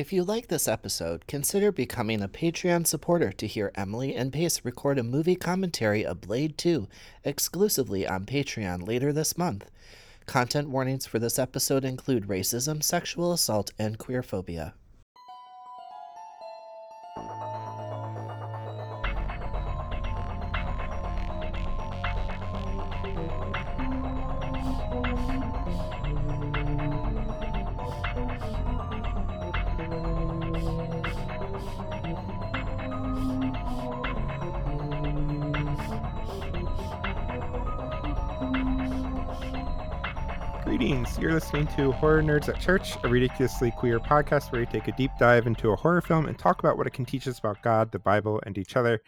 If you like this episode, consider becoming a Patreon supporter to hear Emily and Pace record a movie commentary of Blade 2 exclusively on Patreon later this month. Content warnings for this episode include racism, sexual assault, and queerphobia. Listening to Horror Nerds at Church, a ridiculously queer podcast where we take a deep dive into a horror film and talk about what it can teach us about God, the Bible, and each other.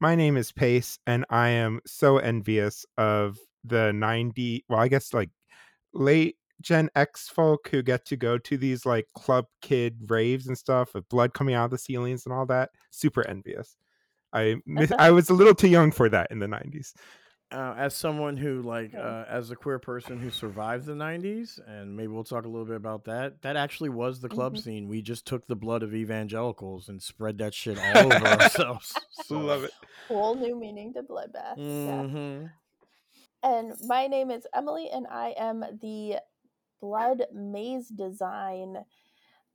My name is Pace, and I am so envious of the 90, well, I guess like late Gen X folk who get to go to these like club kid raves and stuff with blood coming out of the ceilings and all that. Super envious. I I was a little too young for that in the 90s. Uh, as someone who like uh, as a queer person who survived the 90s and maybe we'll talk a little bit about that that actually was the club Mhm. scene we just took the blood of evangelicals and spread that shit all over ourselves so. Love it. Whole new meaning to bloodbath. Yeah. Mhm. And my name is Emily, and I am the blood maze design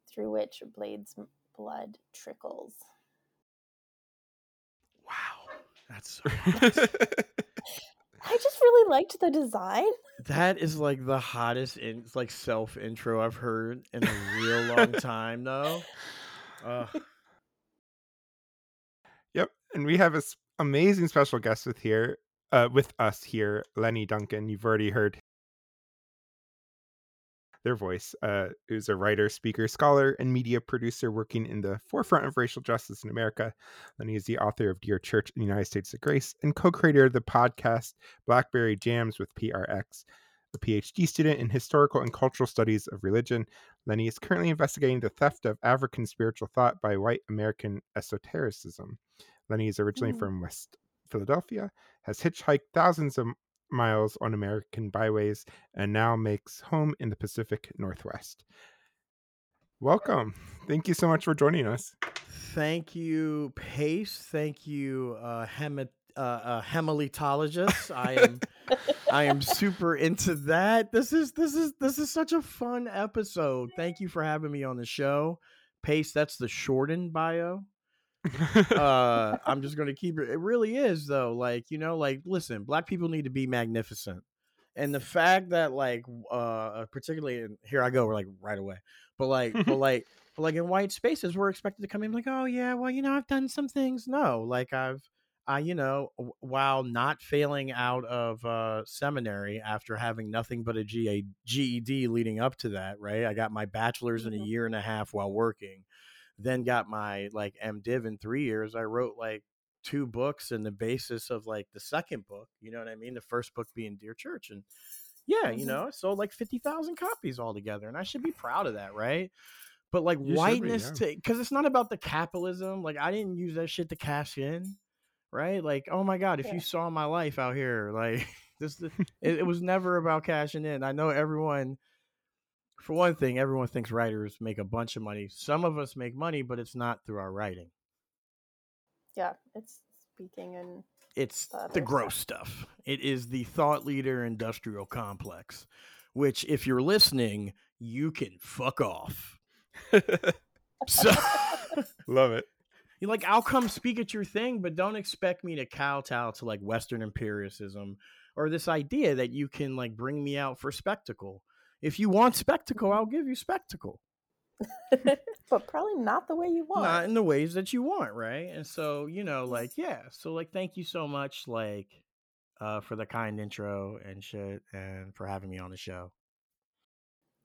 through which Blade's blood trickles. wow that's I just really liked the design. that is like the hottest in like self intro i've heard in a real long time though uh, Yep, and we have an amazing special guest with here, uh, with us here, Lenny Duncan. You've already heard their voice. Uh, who's a writer, speaker, scholar, and media producer working in the forefront of racial justice in America. Lenny is the author of Dear Church in the United States of Grace and co-creator of the podcast Blackberry Jams with PRX. A PhD student in historical and cultural studies of religion, Lenny is currently investigating the theft of African spiritual thought by white American esotericism. Lenny is originally Mm. from West Philadelphia, has hitchhiked thousands of miles on American byways, and now makes home in the Pacific Northwest. Welcome. Thank you so much for joining us. thank you pace thank you uh, hemi- uh, uh i am I am super into that. This is this is this is such a fun episode. Thank you for having me on the show. Pace, that's the shortened bio. Uh I'm just gonna keep it. It really is though. Like, you know, like listen, black people need to be magnificent. And the fact that like uh particularly in here I go, we're like right away. But like but like but like in white spaces, we're expected to come in like, oh yeah, well, you know, I've done some things. No, like I've I, you know, while not failing out of uh, seminary after having nothing but a GA, GED leading up to that, right? I got my bachelor's in a year and a half while working, then got my like MDiv in three years. I wrote like two books and the basis of like the second book. You know what I mean? The first book being Dear Church, and yeah, you Mhm. know, I sold like fifty thousand copies altogether, and I should be proud of that, right? But like You be, whiteness, yeah. to because it's not about the capitalism. Like I didn't use that shit to cash in right? Like, oh my god, if Yeah. you saw my life out here, like this, it, it was never about cashing in. I know everyone. For one thing, everyone thinks writers make a bunch of money. Some of us make money, but it's not through our writing. Yeah, it's speaking and It's The the gross stuff. It is the thought leader industrial complex, which, if you're listening, you can fuck off. So. Love it. You're like, I'll come speak at your thing, but don't expect me to kowtow to like Western empiricism or this idea that you can like bring me out for spectacle. If you want spectacle, I'll give you spectacle. but probably not the way you want. Not in the ways that you want, right? And so, you know, like, yeah. So like thank you so much, like, uh, for the kind intro and shit and for having me on the show.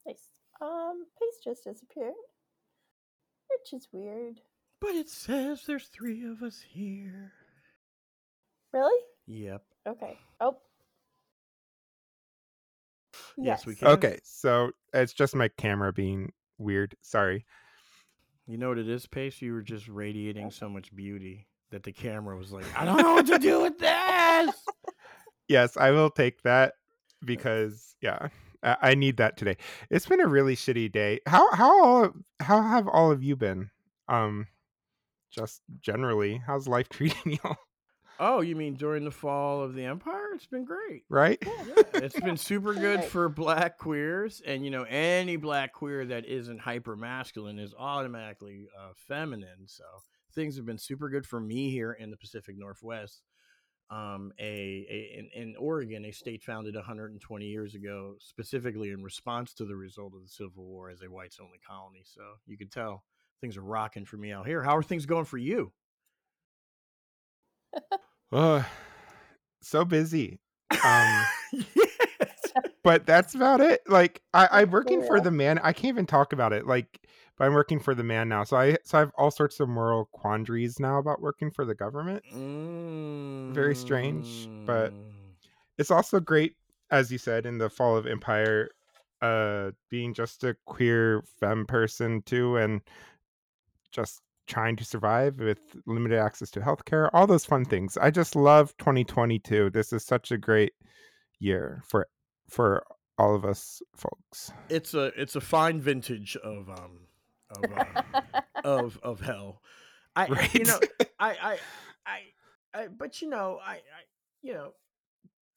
Nice. Um, Pace just disappeared, which is weird. But it says there's three of us here. Really? Yep. Okay. Oh. Yes, we can. Okay, so it's just my camera being weird. Sorry. You know what it is, Pace? You were just radiating so much beauty that the camera was like, I don't know what to do with this. Yes, I will take that because yeah, I, I need that today. It's been a really shitty day. How how all, how have all of you been? Um, just generally, how's life treating you? Oh, you mean during the fall of the empire? It's been great. Right? Yeah, it's been super good for black queers, and you know any black queer that isn't hyper masculine is automatically uh, feminine. So things have been super good for me here in the Pacific Northwest. Um, a, a in, in Oregon, a state founded 120 years ago, specifically in response to the result of the Civil War as a whites only colony. So you can tell things are rocking for me out here. How are things going for you? Ugh, so busy. Um, Yeah. but that's about it. Like I, I'm working for the man. I can't even talk about it. Like, but I'm working for the man now. So I so I have all sorts of moral quandaries now about working for the government. Very strange, but- Mm. It's also great, as you said, in the fall of empire, uh, being just a queer femme person too, and just trying to survive with limited access to healthcare, all those fun things. I just love 2022. This is such a great year for for all of us folks. it's a it's a fine vintage of um of uh, of of hell. I Right? you know I I I I but you know I I you know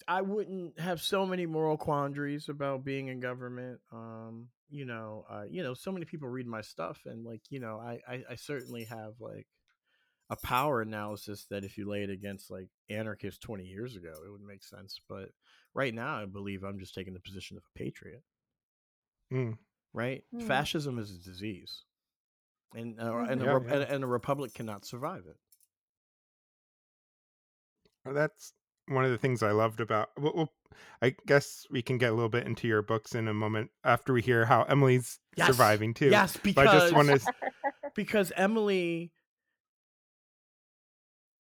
I wouldn't have so many moral quandaries about being in government. Um, you know, uh, you know, so many people read my stuff, and like, you know, I, I, I certainly have like a power analysis that if you lay it against like anarchists twenty years ago, it would make sense. But right now, I believe I'm just taking the position of a patriot. Mm. Right? Hmm. Fascism is a disease, and uh, and, Mhm. a, Yeah, and and a republic cannot survive it. That's one of the things I loved about. Well, well, I guess we can get a little bit into your books in a moment after we hear how Emily's Yes. surviving too. Yes, because But I just want to. because Emily,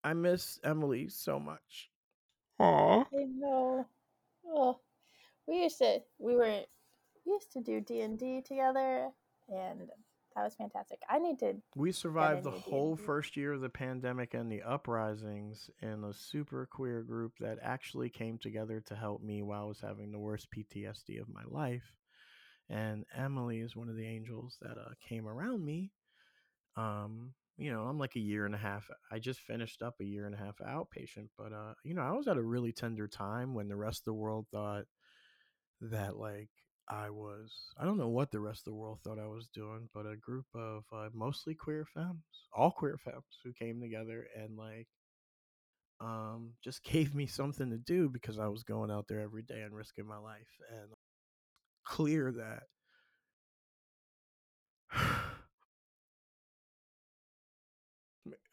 I miss Emily so much. Aw. I know. Oh, we used to we were we used to do D and D together, and that was fantastic. I need to. We survived the whole first year of the pandemic and the uprisings in a super queer group that actually came together to help me while I was having the worst PTSD of my life. And Emily is one of the angels that uh, came around me. Um, you know, I'm like a year and a half. I just finished up a year and a half outpatient, but uh, you know, I was at a really tender time when the rest of the world thought that like I was I don't know what the rest of the world thought I was doing, but a group of uh, mostly queer femmes, all queer femmes who came together and like um just gave me something to do because I was going out there every day and risking my life and clear that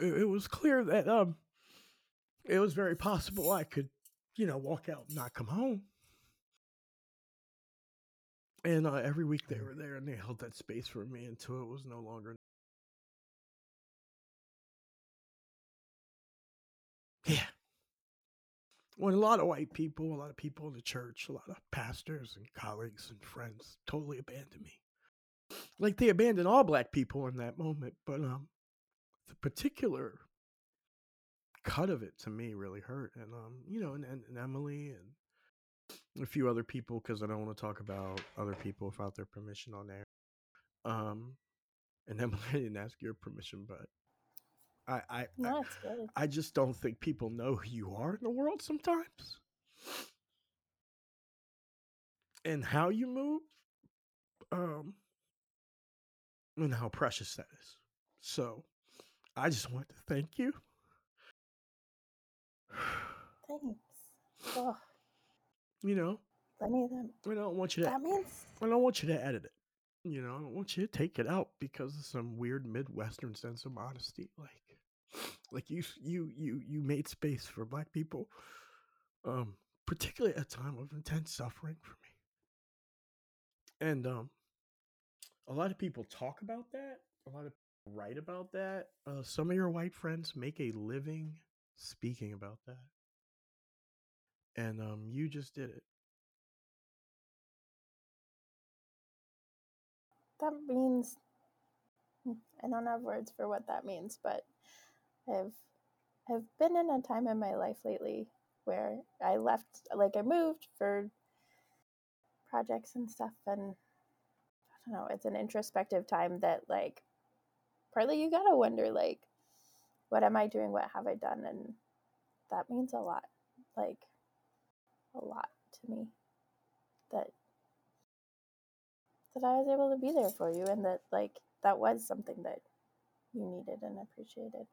it, it was clear that um it was very possible I could you know walk out and not come home and uh, every week they were there and they held that space for me until it was no longer yeah. When a lot of white people a lot of people in the church a lot of pastors and colleagues and friends totally abandoned me. Like they abandoned all black people in that moment but um the particular cut of it to me really hurt. And um you know and, and, and emily and a few other people because i don't want to talk about other people without their permission on there um and emily I didn't ask your permission but i i I, No, good. I just don't think people know who you are in the world sometimes. And how you move um and how precious that is. So i just want to thank you. Thanks. Oh, you know? Plenty of them. i don't want you to That means i don't want you to edit it you know? I don't want you to take it out because of some weird midwestern sense of modesty like like you you you you made space for black people um particularly at a time of intense suffering for me. And um a lot of people talk about that a lot of people write about that uh, some of your white friends make a living speaking about that and um you just did it that means mm, I don't have words for what that means, but I've I've been in a time in my life lately where I left like I moved for projects and stuff and I don't know, it's an introspective time that like partly you gotta wonder like what am I doing? What have I done? And that means a lot. Like a lot to me. That that I was able to be there for you and that like that was something that you needed and appreciated.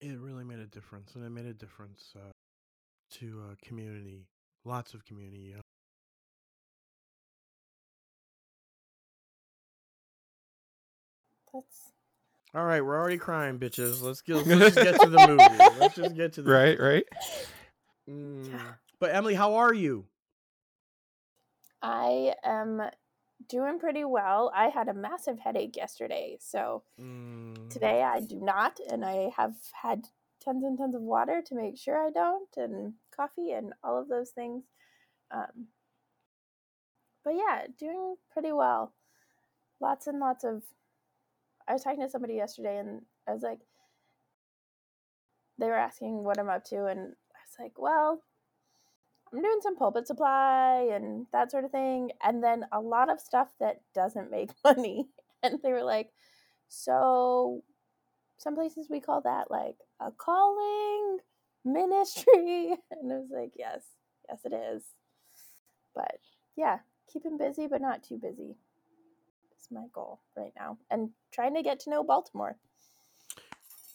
It really made a difference, and it made a difference uh, to uh, community, lots of community. Yeah. That's All right, we're already crying, bitches. Let's get let's just get to the movie. Let's just get to the Right, right. Mm. But Emily, how are you? I am doing pretty well. I had a massive headache yesterday, so Mm. today I do not, and I have had tons and tons of water to make sure I don't, and coffee and all of those things. Um, but yeah, doing pretty well. Lots and lots of. I was talking to somebody yesterday, and I was like, they were asking what I'm up to, and I was like, well, I'm doing some pulpit supply and that sort of thing, and then a lot of stuff that doesn't make money. And they were like, so some places we call that like a calling ministry. And I was like, yes, yes, it is. But yeah, keeping busy, but not too busy. Is my goal right now, and trying to get to know Baltimore.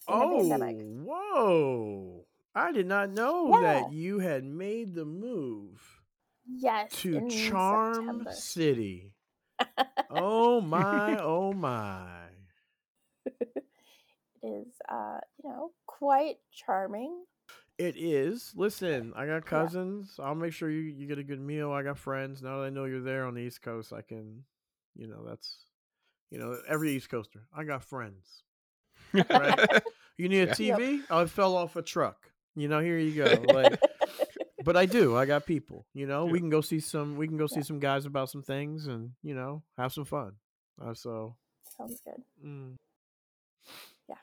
Oh, whoa! I did not know Yeah. that you had made the move Yes, to Charm September. City. Oh my! Oh my! it is, uh, you know, quite charming. It is. Listen, I got cousins. I'll make sure you, you get a good meal. I got friends. Now that I know you're there on the East Coast, I can, you know, that's, you know, every East Coaster. I got friends. Right. You need a TV? Oh, it fell off a truck. You know, here you go. Like, but I do. I got people. You know, we can go see some. We can go see Yeah. some guys about some things, and you know, have some fun. Uh, so, Sounds good. mm. Yeah.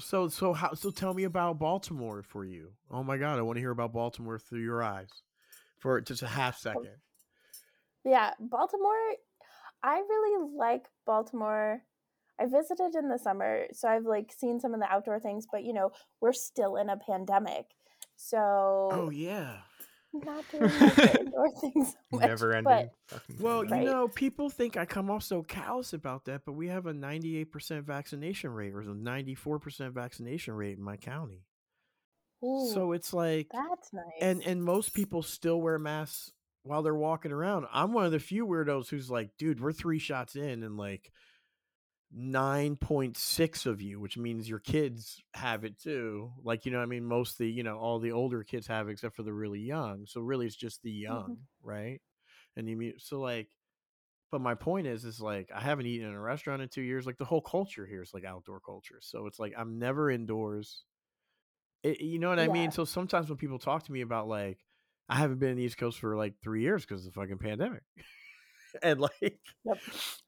So, so how? So, tell me about Baltimore for you. Oh my God, I want to hear about Baltimore through your eyes, for just a half second. Yeah, Baltimore. I really like Baltimore. I visited in the summer, so I've like seen some of the outdoor things, but you know, we're still in a pandemic. Oh, so Oh yeah. not doing like the indoor things so much. Never ending. But Well, pandemic. you know, people think I come off so callous about that, but we have a 98% vaccination rate or a 94% vaccination rate in my county. ooh, so it's like that's nice. and and most people still wear masks while they're walking around. I'm one of the few weirdos who's like, dude, we're 3 shots in and like 9.6 of you, which means your kids have it too. Like, you know, I mean, most the, you know, all the older kids have it except for the really young. So really it's just the mm-hmm. young, right? And you mean so like but my point is is like I haven't eaten in a restaurant in 2 years. Like the whole culture here is like outdoor culture. So it's like I'm never indoors. It, you know what I mean? So sometimes when people talk to me about like I haven't been in the East Coast for like 3 years cuz of the fucking pandemic. and like Yep.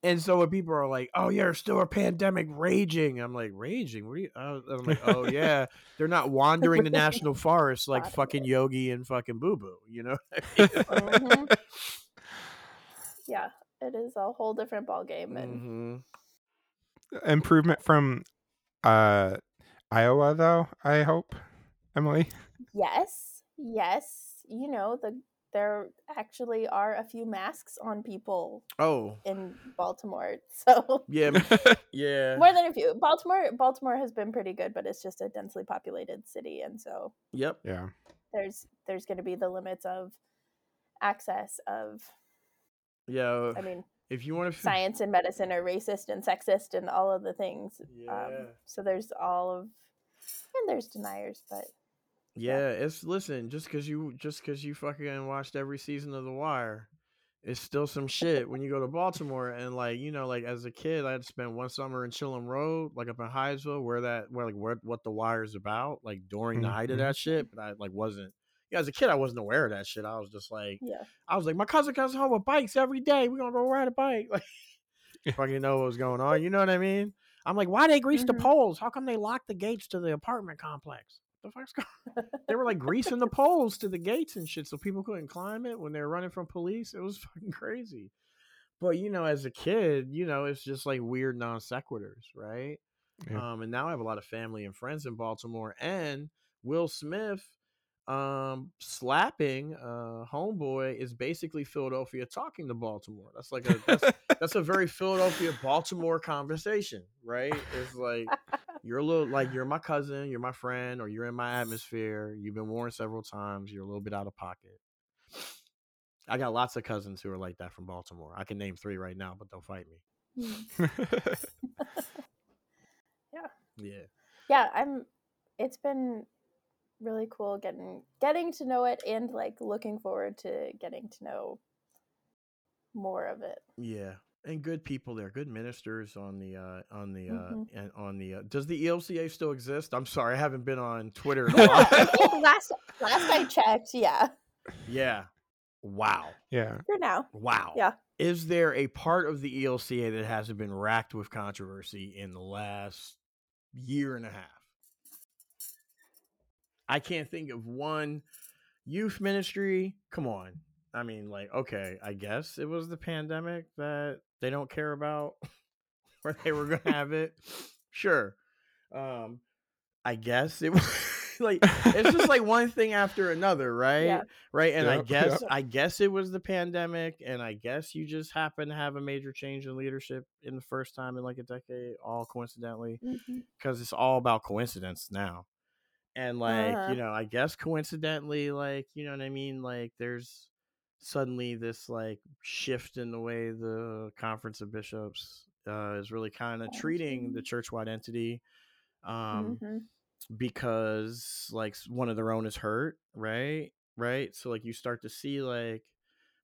and so when people are like, "Oh, yeah, there's still a pandemic raging," I'm like, "Raging? What are you?" Uh, I'm like, "Oh yeah, they're not wandering the national forest like fucking. Yogi and fucking Boo Boo." You know? what I mean? Mhm. yeah, it is a whole different ball game, and Mhm. improvement from uh Iowa though, I hope. Emily. yes, yes, you know the there actually are a few masks on people Oh, in Baltimore, so yeah, yeah. more than a few. Baltimore, Baltimore has been pretty good, but it's just a densely populated city, and so Yep. yeah. there's there's going to be the limits of access of Yeah. I mean If you want to science and medicine are racist and sexist and all of the things. Yeah. Um, so there's all of and there's deniers, but Yeah, it's listen, just cuz you just cuz you fucking watched every season of The Wire, it's still some shit when you go to Baltimore and like, you know, like as a kid I had spent one summer in Chillum Road, like up in Hyattsville, where that where like where what The wire is about, like during the height of Mhm. that shit, but I like wasn't yeah, as a kid I wasn't aware of that shit. I was just like yeah. I was like, my cousin comes home with bikes every day. We're gonna go ride a bike. Like fucking know what was going on. You know what I mean? I'm like, why they grease the Mhm. poles? How come they lock the gates to the apartment complex? The fuck's going? they were like greasing the poles to the gates and shit, so people couldn't climb it when they were running from police. It was fucking crazy. But you know, as a kid, you know, it's just like weird non sequiturs, right? Yeah. Um, and now I have a lot of family and friends in Baltimore, and Will Smith um slapping uh homeboy is basically Philadelphia talking to Baltimore. That's like a that's, that's a very Philadelphia Baltimore conversation, right? It's like you're a little like you're my cousin, you're my friend, or you're in my atmosphere. You've been warned several times. You're a little bit out of pocket. I got lots of cousins who are like that from Baltimore. I can name three right now, but don't fight me. Hmm. yeah. Yeah. yeah i'm it's been really cool getting getting to know it and like looking forward to getting to know more of it Yeah, and good people there, good ministers on the uh on the uh Mhm. and on the uh, does the ELCA still exist? I'm sorry, I haven't been on Twitter in a while. Last last i checked yeah yeah. Wow. yeah. for now Wow. Yeah. Is there a part of the ELCA that hasn't been racked with controversy in the last year and a half? I can't think of one youth ministry. Come on. I mean, like, okay, I guess it was the pandemic that they don't care about where they were going to have it. Sure. Um, I guess it was like it's just like one thing after another, right? Yeah. Right. And I guess yep. I guess it was the pandemic, and I guess you just happen to have a major change in leadership in the first time in like a decade, all coincidentally, because it's all about coincidence now. And like, Uh-huh. you know, I guess coincidentally, like, you know what I mean? Like there's suddenly this like shift in the way the conference of bishops uh, is really kind of treating the church-wide entity um Mhm. because like one of their own is hurt right? Right? So like you start to see like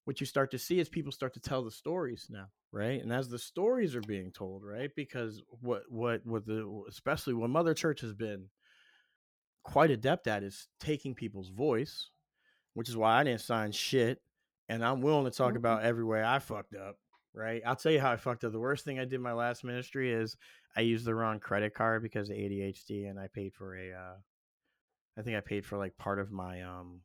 what you start to see is people start to tell the stories now right? And as the stories are being told right? Because what what what the especially what mother church has been quite adept at is taking people's voice which is why i didn't sign shit and i'm willing to talk Mhm. about every way i fucked up right i'll tell you how i fucked up the worst thing i did my last ministry is I used the wrong credit card because of ADHD, and I paid for a. Uh, I think I paid for like part of my um,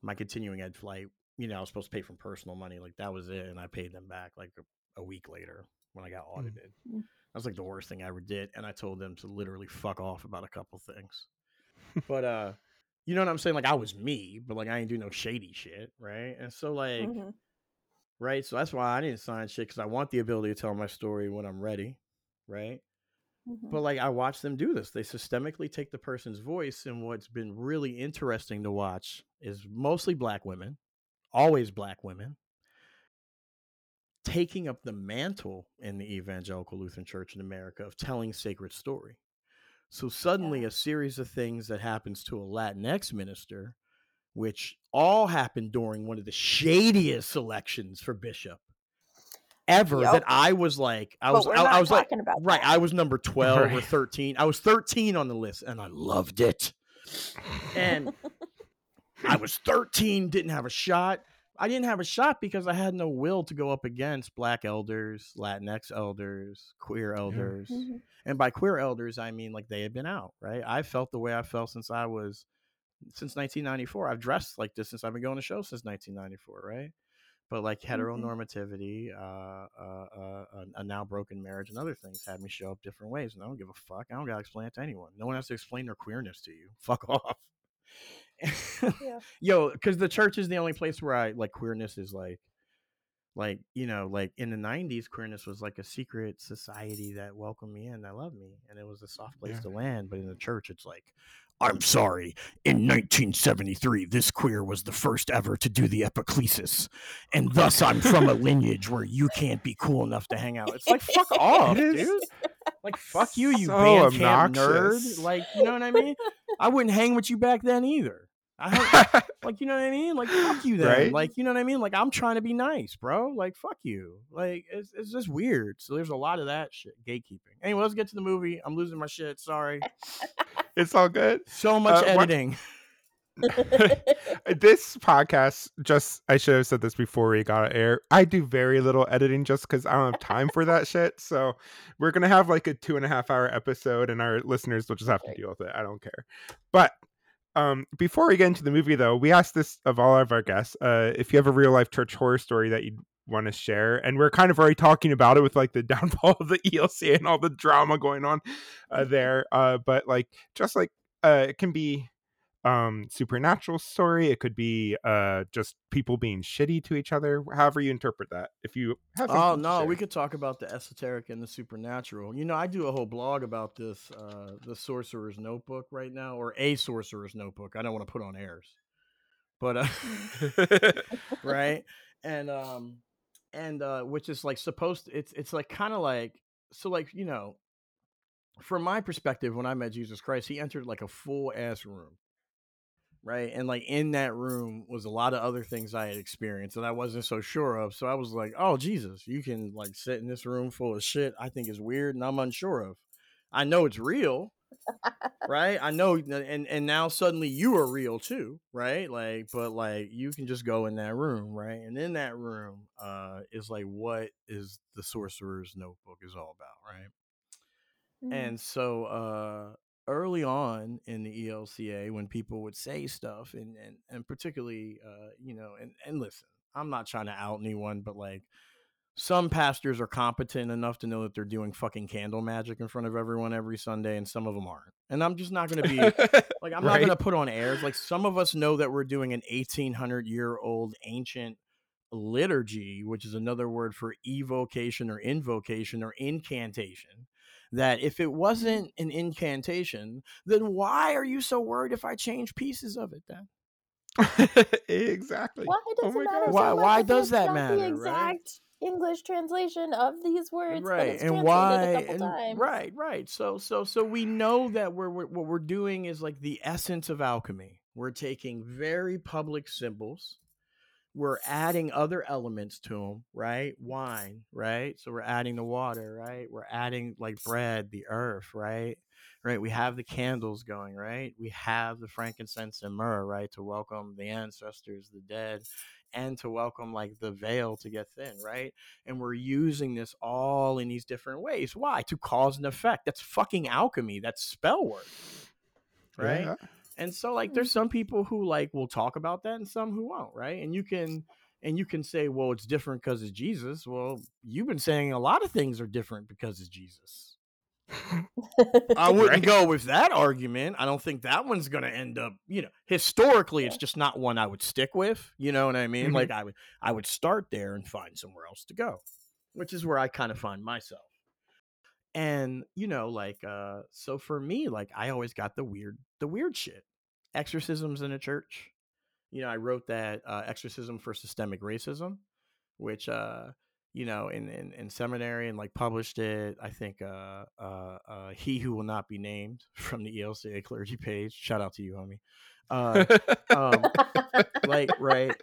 my continuing ed flight. You know, I was supposed to pay from personal money, like that was it, and I paid them back like a, a week later when I got audited. Mm. That was like the worst thing I ever did, and I told them to literally fuck off about a couple things. but uh, you know what I'm saying? Like I was me, but like I ain't do no shady shit, right? And so like Mhm. right? So that's why I didn't sign shit because I want the ability to tell my story when I'm ready, right? Mhm. But like I watch them do this. They systemically take the person's voice, and what's been really interesting to watch is mostly black women, always black women, taking up the mantle in the evangelical Lutheran Church in America of telling sacred story. So suddenly, Yeah. a series of things that happens to a Latinx minister, which all happened during one of the shadiest elections for bishop ever, Yup. that I was like, I But was, I, I was like, about right, that. I was number twelve or thirteen. I was thirteen on the list, and I loved it. And I was 13, didn't have a shot. I didn't have a shot because I had no will to go up against black elders, Latinx elders, queer elders. Mhm. And by queer elders, I mean like they had been out, right? I felt the way I felt since I was since 1994. I've dressed like this since I've been going to shows since 1994, right? But like heteronormativity, uh, uh, uh, a- a now broken marriage, and other things had me show up different ways. And I don't give a fuck. I don't gotta explain it to anyone. No one has to explain their queerness to you. Fuck off. Yeah. Yo, because the church is the only place where I like queerness is like, like you know, like in the '90s, queerness was like a secret society that welcomed me in, that loved me, and it was a soft place Yeah. to land. But in the church, it's like, I'm sorry, in 1973, this queer was the first ever to do the epiclesis, and thus I'm from a lineage where you can't be cool enough to hang out. It's like fuck off, dude. Like fuck you, you so band camp nerd. Like you know what I mean? I wouldn't hang with you back then either. I like you know what I mean? Like fuck you then. Right? Like you know what I mean? Like I'm trying to be nice, bro. Like fuck you. Like it's it's just weird. So there's a lot of that shit gatekeeping. Anyway, let's get to the movie. I'm losing my shit. Sorry. it's all good. So much Uh, editing. this podcast, just I should have said this before we got air. I do very little editing just because I don't have time for that shit. So we're gonna have like a two and a half hour episode, and our listeners will just have to deal with it. I don't care. But um, before we get into the movie, though, we asked this of all of our guests: uh, if you have a real life church horror story that you'd want to share, and we're kind of already talking about it with like the downfall of the ELC and all the drama going on uh, there. Uh, but like, just like uh, it can be um supernatural story it could be uh just people being shitty to each other however you interpret that if you have Oh no, we could talk about the esoteric and the supernatural. You know, I do a whole blog about this, uh, the Sorcerer's Notebook right now, or a Sorcerer's Notebook. I don't want to put on airs, but uh, right, and um, and uh, which is like supposed. To, it's it's like kind of like so like you know, from my perspective, when I met Jesus Christ, he entered like a full ass room. Right. And like in that room was a lot of other things I had experienced that I wasn't so sure of. So I was like, oh, Jesus, you can like sit in this room full of shit I think is weird and I'm unsure of. I know it's real. right. I know. And, and now suddenly you are real too. Right. Like, but like you can just go in that room. Right. And in that room uh, is like what is the sorcerer's notebook is all about. Right. Mm. And so uh early on in the ELCA when people would say stuff and and, and particularly uh you know and and listen, I'm not trying to out anyone but like some pastors are competent enough to know that they're doing fucking candle magic in front of everyone every Sunday and some of them aren't. And I'm just not going to be like I'm not going to put on airs like some of us know that we're doing an 1800 year old ancient liturgy which is another word for evocation or invocation or incantation that if it wasn't mm-hmm. an incantation then why are you so worried if i change pieces of it then exactly Why does Oh it matter? God. Why- why does that matter, The right? exact English translation of these words, right and why and- right right so so so we know that we're, we're what we're doing is like the essence of alchemy we're taking very public symbols we're adding other elements to them right wine right so we're adding the water right we're adding like bread the earth right right we have the candles going right we have the frankincense and myrrh right to welcome the ancestors the dead and to welcome like the veil to get thin right and we're using this all in these different ways. Why? To cause an effect. That's fucking alchemy. That's spell work. Right? Yeah. And so like there's some people who like will talk about that and some who won't, right? And you can and you can say, well, it's different because it's Jesus. Well, you've been saying a lot of things are different because it's Jesus. I wouldn't Right. go with that argument. I don't think that one's going to end up, you know, historically it's just not one I would stick with, you know what I mean? Mhm. Like I would I would start there and find somewhere else to go, which is where I kind of find myself. And, you know, like uh so for me like I always got the weird the weird shit. Exorcisms in a church. You know, I wrote that uh Exorcism for Systemic Racism, which uh you know, in, in, in seminary and like published it. I think uh, uh, uh, He Who Will Not Be Named from the ELCA clergy page. Shout out to you, homie. Uh, um, like, right.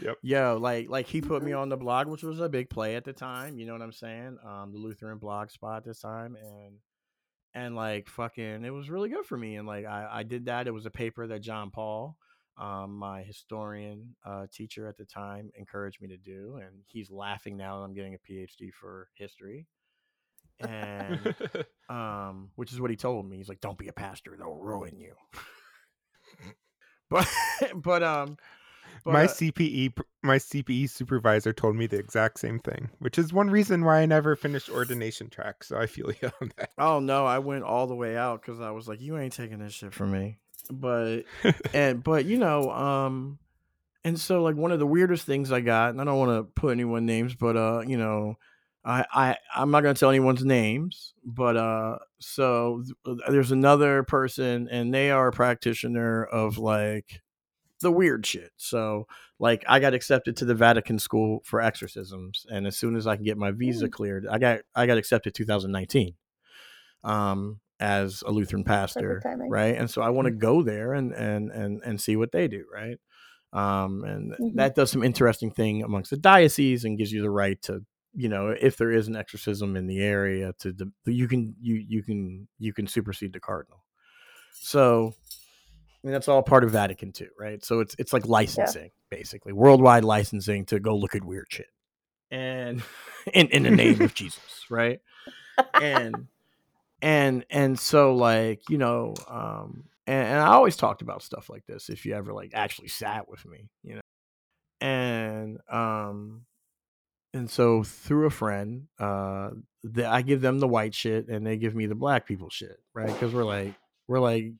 Yep. Yo, like, like he put me on the blog, which was a big play at the time. You know what I'm saying? Um, the Lutheran blog spot at this time, and and like fucking, it was really good for me. And like, I I did that. It was a paper that John Paul, um, my historian uh, teacher at the time, encouraged me to do, and he's laughing now that I'm getting a PhD for history. And um, which is what he told me. He's like, "Don't be a pastor; they'll ruin you." but but um, but, my CPE my CPE supervisor told me the exact same thing, which is one reason why I never finished ordination track. So I feel you on that. Oh no, I went all the way out because I was like, you ain't taking this shit from me. But and but you know, um, and so like one of the weirdest things I got, and I don't want to put anyone names, but uh, you know, I I I'm not gonna tell anyone's names, but uh, so th- there's another person, and they are a practitioner of like the weird shit. So like I got accepted to the Vatican School for exorcisms, and as soon as I can get my visa Mm. cleared, I got I got accepted 2019, um, as a Lutheran pastor, right? And so I want to go there and and and and see what they do, right? Um, and Mhm. that does some interesting thing amongst the diocese and gives you the right to you know if there is an exorcism in the area to the you can you you can you can supersede the cardinal so mean, that's all part of Vatican II, right? So it's it's like licensing, basically, worldwide licensing to go look at weird shit, and in in the name of Jesus, right? And and and so like you know, um, and, and I always talked about stuff like this if you ever like actually sat with me, you know, and um, and so through a friend, uh, the, I give them the white shit and they give me the black people shit, right? Because we're like we're like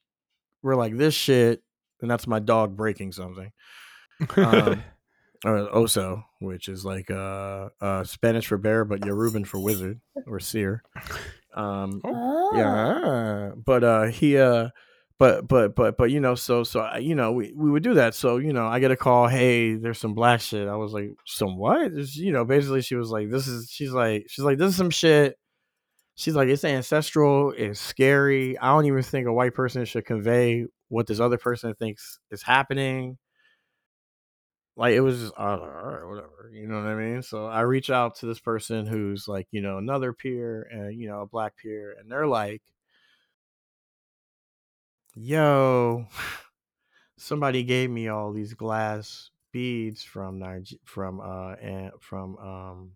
we're like this shit, and that's my dog breaking something. Um, or oso, which is like uh, uh Spanish for bear, but Yoruban for wizard or seer. Um, Ah. yeah, but uh, he uh, but but but but you know, so so I- you know, we we would do that. So you know, I get a call. Hey, there's some black shit. I was like, some what? It's, you know, basically, she was like, this is. She's like, she's like, this is some shit. She's like, it's ancestral. It's scary. I don't even think a white person should convey what this other person thinks is happening. Like it was just, all right, whatever. You know what I mean? So I reach out to this person who's like, you know, another peer and you know, a black peer, and they're like, yo, somebody gave me all these glass beads from Niger- from uh and from um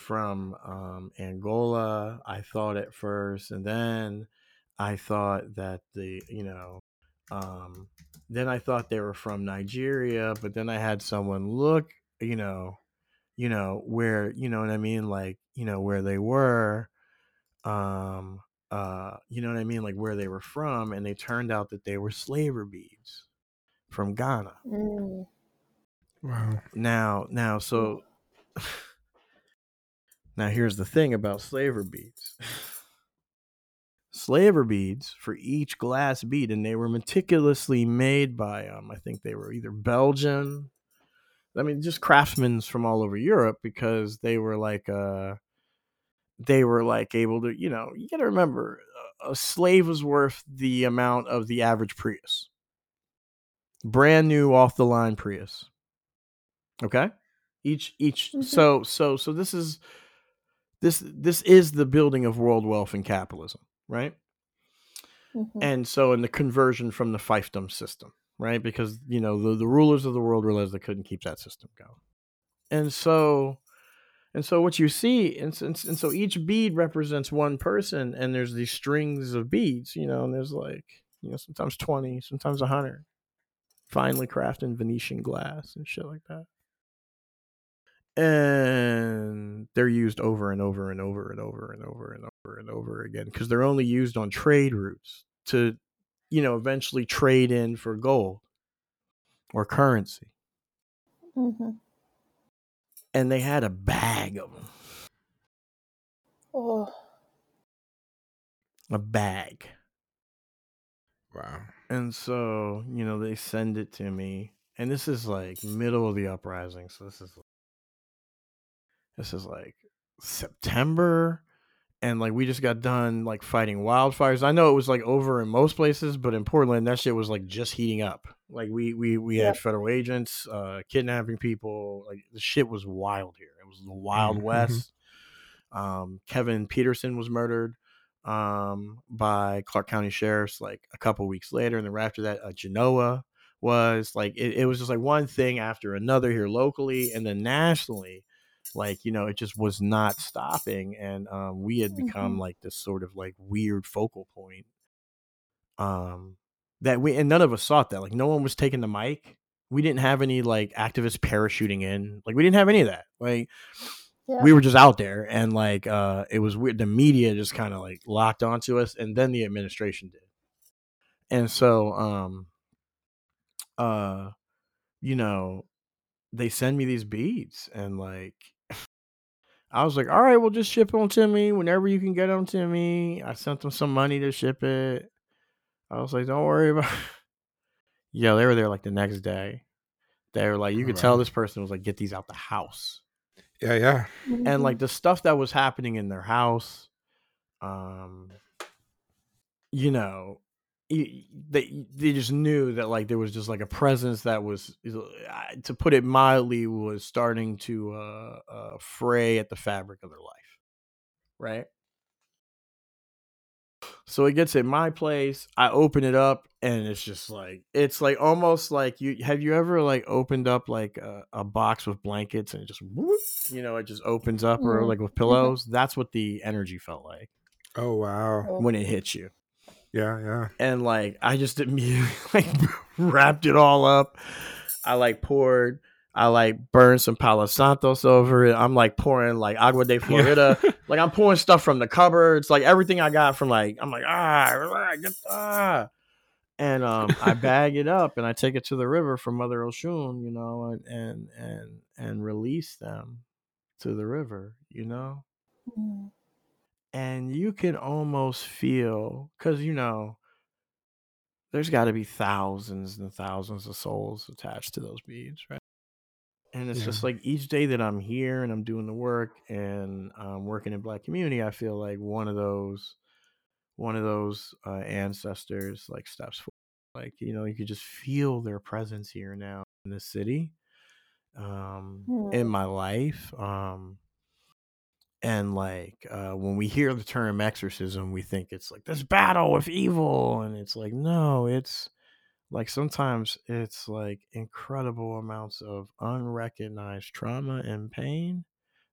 from um Angola. I thought at first, and then I thought that the you know um then I thought they were from Nigeria, but then I had someone look, you know, you know where you know what I mean, like you know where they were, um, uh, you know what I mean, like where they were from, and they turned out that they were slaver beads from Ghana. Mm. wow. Now, now, so now here's the thing about slaver beads. Slaver beads for each glass bead, and they were meticulously made by um, I think they were either Belgian. I mean, just craftsmen from all over Europe because they were like uh they were like able to, you know, you got to remember a- slave was worth the amount of the average Prius. Brand new off the line Prius. Okay? Each each Mhm. so so so this is this this is the building of world wealth and capitalism, right? Mhm. and so in the conversion from the fiefdom system right because you know the, the rulers of the world realized they couldn't keep that system going and so and so what you see and, and, and so each bead represents one person and there's these strings of beads you know and there's like you know sometimes 20 sometimes 100 finely crafted venetian glass and shit like that and they're used over and over and over and over and over and over and over again because they're only used on trade routes to you know eventually trade in for gold or currency Mhm. and they had a bag of them Oh. a bag Wow. and so you know they send it to me and this is like middle of the uprising so this is this is like september and like we just got done like fighting wildfires. I know it was like over in most places but in portland that shit was like just heating up. Like we we we had federal agents uh kidnapping people. Like the shit was wild here. It was the wild Mhm. west. Um kevin peterson was murdered um by clark county sheriffs like a couple weeks later and then right after that uh, genoa was. Like it, it was just like one thing after another here locally and then nationally like you know it just was not stopping and um we had become Mhm. like this sort of like weird focal point um that we and none of us sought that like no one was taking the mic we didn't have any like activists parachuting in like we didn't have any of that like Yeah. we were just out there and like uh it was weird the media just kind of like locked onto us and then the administration did and so um uh you know they send me these beads and like I was like, all right, well, just ship them to me whenever you can get them to me. I sent them some money to ship it. I was like, don't worry about. yeah, they were there like the next day. They were like, you could wow. tell this person was like, get these out the house, Yeah, yeah. and like the stuff that was happening in their house, um, you know, they they just knew that like there was just like a presence that was, to put it mildly, was starting to uh, uh, fray at the fabric of their life, right? So it gets at my place. I open it up, and it's just like it's like almost like you have you ever like opened up like a, a box with blankets and it just whoop, you know it just opens up or Mhm. like with pillows. That's what the energy felt like Oh wow. When it hits you. Yeah, yeah. and like I just immediately like wrapped it all up. I like poured, I like burned some Palo Santos over it. I'm like pouring like Agua de Florida. like I'm pouring stuff from the cupboards, like everything I got from like I'm like ah, get ah. And um, I bag it up and I take it to the river for Mother Oshun, you know, and and and and release them to the river, you know Mm. And you can almost feel because you know there's got to be thousands and thousands of souls attached to those beads right and it's Yeah. just like each day that i'm here and i'm doing the work and i'm working in black community i feel like one of those one of those uh, ancestors like steps forward like you know you could just feel their presence here now in this city um in Hmm. my life um and like uh, when we hear the term exorcism we think it's like this battle with evil and it's like no it's like sometimes it's like incredible amounts of unrecognized trauma and pain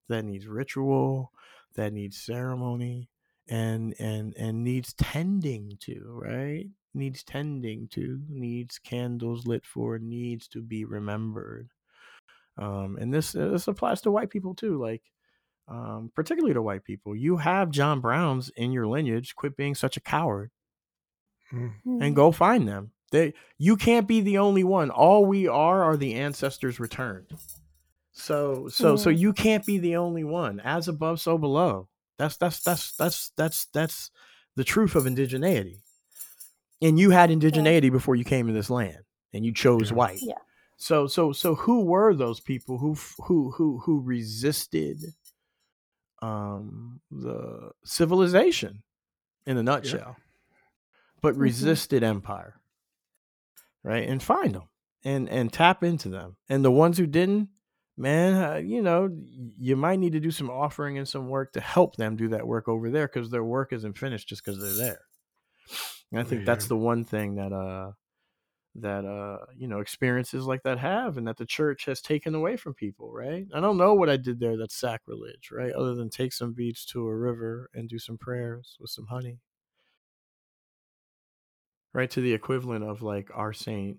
that needs ritual that needs ceremony and and and needs tending to right? Needs tending to needs candles lit for needs to be remembered. Um and this this applies to white people too like um, particularly to white people. You have John Browns in your lineage. Quit being such a coward Mm. and go find them. They, you can't be the only one. All we are are the ancestors returned. So, so, so Mm. you can't be the only one. As above, so below. That's that's that's that's that's that's the truth of indigeneity. And you had indigeneity before you came to this land, and you chose Yeah. white. Yeah. So, so, so, who were those people who who who who resisted um the civilization in a nutshell but Mhm. resisted empire right and find them and and tap into them and the ones who didn't man uh, you know you might need to do some offering and some work to help them do that work over there because their work isn't finished just because they're there. And i think that's the one thing that uh that uh you know experiences like that have and that the church has taken away from people right i don't know what i did there that's sacrilege right other than take some beads to a river and do some prayers with some honey right to the equivalent of like our saint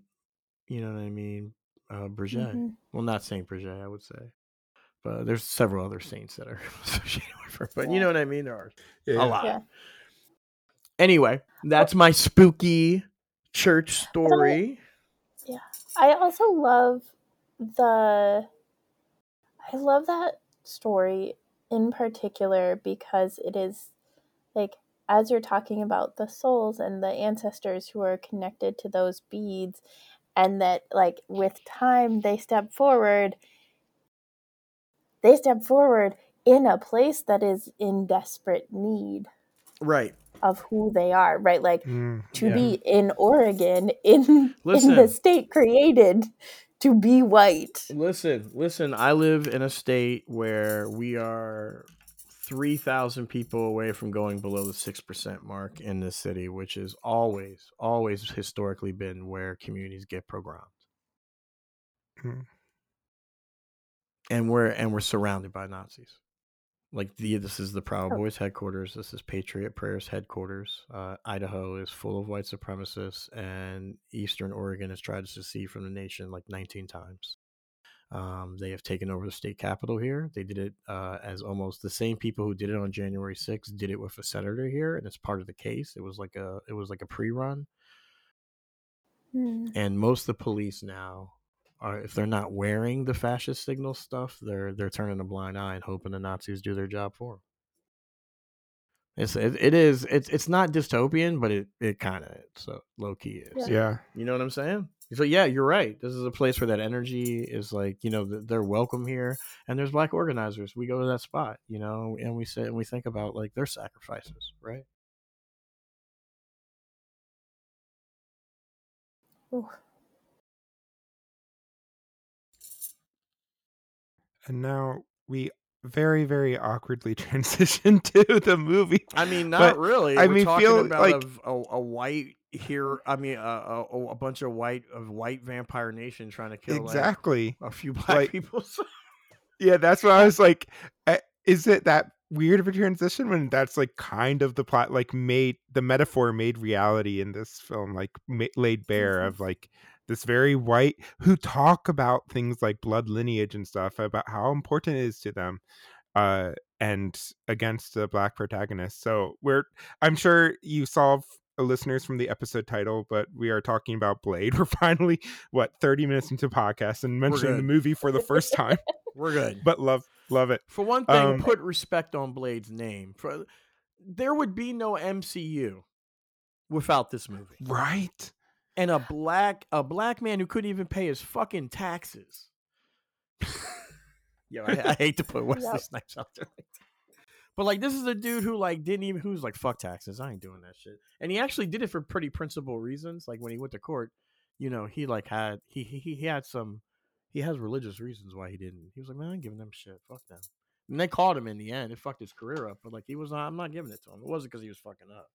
you know what i mean uh Bridget. Mhm. well not saint Bridget, i would say but there's several other saints that are associated with her but you know what i mean there are Yeah. a lot Yeah. anyway that's my spooky church story. Yeah. I also love the I love that story in particular because it is like as you're talking about the souls and the ancestors who are connected to those beads and that like with time they step forward they step forward in a place that is in desperate need. Right of who they are right like Mm. to Yeah. be in Oregon in in the state created to be white. Listen, listen, I live in a state where we are 3,000 people away from going below the 6% mark in this city, which is always, always historically been where communities get programmed. Mm. And we're and we're surrounded by Nazis. Like the this is the Proud. Boys headquarters. This is Patriot Prayers headquarters. Uh, Idaho is full of white supremacists, and Eastern Oregon has tried to secede from the nation like 19 times. Um, they have taken over the state capitol here. They did it uh, as almost the same people who did it on January 6th did it with a senator here, and it's part of the case. It was like a it was like a pre-run, Hmm. and most of the police now are if they're not wearing the fascist signal stuff, they're they're turning a blind eye and hoping the Nazis do their job for them. It's it, it is it's it's not dystopian, but it it kind of so low key is. Yeah. Yeah. You know what I'm saying? So yeah, you're right. This is a place where that energy is like, you know, they're welcome here, and there's black organizers. We go to that spot, you know, and we sit and we think about like their sacrifices, right? Ooh. And now we very very awkwardly transition to the movie. I mean, not But, really. I We're mean, talking feel about like- a, a, white here. I mean, a, a, a bunch of white of white vampire nation trying to kill like, exactly. a few black Like- people. Yeah, that's what I was like. uh, Is it that weird of a transition when that's like kind of the plot, like made the metaphor made reality in this film, like ma- laid bare of like this very white who talk about things like blood lineage and stuff about how important it is to them, uh, and against the black protagonist. So we're, I'm sure you saw. f- Listeners from the episode title, but we are talking about Blade. We're finally what 30 minutes into podcast and mentioning the movie for the first time We're good. but love love it For one thing, Um, put respect on Blade's name. For there would be no MCU without this movie. right And a black a black man who couldn't even pay his fucking taxes. Yo, I, I hate to put Wesley Yep. Snipes out there like. But like this is a dude who like didn't even who's like fuck taxes. I ain't doing that shit. And he actually did it for pretty principled reasons. Like when he went to court, you know, he like had he he he had some he has religious reasons why he didn't. He was like, man, I'm giving them shit. Fuck them. And they called him in the end. It fucked his career up. But like he was, I'm not giving it to him. It wasn't because he was fucking up.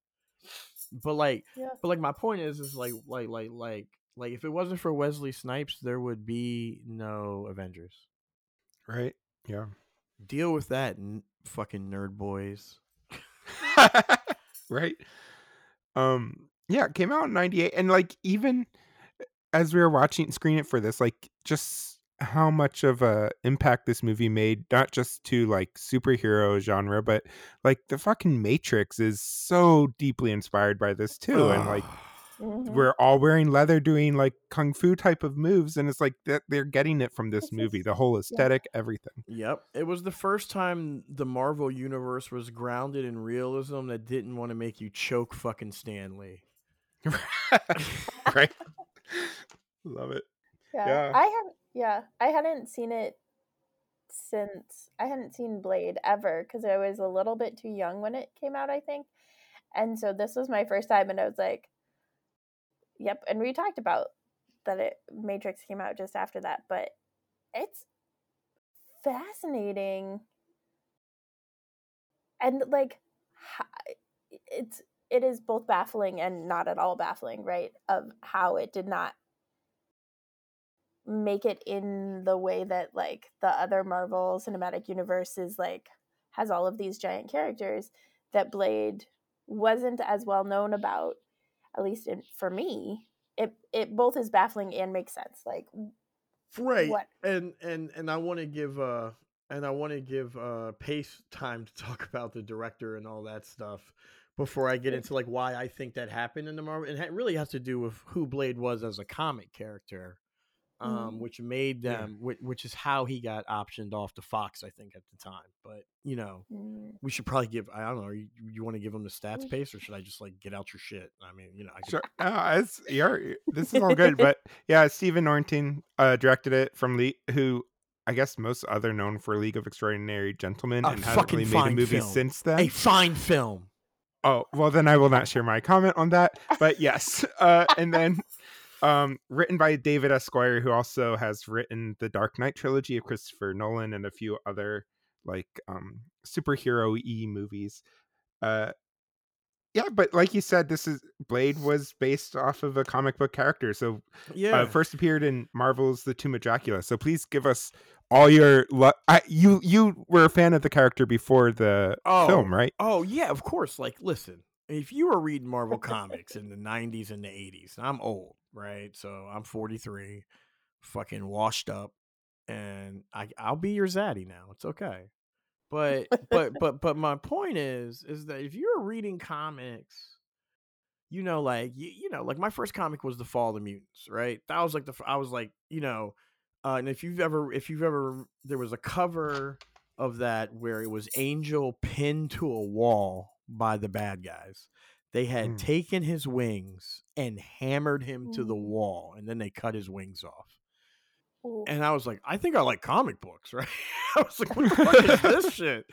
But like, Yeah. but like my point is, is like, like, like, like, like if it wasn't for Wesley Snipes, there would be no Avengers. right yeah Deal with that, n- fucking nerd boys. right um yeah it came out in 98 and like even as we were watching screen it for this like just how much of a impact this movie made not just to like superhero genre but like the fucking matrix is so deeply inspired by this too and like Mhm. we're all wearing leather doing like kung fu type of moves and it's like that they're getting it from this This movie the whole aesthetic everything Yep. It was the first time the Marvel universe was grounded in realism that didn't want to make you choke fucking Stan Lee. right love it Yeah. Yeah. I have yeah, I hadn't seen it since I hadn't seen Blade ever because I was a little bit too young when it came out, I think. And so this was my first time and I was like Yep, and we talked about that it Matrix came out just after that, but it's fascinating and like it's it is both baffling and not at all baffling, right? Of how it did not make it in the way that like the other Marvel Cinematic Universe is like has all of these giant characters that Blade wasn't as well known about at least in, for me it it both is baffling and makes sense like Right. What? And and and I want to give uh and I want to give uh Pace time to talk about the director and all that stuff before I get into like why I think that happened in the Marvel. It ha- really has to do with who Blade was as a comic character. Um, Mhm. which made Yeah. them, which, which is how he got optioned off to Fox, I think, at the time. But you know, mm, we should probably give. I don't know. You, you want to give him the stats We pace, or should I just like get out your shit? I mean, you know, I could, Sure. Uh, it's, you're, this is all good, but yeah, Stephen Norrington uh, directed it from Lee, who I guess most other known for League of Extraordinary Gentlemen, A and hasn't really made a movie film. since then. a fine film. Oh well, then I will not share my comment on that. But yes, uh, and then um, written by David S. Goyer, who also has written the Dark Knight trilogy of Christopher Nolan and a few other like um, superhero e movies. Uh, yeah, but like you said, this is Blade was based off of a comic book character, so Yeah. uh, first appeared in Marvel's The Tomb of Dracula. So please give us all your. Lo- I, you you were a fan of the character before the Oh. film, right? Oh yeah, of course. Like, listen, if you were reading Marvel comics in the '90s and the '80s, I'm old, right? So I'm 43, fucking washed up, and I I'll be your zaddy now. It's okay. But but but but my point is is that if you're reading comics, you know, like you, you know, like my first comic was the Fall of the Mutants, right? That was like the I was like, you know, uh, and if you've ever if you've ever there was a cover of that where it was Angel pinned to a wall by the bad guys. They had Mm. taken his wings and hammered him to the Mm. wall, and then they cut his wings off. ooh. And I was like, I think I like comic books, right? I was like, what the fuck is this shit?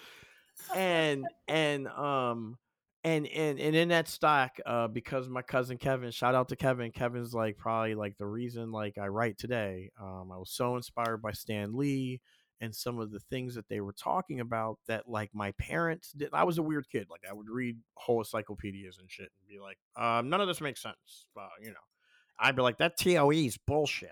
And and um and and and in that stock, uh, because my cousin Kevin, shout out to Kevin. Kevin's like probably like the reason like I write today. Um, I was so inspired by Stan Lee and some of the things that they were talking about that like my parents did. I was a weird kid. Like I would read whole encyclopedias and shit and be like, um, none of this makes sense. Uh, you know, I'd be like, that TOE is bullshit.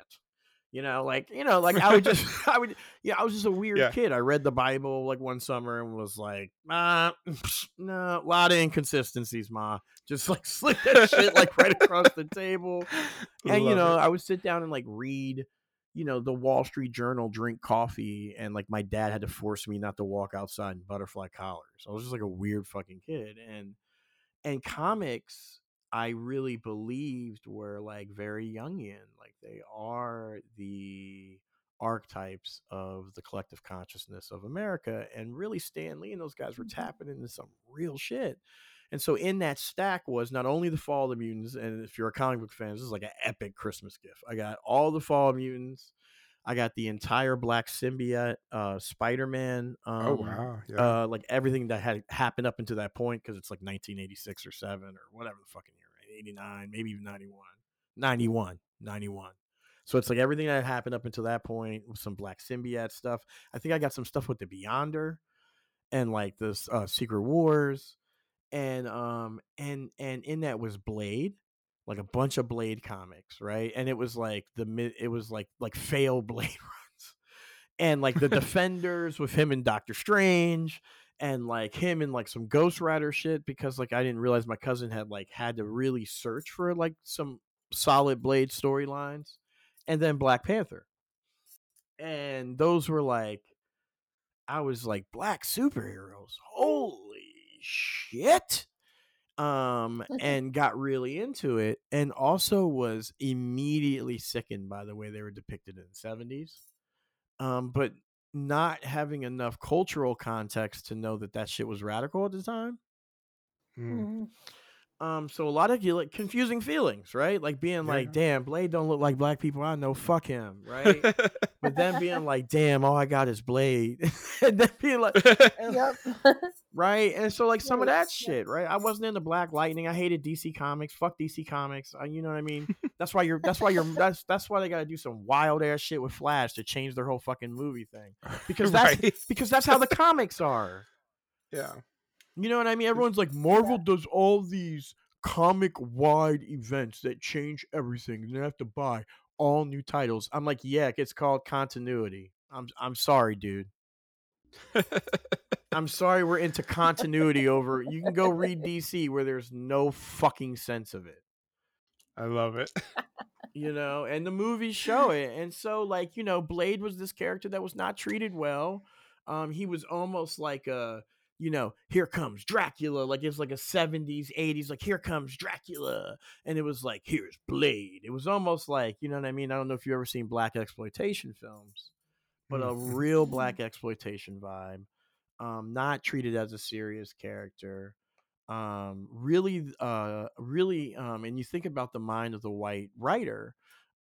You know, like you know, like I would just, I would, yeah, I was just a weird Yeah. kid. I read the Bible like one summer and was like, ah, no, a lot of inconsistencies, ma. Just like slid that shit like right across the table and you know it. i would sit down and like read you know the wall street journal drink coffee and like my dad had to force me not to walk outside in butterfly collars i was just like a weird fucking kid and and comics i really believed were like very jungian like they are the archetypes of the collective consciousness of america and really stan lee and those guys were Mhm. tapping into some real shit and so in that stack was not only the Fall of the Mutants, and if you're a comic book fan, this is like an epic Christmas gift. I got all the Fall of Mutants. I got the entire Black Symbiote, uh, Spider Man. Um, oh wow. Yeah. Uh, like everything that had happened up until that point, because it's like 1986 or 7 or whatever the fucking year, right? 89, maybe even 91. 91. 91. So it's like everything that happened up until that point with some Black Symbiote stuff. I think I got some stuff with the Beyonder and like this uh, Secret Wars and um and and in that was blade like a bunch of blade comics right? And it was like the mid it was like like fail blade runs. And like the defenders with him and doctor strange and like him and like some ghost rider shit because like i didn't realize my cousin had like had to really search for like some solid blade storylines. And then black panther. And those were like i was like black superheroes shit um and got really into it and also was immediately sickened by the way they were depicted in the 70s um but not having enough cultural context to know that that shit was radical at the time. Mm. Um so a lot of you like confusing feelings right like being Yeah. like damn blade don't look like black people i know fuck him right but then being like damn all i got is blade and then being like and- Yep. right? And so like some of that Yes, shit, right? I wasn't into Black Lightning. I hated DC Comics. Fuck DC Comics. Uh, you know what I mean? That's why you're. That's why you're. That's that's why they got to do some wild ass shit with Flash to change their whole fucking movie thing. Because that's right. because that's how the comics are. Yeah. You know what I mean? Everyone's like Marvel does all these comic wide events that change everything. And they have to buy all new titles. I'm like, yeah, it's called continuity. I'm I'm sorry, dude. I'm sorry we're into continuity over. You can go read DC where there's no fucking sense of it, I love it. you know, and the movies show it. And so, like, you know, Blade was this character that was not treated well. Um, he was almost like a, you know, here comes Dracula, like it's like a 70s, 80s, like here comes Dracula. And it was like, here's Blade. It was almost like, you know what I mean? I don't know if you've ever seen black exploitation films, but a Mm. real black exploitation vibe um, not treated as a serious character. Um, really, uh, really, um, and you think about the mind of the white writer,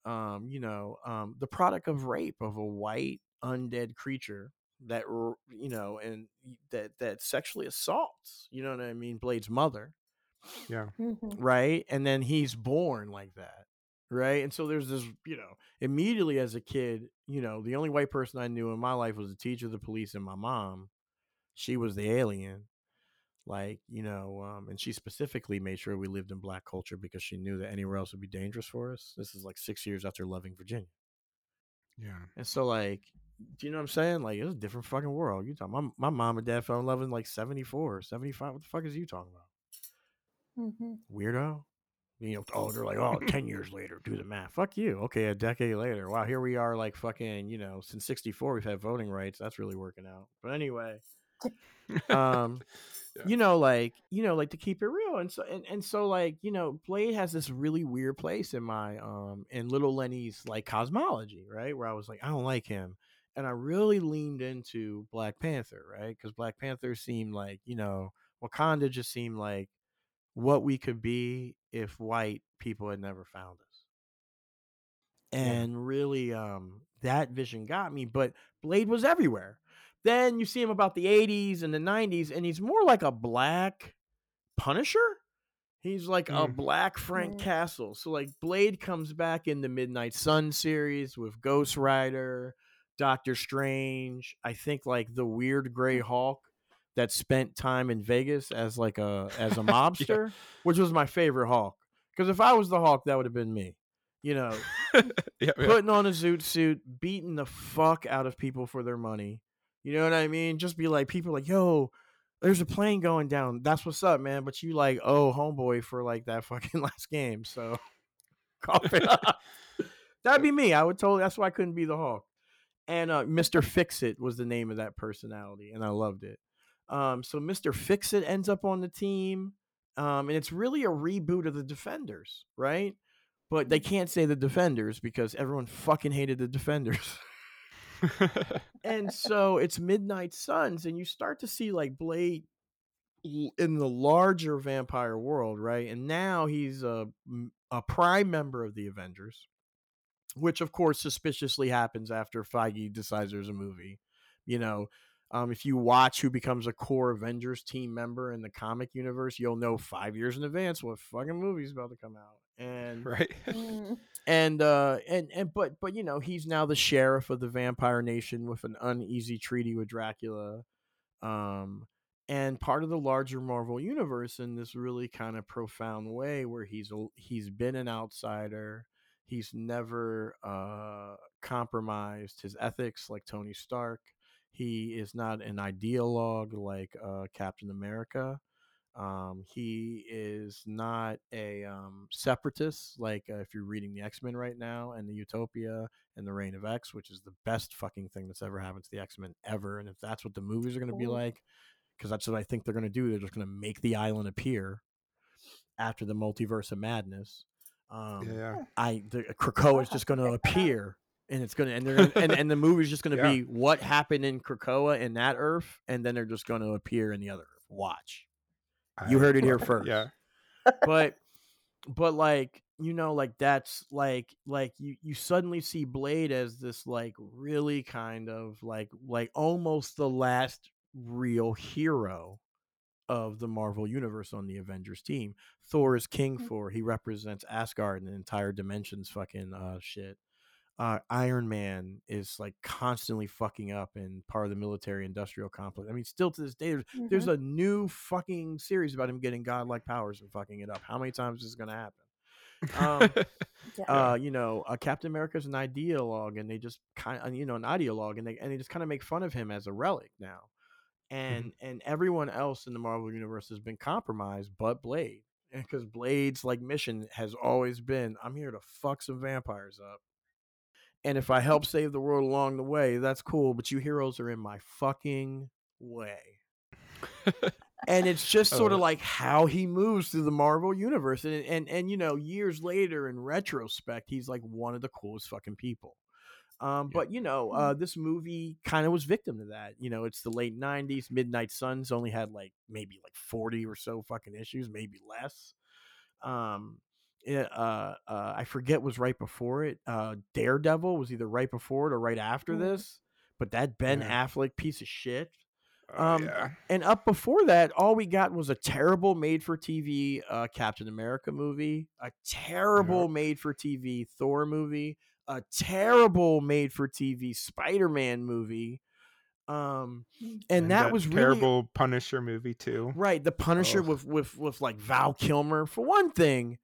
um, you know, um, the product of rape of a white undead creature that you know, and that that sexually assaults. You know what I mean? Blade's mother Yeah. Mhm. right? And then he's born like that, right? And so there's this, you know, immediately as a kid, you know, the only white person I knew in my life was the teacher, the police, and my mom. She was the alien, like you know, um, and she specifically made sure we lived in black culture because she knew that anywhere else would be dangerous for us. This is like six years after loving Virginia, Yeah. and so like. Do you know what I'm saying? Like, it's a different fucking world. You talking, my, my mom and dad fell in love in like 74, 75. What the fuck is you talking about? Mhm. weirdo. You know, oh, they're like, oh, 10 years later, do the math. Fuck you. Okay, a decade later. Wow, here we are, like, fucking, you know, since 64, we've had voting rights. That's really working out. But anyway, um, Yeah. you know, like, you know, like to keep it real. And so, and, and so, like, you know, Blade has this really weird place in my, um, in Little Lenny's, like, cosmology, right? Where I was like, I don't like him. And I really leaned into Black Panther, right? Because Black Panther seemed like, you know, Wakanda just seemed like, what we could be if white people had never found us. And really um that vision got me, but Blade was everywhere. Then you see him about the 80s and the 90s and he's more like a black Punisher. He's like a Mm. black Frank. Castle. So like Blade comes back in the Midnight Sun series with Ghost Rider, Doctor Strange. I think like the weird gray mm. Hulk that spent time in Vegas as like a as a mobster, which was my favorite Hulk. Because if I was the Hulk, that would have been me. You know, yeah, yeah. putting on a zoot suit, beating the fuck out of people for their money. You know what I mean? Just be like, people like, yo, there's a plane going down. That's what's up, man. But you like, oh, homeboy for like that fucking last game. So cough it up. That'd be me. I would totally. That's why I couldn't be the Hulk. And uh, Mr. Fix It was the name of that personality, and I loved it. Um, so Mr. Fix It ends up on the team, um, and it's really a reboot of the Defenders, right? But they can't say the Defenders because everyone fucking hated the Defenders. and so it's Midnight Suns, and you start to see like Blade in the larger vampire world, right? And now he's a a prime member of the Avengers, which of course suspiciously happens after Feige decides there's a movie. You know, um, if you watch who becomes a core Avengers team member in the comic universe, you'll know five years in advance what fucking movie's about to come out. And right. Mm. and uh and and but but you know he's now the sheriff of the vampire nation with an uneasy treaty with dracula um and part of the larger marvel universe in this really kind of profound way where he's a- he's been an outsider he's never uh compromised his ethics like tony stark he is not an ideologue like uh captain america um, he is not a um, separatist, like uh, if you're reading the X Men right now and the Utopia and the Reign of X, which is the best fucking thing that's ever happened to the X Men ever. And if that's what the movies are going to be like, because that's what I think they're going to do, they're just going to make the island appear after the multiverse of madness. Um, yeah. I the Krakoa is just going to appear. And it's gonna and they're gonna, and, and the movie's just gonna Yeah. be what happened in Krakoa in that Earth, and then they're just gonna appear in the other Earth. Watch You heard it here first. Yeah. but but like you know like that's like like you you suddenly see blade as this like really kind of like like almost the last real hero of the marvel universe on the avengers team thor is king Mm. thor he represents asgard and the entire dimensions fucking uh shit uh, Iron Man is like constantly fucking up and part of the military industrial complex. I mean, still to this day, there's, there's Mhm. a new fucking series about him getting godlike powers and fucking it up. How many times is this going to happen? Um, Yeah. uh, you know, uh, Captain is an ideologue, and they just kind of, you know, an ideologue, and they and they just kind of make fun of him as a relic now, and and everyone else in the Marvel universe has been compromised, but Blade, because Blade's like mission has always been, I'm here to fuck some vampires up, and if I help save the world along the way, that's cool, but you heroes are in my fucking way. And it's just sort of like how he moves through the Marvel universe, and and and you know, years later, in retrospect, he's like one of the coolest fucking people. Um, Yeah. but you know, uh, this movie kind of was victim to that. You know, it's the late '90s. Midnight Suns only had like maybe like 40 or so fucking issues, maybe less. Um, it, uh, uh, I forget was right before it. Uh, Daredevil was either right before it or right after Mhm. this. But that Ben Yeah. Affleck piece of shit. Oh, Um, yeah. And up before that, all we got was a terrible made for TV uh, Captain America movie, a terrible made for TV Thor movie, a terrible made for TV Spider Man movie. Um, Mm. and, that, was really terrible Punisher movie too. right. The Punisher Ugh. with with with like Val Kilmer for one thing.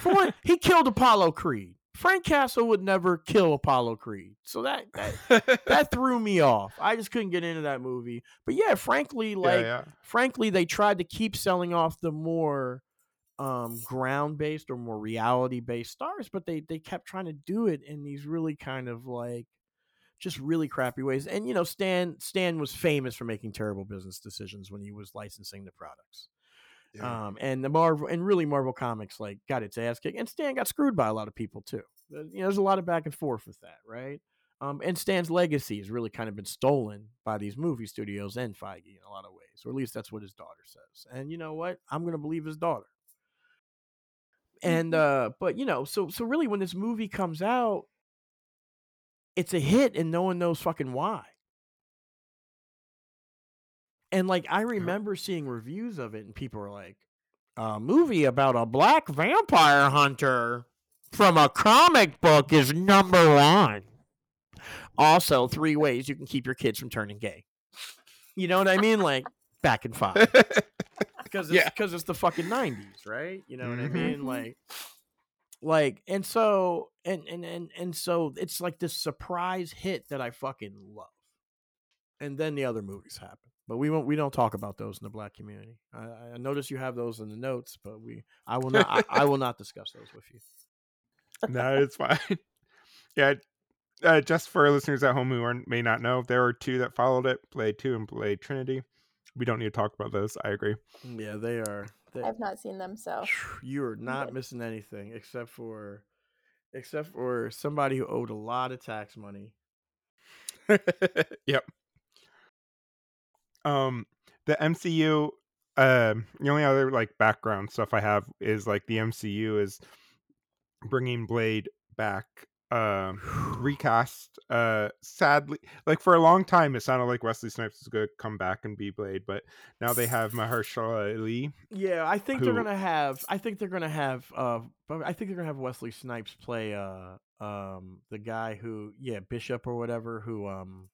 For one, he killed Apollo Creed. Frank Castle would never kill Apollo Creed, so that that that threw me off. I just couldn't get into that movie. But yeah, frankly, like yeah, frankly, they tried to keep selling off the more um ground based or more reality based stars, but they they kept trying to do it in these really kind of like just really crappy ways. And you know, Stan Stan was famous for making terrible business decisions when he was licensing the products. yeah. Um, and the Marvel and really Marvel Comics like got its ass kicked, and Stan got screwed by a lot of people too. You know, there's a lot of back and forth with that, right? Um, and Stan's legacy has really kind of been stolen by these movie studios and Feige in a lot of ways, or at least that's what his daughter says. And you know what? I'm gonna believe his daughter. And uh, but you know, so so really, when this movie comes out, it's a hit, and no one knows fucking why. And like I remember seeing reviews of it, and people were like, "A movie about a black vampire hunter from a comic book is number one." Also, three ways you can keep your kids from turning gay. You know what I mean? Like back in five. Because it's Yeah. because it's the fucking nineties, right? You know what I Mhm. mean? Like like and so and and and and so it's like this surprise hit that I fucking love. And then the other movies happen. But we won't we don't talk about those in the black community. I, I notice you have those in the notes, but we I will not I, I will not discuss those with you. no, it's fine. Yeah, uh, just for listeners at home who aren't, may not know, there were two that followed it: Blade Two and Blade Trinity. We don't need to talk about those. I agree. Yeah, they are they, I've not seen them, so you are not good. missing anything except for except for somebody who owed a lot of tax money. yep. Um, the MCU. Um, the only other like background stuff I have is like the MCU is bringing Blade back. Um, recast. Uh, sadly, like for a long time, it sounded like Wesley Snipes was going to come back and be Blade, but now they have Mahershala Ali. Yeah, I think they're gonna have. I think they're gonna have. Uh, I think they're gonna have Wesley Snipes play. Uh, um, the guy who, yeah, Bishop or whatever, who, um,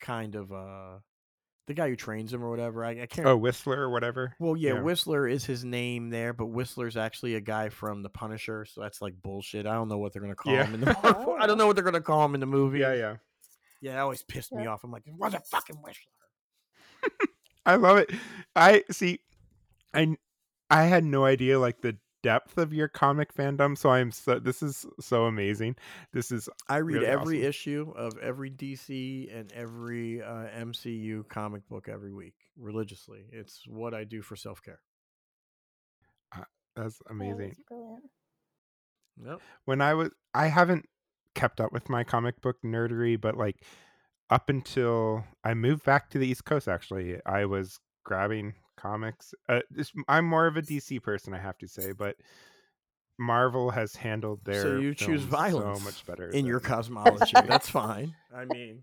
kind of, uh, the guy who trains him or whatever. I, I can't. Oh, Whistler or whatever. Well, yeah, yeah. Whistler is his name there, but Whistler's actually a guy from The Punisher, so that's like bullshit. I don't know what they're gonna call Yeah. him in the. I don't know what they're gonna call him in the movie. Yeah, yeah. yeah. That always pissed me off. I'm like, it wasn't fucking Whistler. I love it. I see. I I had no idea like the depth of your comic fandom. So I'm so this is so amazing. This is I read Really every awesome. issue of every DC and every uh, MCU comic book every week religiously. It's what I do for self care. that's amazing. is brilliant. Yep. When I was I haven't kept up with my comic book nerdery, but like up until I moved back to the East Coast, actually, I was grabbing comics. Uh, this, I'm more of a DC person, I have to say, but Marvel has handled their so you choose violence so much better in your cosmology. That's fine. I mean,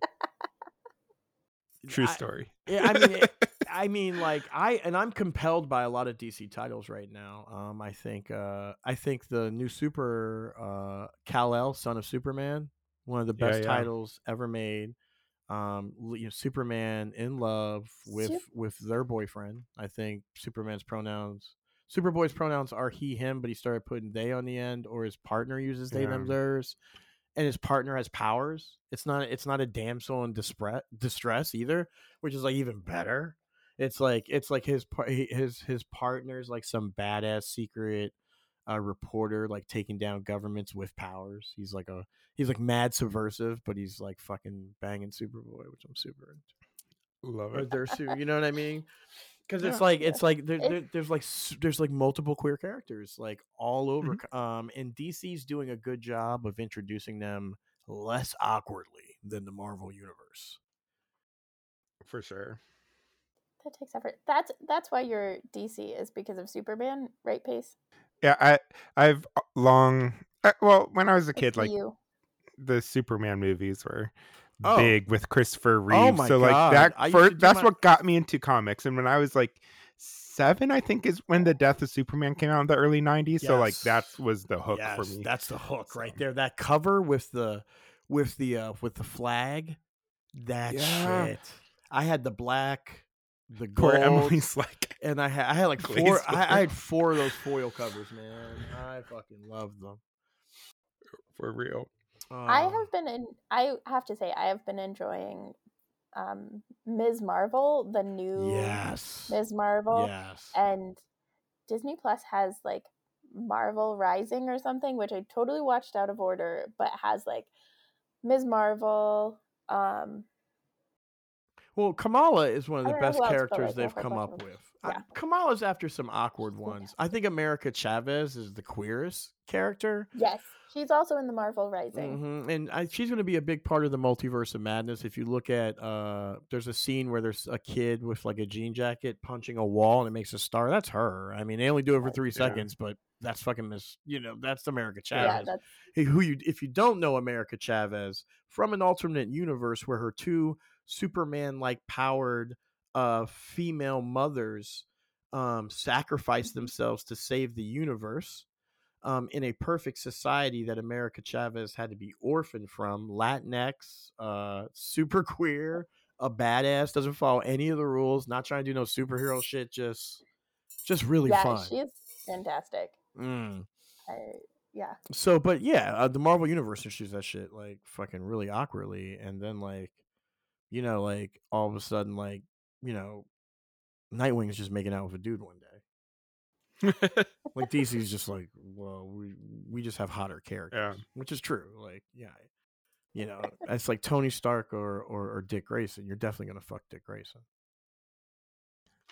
True story. Yeah, I mean, it, I mean, like I and I'm compelled by a lot of DC titles right now. Um, I think, uh, I think the new Super uh, Kal El, Son of Superman, one of the Yeah, best yeah. titles ever made. Um, you know, Superman in love with Sup- with their boyfriend. I think Superman's pronouns, Superboy's pronouns are he him, but he started putting they on the end, or his partner uses they them Yeah. theirs and his partner has powers. It's not it's not a damsel in distress distress either, which is like even better. It's like it's like his his his partner's like some badass secret uh, reporter like taking down governments with powers. He's like a he's like mad subversive, but he's like fucking banging Superboy, which I'm super into. Love Or it. they're su- you know what I mean? Because it's Yeah. like it's like there, there, there's like there's like multiple queer characters like all over. Mm-hmm. Um, and DC's doing a good job of introducing them less awkwardly than the Marvel universe. For sure. That takes effort. That's that's why your DC is because of Superman, right? Pace. Yeah, I I've uh, long uh, well when I was a It's kid, like you. the Superman movies were Oh. big with Christopher Reeve. Oh so like God. that I used fir- to do that's my- what got me into comics. And when I was like seven, I think is when the Death of Superman came out in the early '90s. So like that was the hook for me. That's the hook right there. That cover with the with the uh with the flag. That Yeah. shit. I had the black, the Poor gold, Emily's like and I had I had like four. I, I had four of those foil covers, man. I fucking love them. for real. I Uh, have been in. I have to say, I have been enjoying um Ms. Marvel, the new yes, Ms. Marvel, yes. and Disney Plus has like Marvel Rising or something, which I totally watched out of order, but has like Ms. Marvel. Um, Well, Kamala is one of the don't best who else, but, characters they've come bunch up with. Uh, Yeah. Kamala's after some awkward ones. I think America Chavez is the queerest character. yes, she's also in the Marvel Rising. hmm And I, she's going to be a big part of the multiverse of madness. If you look at, uh, there's a scene where there's a kid with like a jean jacket punching a wall and it makes a star. That's her. I mean, they only do it for three Yeah. seconds, but that's fucking miss. You know, that's America Yeah, Chavez. that's Hey, who you if you don't know America Chavez from an alternate universe where her two Superman like powered uh female mothers um sacrifice themselves to save the universe um, in a perfect society that America Chavez had to be orphaned from, Latinx, uh, super queer, a badass, doesn't follow any of the rules, not trying to do no superhero shit, just just really yeah, fun. she's fantastic. Mm. I, yeah. So, but yeah, uh, the Marvel Universe issues that shit like fucking really awkwardly, and then like, you know, like all of a sudden, like, you know, Nightwing is just making out with a dude one day. Like DC's just like, well, we we just have hotter characters, which is true. Like, yeah, you know, it's like Tony Stark or or, or Dick Grayson. You're definitely gonna fuck Dick Grayson.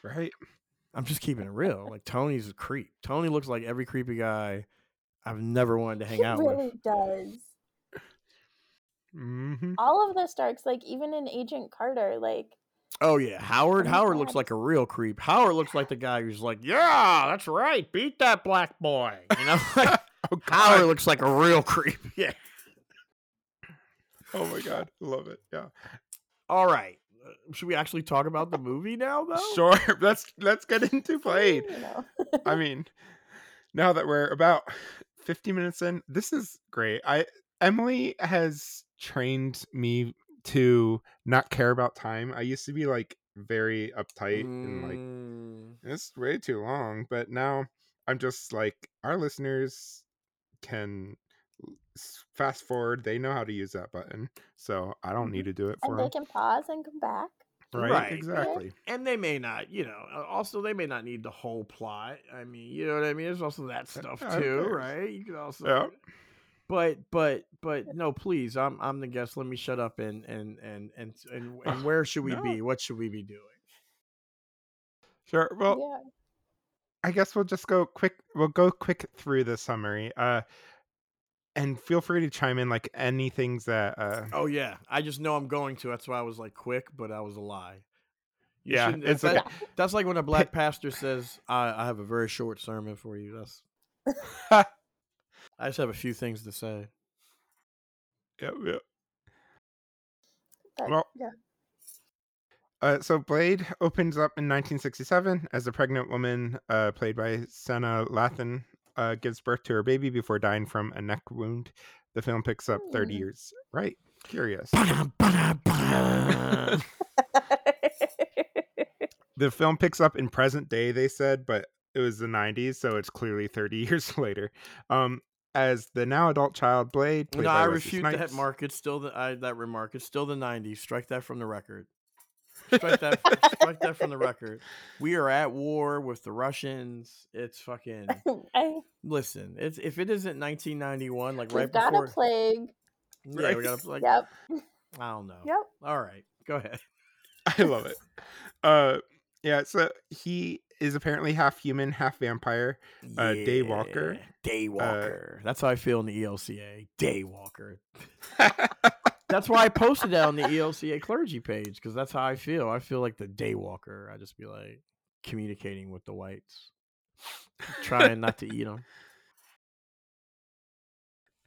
right. I'm just keeping it real. Like Tony's a creep. Tony looks like every creepy guy I've never wanted to hang He out really with. does. Hmm All of the Starks, like even in Agent Carter, like Oh yeah, Howard. Oh, Howard looks like a real creep. Howard looks like the guy who's like, yeah, that's right, beat that black boy. You know, like, Oh Howard looks like a real creep. Yeah. Oh my god. Love it. Yeah. All right. Uh, Should we actually talk about the movie now, though? Sure. Let's let's get into Blade. you know. I mean, now that we're about 50 minutes in, this is great. I Emily has trained me to not care about time. I used to be like very uptight and like Mm, it's way too long, but now I'm just like our listeners can fast forward. They know how to use that button, so I don't need to do it for and they them. can pause and come back. Right? Right. Exactly. and they may not, you know. Also, they may not need the whole plot. I mean, you know what I mean. There's also that stuff yeah, too, right? You could also. Yeah. But but but no, please. I'm I'm the guest. Let me shut up and and and and and, and where should we no. be? What should we be doing? Sure. Well, yeah. I guess we'll just go quick. We'll go quick through the summary. Uh, and feel free to chime in like any things that. Uh, Oh yeah, I just know I'm going to. That's why I was like quick, but I was a lie. You yeah, it's that- like That's like when a black pastor says, I, "I have a very short sermon for you." That's. I just have a few things to say. yeah, yeah. But, Well, yeah. Uh, so Blade opens up in 1967 as a pregnant woman, uh, played by Sanaa Lathan, uh, gives birth to her baby before dying from a neck wound. The film picks up 30 Hmm. years. Right. Curious. The film picks up in present day, they said, but it was the 90s, so it's clearly 30 years later. Um, as the now adult child Blade, played no, by I refute that mark. It's still the I, that remark. It's still the '90s. Strike that from the record. Strike that. strike that from the record. We are at war with the Russians. It's fucking. I, Listen, it's if it isn't 1991, like we've right got before. a plague. yeah, we Right. got a plague. Yep. I don't know. Yep. All right, go ahead. I love it. Uh, yeah, so he is apparently half human, half vampire. Uh, Daywalker. Yeah, Daywalker. That's how I feel in the ELCA. Daywalker. That's why I posted that on the ELCA clergy page because that's how I feel. I feel like the Daywalker. I just be like communicating with the whites, trying not to eat them.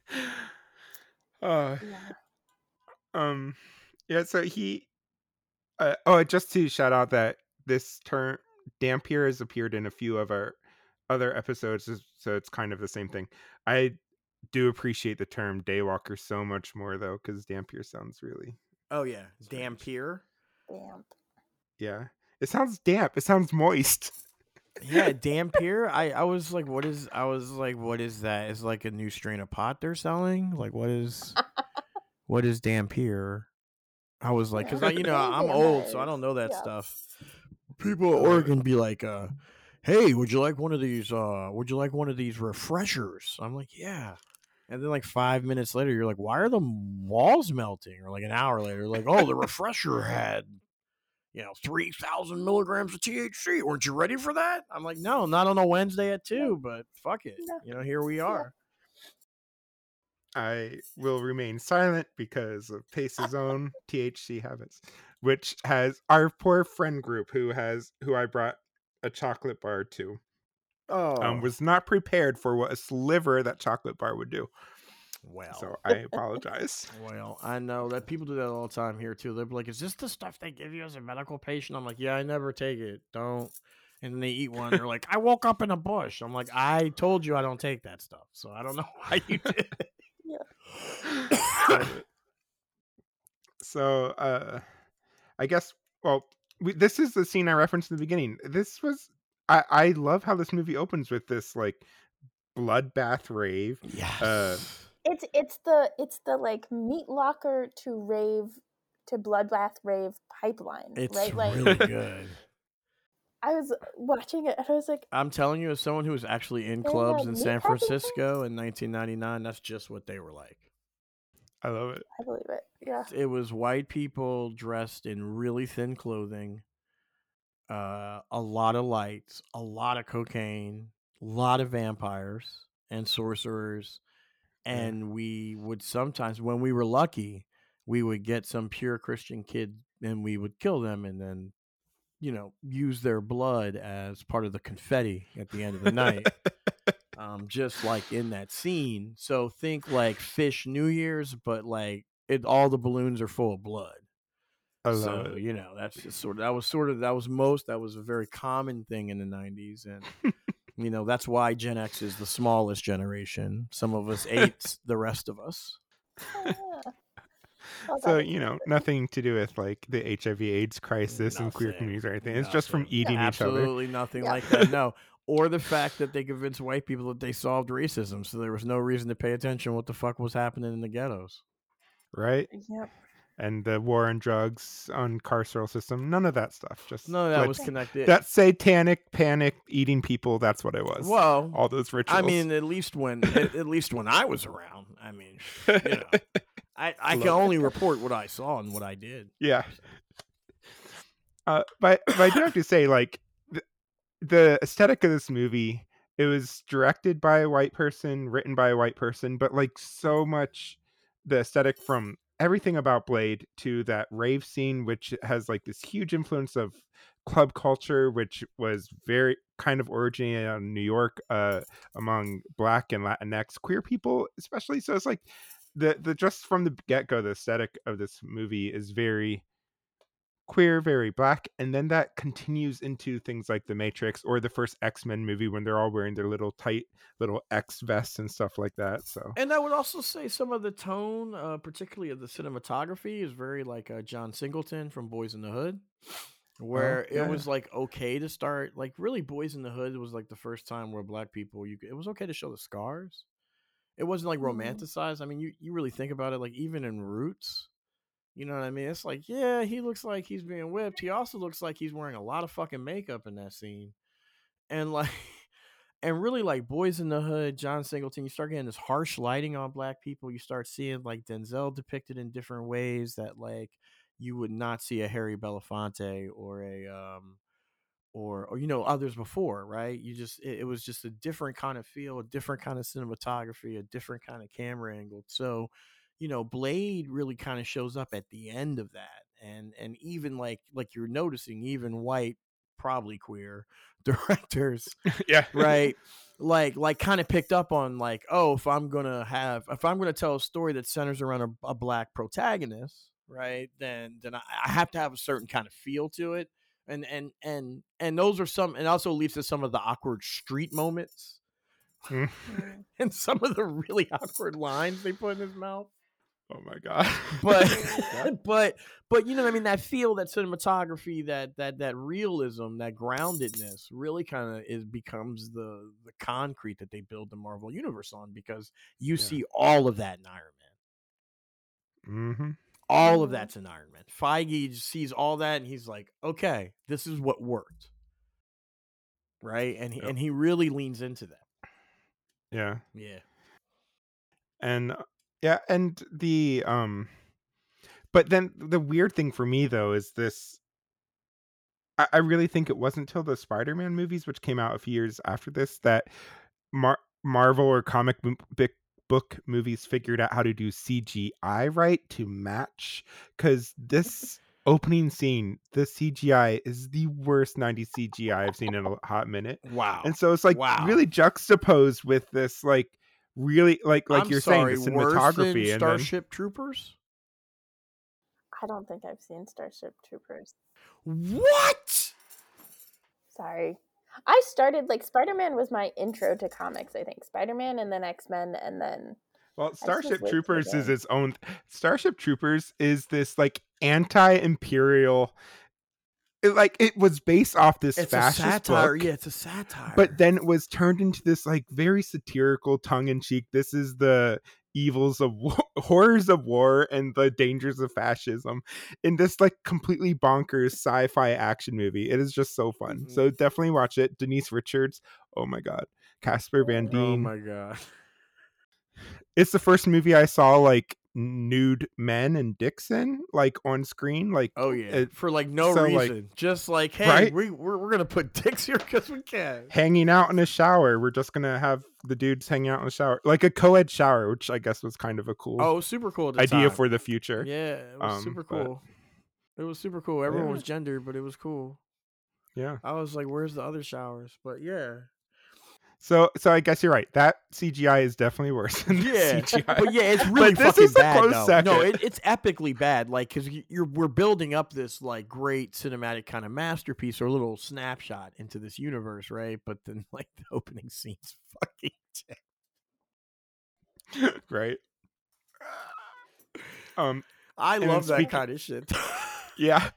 uh, Yeah. um, yeah, so he. Uh, oh, just to shout out that this term Dhampir has appeared in a few of our other episodes, so it's kind of the same thing. I do appreciate the term Daywalker so much more though, because Dhampir sounds really Oh yeah, Strange. Dhampir. Damn. yeah. It sounds damp. It sounds moist. Yeah, Dhampir. I I was like, what is? I was like, what is that? Is like a new strain of pot they're selling? Like, what is? what is Dhampir? I was like, because you know I'm old, so I don't know that Yeah. stuff. People at Oregon be like, uh, "Hey, would you like one of these? Uh, would you like one of these refreshers?" I'm like, "Yeah." And then like five minutes later, you're like, "Why are the walls melting?" Or like an hour later, like, "Oh, the refresher had." You know, three thousand milligrams of THC. Weren't you ready for that? I'm like, no, not on a Wednesday at two, but fuck it. No. You know, here we are. I will remain silent because of Pace's own THC habits, which has our poor friend group who has who I brought a chocolate bar to Oh, um, was not prepared for what a sliver that chocolate bar would do. well. So I apologize. Well, I know that people do that all the time here too. They're like, "Is this the stuff they give you as a medical patient?" I'm like, "Yeah, I never take it. Don't." And then they eat one. They're like, I woke up in a bush. I'm like, I told you I don't take that stuff. So I don't know why you did it. so uh i guess well we, this is the scene i referenced in the beginning this was i i love how this movie opens with this like bloodbath rave uh, Yes. It's it's the it's the like meat locker to rave to bloodbath rave pipeline, it's right? Like really good. I was watching it and I was like, I'm telling you, as someone who was actually in clubs in San packing things? Francisco in 1999, that's just what they were like. I love it I believe it. Yeah. It was white people dressed in really thin clothing, uh, a lot of lights, a lot of cocaine, a lot of vampires and sorcerers. And we would sometimes, when we were lucky, we would get some pure Christian kid and we would kill them and then, you know, use their blood as part of the confetti at the end of the night. um, just like in that scene. So think like Phish New Year's, but like it, all the balloons are full of blood. i love so it you know that's just sort of that was sort of that was most that was a very common thing in the 90s and you know that's why gen x is the smallest generation some of us ate the rest of us yeah. So you know nothing to do with like the hiv aids crisis and queer communities or anything it's just from Nothing. eating each other absolutely nothing Yeah. like that no or the fact that they convinced white people that they solved racism so there was no reason to pay attention what the fuck was happening in the ghettos right Yep. and the war on drugs on carceral system none of that stuff just none of that like, was connected that satanic panic eating people that's what it was well all those rituals I mean, at least when at, at least when I was around. I mean, you know, I, I can Love it. only report what I saw and what I did. yeah uh but, but i do have to say like the, the aesthetic of this movie it was directed by a white person written by a white person but like so much the aesthetic from everything about blade to that rave scene which has like this huge influence of club culture which was very kind of originated in new york uh among black and latinx queer people especially so it's like the the just from the get-go the aesthetic of this movie is very queer, very black, and then that continues into things like the Matrix or the first X Men movie when they're all wearing their little tight little X vests and stuff like that. So And I would also say some of the tone, uh, particularly of the cinematography, is very like uh, John Singleton from Boyz n the Hood, where yeah, it was like okay to start. Like really, Boyz n the Hood was like the first time where black people you it was okay to show the scars. It wasn't like Mhm. romanticized. I mean, you you really think about it, like even in Roots. You know what I mean? It's like, yeah, he looks like he's being whipped. He also looks like he's wearing a lot of fucking makeup in that scene. And like and really like Boyz n the Hood, John Singleton, you start getting this harsh lighting on black people. You start seeing like Denzel depicted in different ways that like you would not see a Harry Belafonte or a um or or you know others before, right? You just it, it was just a different kind of feel, a different kind of cinematography, a different kind of camera angle. So, you know, Blade really kind of shows up at the end of that. And and even like like you're noticing even white probably queer directors yeah, right like like kind of picked up on like oh if i'm gonna have if i'm gonna tell a story that centers around a, a black protagonist right then then I, I have to have a certain kind of feel to it and and and and those are some and also leads to some of the awkward street moments Mm. And some of the really awkward lines they put in his mouth Oh my god. but but but you know what I mean that feel that cinematography that that that realism that groundedness really kind of is becomes the the concrete that they build the Marvel universe on because you Yeah. see all of that in Iron Man hmm all of Mhm. that's in Iron Man Feige sees all that and he's like okay this is what worked right and he, Yep. and he really leans into that Yeah. yeah and yeah and the um but then the weird thing for me though is this i, I really think it wasn't till the spider-man movies which came out a few years after this that Mar- marvel or comic bic- book movies figured out how to do cgi right to match because this opening scene the cgi is the worst 90s cgi i've seen in a hot minute wow and so it's like Wow. really juxtaposed with this like really like like I'm you're sorry, saying the worse than cinematography and then, Starship Troopers I don't think I've seen Starship Troopers. what Sorry. I started like Spider Man was my intro to comics. I think Spider Man and then X Men and then Well, Starship Troopers is its own. Starship Troopers is this like anti-imperial. It, like it was based off this It's a fascist satire. book, Yeah, it's a satire. but then it was turned into this like very satirical, tongue-in-cheek. This is the evils of war, horrors of war and the dangers of fascism in this like completely bonkers sci-fi action movie. It is just so fun. Mm-hmm. So definitely watch it. Denise Richards. Oh my god. Casper Van Dien. oh my god. it's the first movie I saw like nude men and Dixon like on screen. Like Oh yeah, it- for like no so, like- reason, just like hey, Right? we we're, we're gonna put dicks here because we can. hanging out in a shower. We're just gonna have the dudes hanging out in the shower, like a co-ed shower, which I guess was kind of a cool Oh, super cool idea time. for the future. Yeah, it was Um, super but- cool. It was super cool. Everyone Yeah. was gendered, but it was cool. Yeah. I was like, "Where's the other showers?" But yeah, So so I guess you're right. That CGI is definitely worse than the yeah, CGI. but yeah, it's really this fucking bad. close though. second. No, it, it's epically bad. Like because you're we're building up this like great cinematic kind of masterpiece or little snapshot into this universe, right? But then like the opening scene's fucking. right. Um I love that speaking- kind of shit. yeah.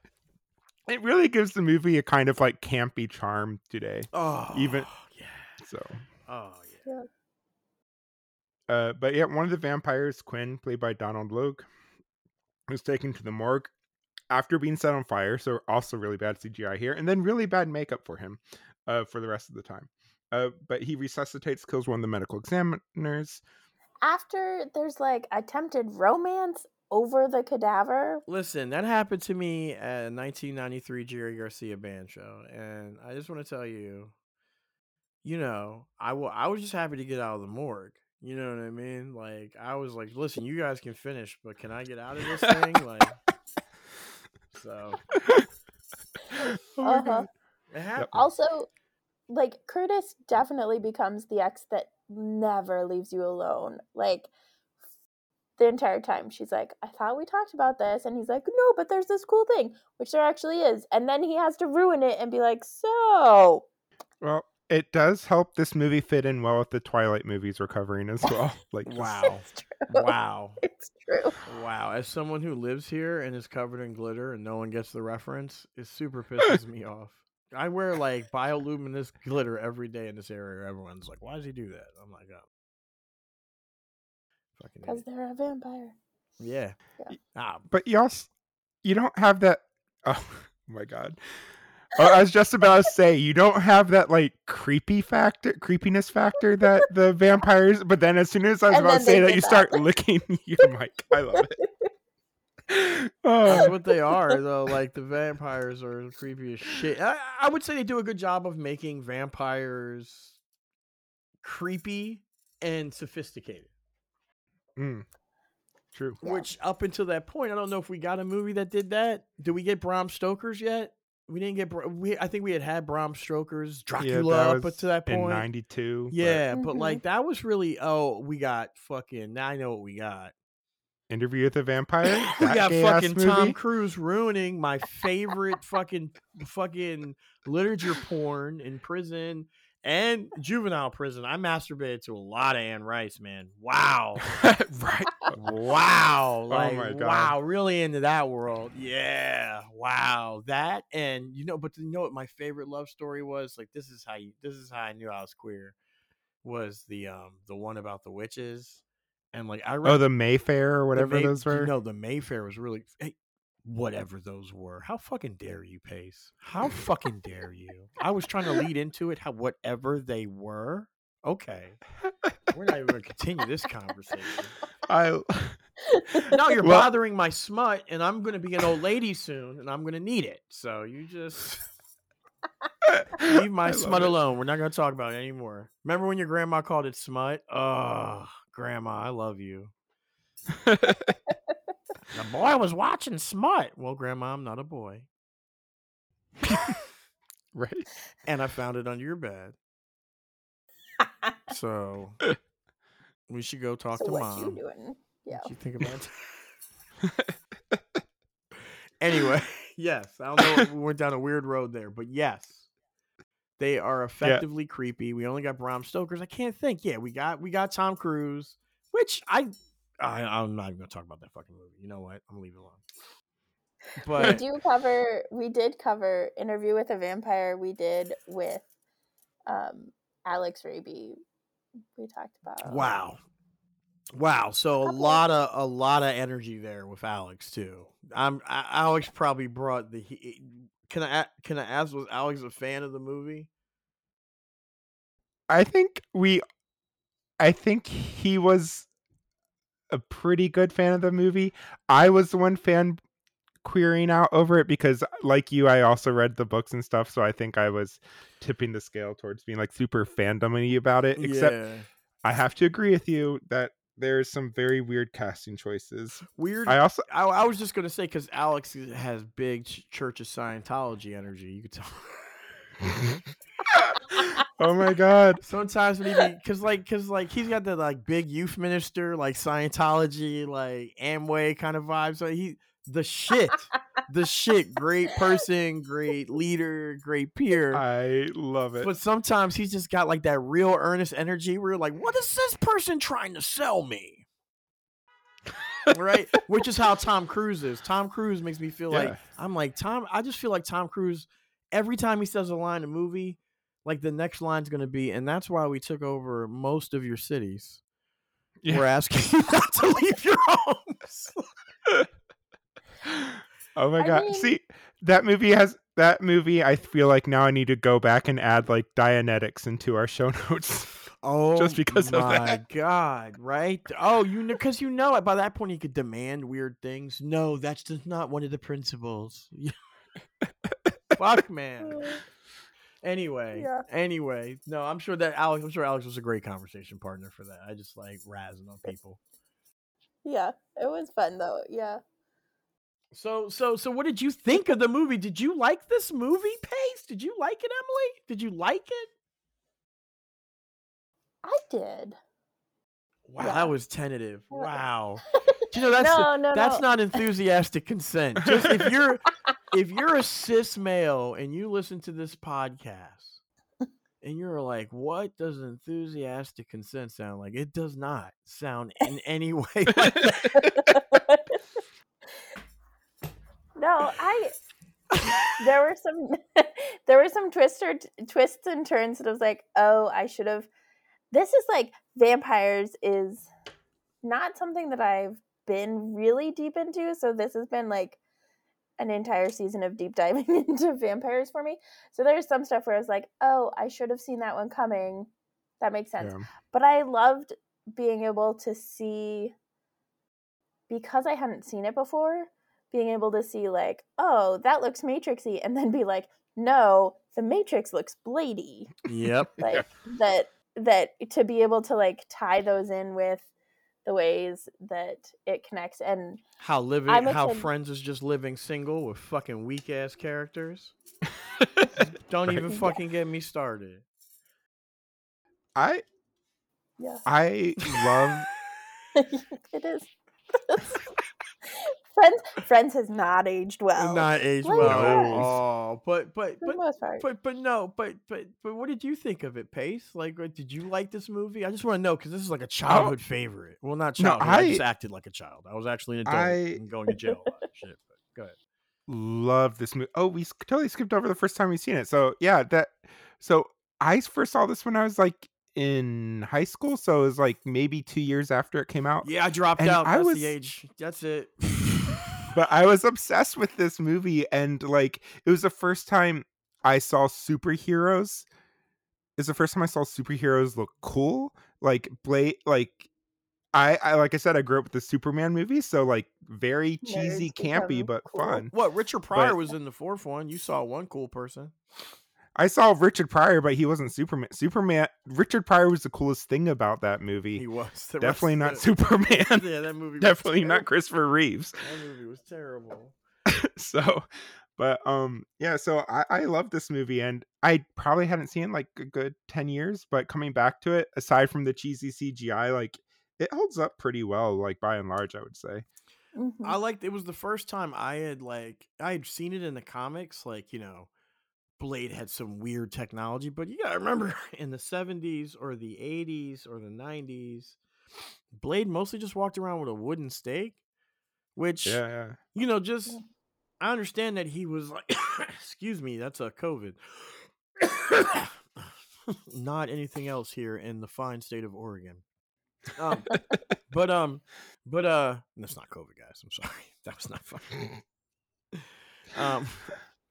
It really gives the movie a kind of like campy charm today. oh, Even-. So Oh yeah. Yeah. Uh, but yeah, one of the vampires, Quinn, played by Donal Logue, was taken to the morgue after being set on fire. So also really bad CGI here, and then really bad makeup for him uh, for the rest of the time. Uh, but he resuscitates, kills one of the medical examiners. After there's like attempted romance over the cadaver. Listen, that happened to me at a 1993 Jerry Garcia band show, and I just want to tell you, you know, I wa- I was just happy to get out of the morgue. You know what I mean? Like I was like, listen, you guys can finish, but can I get out of this thing? Like, so Oh Uh-huh. God. Also, like Curtis definitely becomes the ex that never leaves you alone. Like the entire time she's like, I thought we talked about this. And he's like, no, but there's this cool thing, which there actually is. And then he has to ruin it and be like, so. Well, it does help this movie fit in well with the Twilight movies we're covering as well. Like, Wow, It's true. wow, It's true. wow. As someone who lives here and is covered in glitter and no one gets the reference, it super pisses me off. I wear like bioluminescent glitter every day in this area. Everyone's like, "Why does he do that?" I'm like, "Oh, fucking Because they're a vampire. yeah." Yeah. Ah, but you also you don't have that. Oh my god. I was just about to say you don't have that like creepy factor, creepiness factor that the vampires. But then as soon as I was And about to say they that, you that. start licking your mic. I love it. That's Oh, what they are, though. Like the vampires are creepy as shit. I, I would say they do a good job of making vampires creepy and sophisticated. mm, true. Yeah. Which up until that point, I don't know if we got a movie that did that. Do we get Bram Stoker's yet? We didn't get. Bra- We I think we had had Bram Stoker's Dracula yeah, up to that in '92. yeah, but Mhm. like that was really. Oh, we got fucking. Now I know what we got. Interview with the Vampire. we got gay-ass fucking Tom. Cruise ruining my favorite fucking fucking literature porn in prison and juvenile prison. I masturbated to a lot of Anne Rice, man. Wow. right. Wow. Like, Oh my God. wow, really into that world. Yeah. Wow. That and you know, but you know what my favorite love story was? Like this is how you this is how I knew I was queer. Was the um the one about the witches. And like I read Oh, the Mayfair or whatever May- those were. No, the Mayfair was really hey, whatever those were. How fucking dare you, Pace? How fucking dare you? I was trying to lead into it how whatever they were. Okay. We're not even gonna continue this conversation. I. now you're Well- bothering my smut, and I'm gonna be an old lady soon, and I'm gonna need it. So you just leave my smut it. alone. We're not gonna talk about it anymore. Remember when your grandma called it smut? Oh, grandma, I love you. The boy was watching smut. Well, grandma, I'm not a boy. right. And I found it under your bed. So we should go talk so to what mom. you doing? Yeah. What you think about it? anyway, yes. I don't know. If we went down a weird road there, but yes. They are effectively creepy. We only got Bram Stoker's. I can't think. Yeah, we got we got Tom Cruise, which I, I I'm not even gonna talk about that fucking movie. You know what? I'm gonna leave it alone. we do cover we did cover interview with a vampire we did with um alex raby we talked about wow, wow. So a lot of a lot of energy there with Alex too. I'm I, Alex probably brought the. he- Can I can I ask? Was Alex a fan of the movie? I think we I think he was a pretty good fan of the movie. I was the one fan querying out over it because like you I also read the books and stuff so I think I was tipping the scale towards being like super fandomy about it except yeah. I have to agree with you that there's some very weird casting choices. weird. I also I, I was just gonna say because Alex has big Ch- Church of Scientology energy. You could tell. Oh my god. Sometimes when he because like because like he's got the like big youth minister like Scientology like Amway kind of vibe. So he the shit, the shit. Great person, great leader, great peer. I love it. But sometimes he's just got like that real earnest energy where you're like, what is this person trying to sell me? right? Which is how Tom Cruise is. Tom Cruise makes me feel like I'm like Tom. I just feel like Tom Cruise. Every time he says a line in a movie, like the next line's gonna be, and that's why we took over most of your cities. Yeah. We're asking you not to leave your homes. oh my I god. mean- See, that movie has that movie I feel like now I need to go back and add like Dianetics into our show notes. Oh, Just because of my that. God, right? Oh, you know, because you know it. By that point, you could demand weird things. No, that's just not one of the principles. Fuck, man. Anyway, Yeah. anyway, no, I'm sure that Alex. I'm sure Alex was a great conversation partner for that. I just like razzing on people. yeah it was fun though yeah So, so, so, what did you think of the movie? Did you like this movie, Pace? Did you like it, Emily? Did you like it? i did Wow, Yeah. that was tentative. Wow. You know that's no no that's no not enthusiastic consent. Just if you're if you're a cis male and you listen to this podcast and you're like, what does enthusiastic consent sound like? It does not sound in any way like that. no i there were some there were some twister twists and turns that I was like, oh, I should have. This is like vampires is not something that I've been really deep into. So this has been like an entire season of deep diving into vampires for me. So there's some stuff where I was like, oh, I should have seen that one coming. That makes sense. Yeah. But I loved being able to see because I hadn't seen it before, being able to see like, oh, that looks matrixy, and then be like, no, the matrix looks blady. Yep. Like that that to be able to like tie those in with the ways that it connects and How living I'm how kid- Friends is just living single with fucking weak ass characters. Don't Right. even Yeah. fucking get me started. I yeah, I love it is. Friends Friends has not aged well. Not aged Like well. Oh, but but but the most part. But but no, but but but what did you think of it, Pace? Like, uh, did you like this movie? I just want to know because this is like a childhood favorite. Well, not No, childhood. I, just acted like a child. I was actually an adult I- and going to jail. a lot and Shit, but go ahead. love this movie. Oh, we totally skipped over the first time we've seen it. So yeah, that so I first saw this when I was like in high school, so it was like maybe two years after it came out. Yeah, I dropped And out. I That's was- the age. That's it. But I was obsessed with this movie, and like it was the first time I saw superheroes. It's the first time I saw superheroes look cool. Like Blade, like I, I like I said, I grew up with the Superman movies, so like very cheesy, Nerds campy, but cool. fun. what? Richard Pryor But- was in the fourth one. You saw one cool person. I saw Richard Pryor, but he wasn't Superman. Superman. Richard Pryor was the coolest thing about that movie. He was The Definitely not the- Superman. Yeah, that movie. was Definitely not. Christopher Reeves. That movie was terrible. so but um yeah so I, I love this movie and i probably hadn't seen it in, like a good 10 years but coming back to it aside from the cheesy cgi like it holds up pretty well like by and large i would say Mhm. I liked it was the first time I had like I had seen it in the comics, like, you know, Blade had some weird technology, but you gotta remember in the 70s or the 80s or the 90s, Blade mostly just walked around with a wooden stake, which Yeah, yeah. you know, just I understand that he was like, excuse me, that's a COVID. Not anything else here in the fine state of Oregon. Um, but um, but uh, that's not COVID, guys. I'm sorry, that was not funny. Um,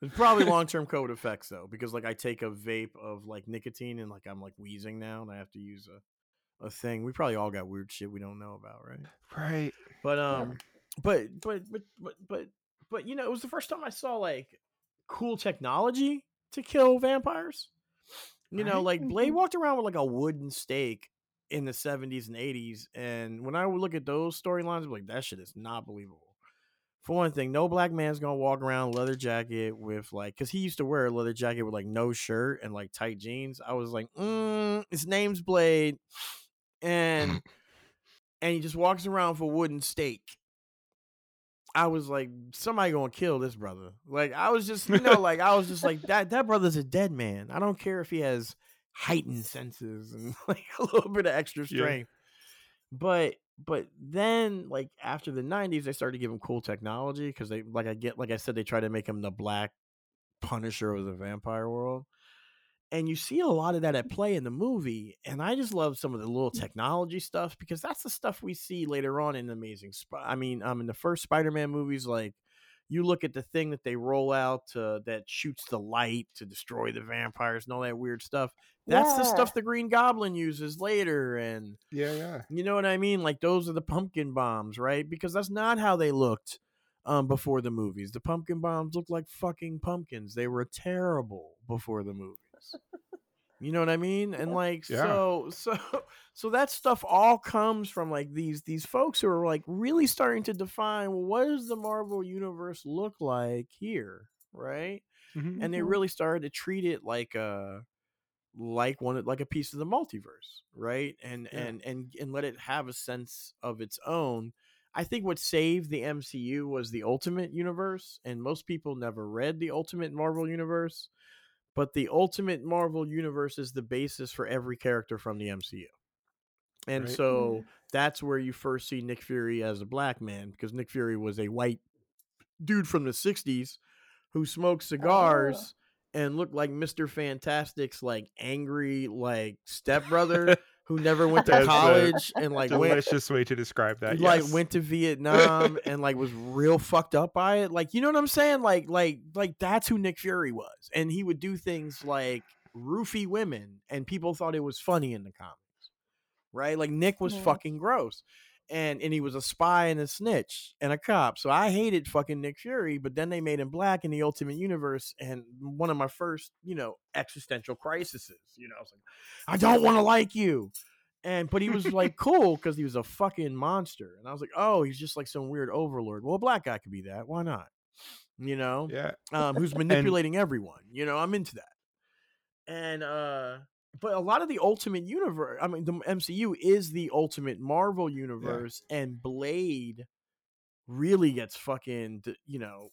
it's probably long term COVID effects though, because like I take a vape of like nicotine and like I'm like wheezing now, and I have to use a a thing. We probably all got weird shit we don't know about, right? Right. But um, but but but but but but you know, it was the first time I saw like cool technology to kill vampires. You know, like Blade Mhm. walked around with like a wooden stake in the seventies and eighties, and when I would look at those storylines, like, that shit is not believable. For one thing, no black man's gonna walk around leather jacket with like, cause he used to wear a leather jacket with like no shirt and like tight jeans. I was like, mm, his name's Blade, and and he just walks around a wooden stake. I was like, somebody gonna kill this brother. Like I was just, you know, like I was just like that. That brother's a dead man. I don't care if he has heightened senses and like a little bit of extra Yeah. strength. But but then like after the '90s, they started to give him cool technology because they like I get like I said they tried to make him the black Punisher of the vampire world. And you see a lot of that at play in the movie, and I just love some of the little technology stuff because that's the stuff we see later on in the Amazing. Sp- I mean, um, in the first Spider-Man movies, like you look at the thing that they roll out to, that shoots the light to destroy the vampires and all that weird stuff. That's the stuff the Green Goblin uses later, and Yeah, yeah. you know what I mean? Like those are the pumpkin bombs, right? Because that's not how they looked um before the movies. The pumpkin bombs looked like fucking pumpkins. They were terrible before the movies. You know what I mean? And like Yeah. so so so that stuff all comes from like these these folks who are like really starting to define well, what does the Marvel universe look like here, right? Mhm. and they Mhm. really started to treat it like a like one like a piece of the multiverse right and Yeah. and and and let it have a sense of its own i think what saved the mcu was the ultimate universe and most people never read the ultimate marvel universe but the ultimate marvel universe is the basis for every character from the mcu and Right. so that's where you first see nick fury as a black man because nick fury was a white dude from the 60s who smoked oh. cigars and looked like Mr. Fantastic's like angry like stepbrother who never went to That's a college and like went Delicious way to describe that. like yes. went to Vietnam and like was real fucked up by it. Like you know what I'm saying? Like like like that's who Nick Fury was. And he would do things like roofie women and people thought it was funny in the comics. Right? Like Nick was fucking gross. And and he was a spy and a snitch and a cop. So I hated fucking Nick Fury, but then they made him black in the Ultimate Universe and one of my first, you know, existential crises. You know, I was like, I don't want to like you and but he was like cool because he was a fucking monster and i was like oh he's just like some weird overlord well a black guy could be that why not you know Yeah. um who's manipulating everyone you know i'm into that and uh but a lot of the ultimate universe i mean the mcu is the ultimate marvel universe and blade really gets fucking you know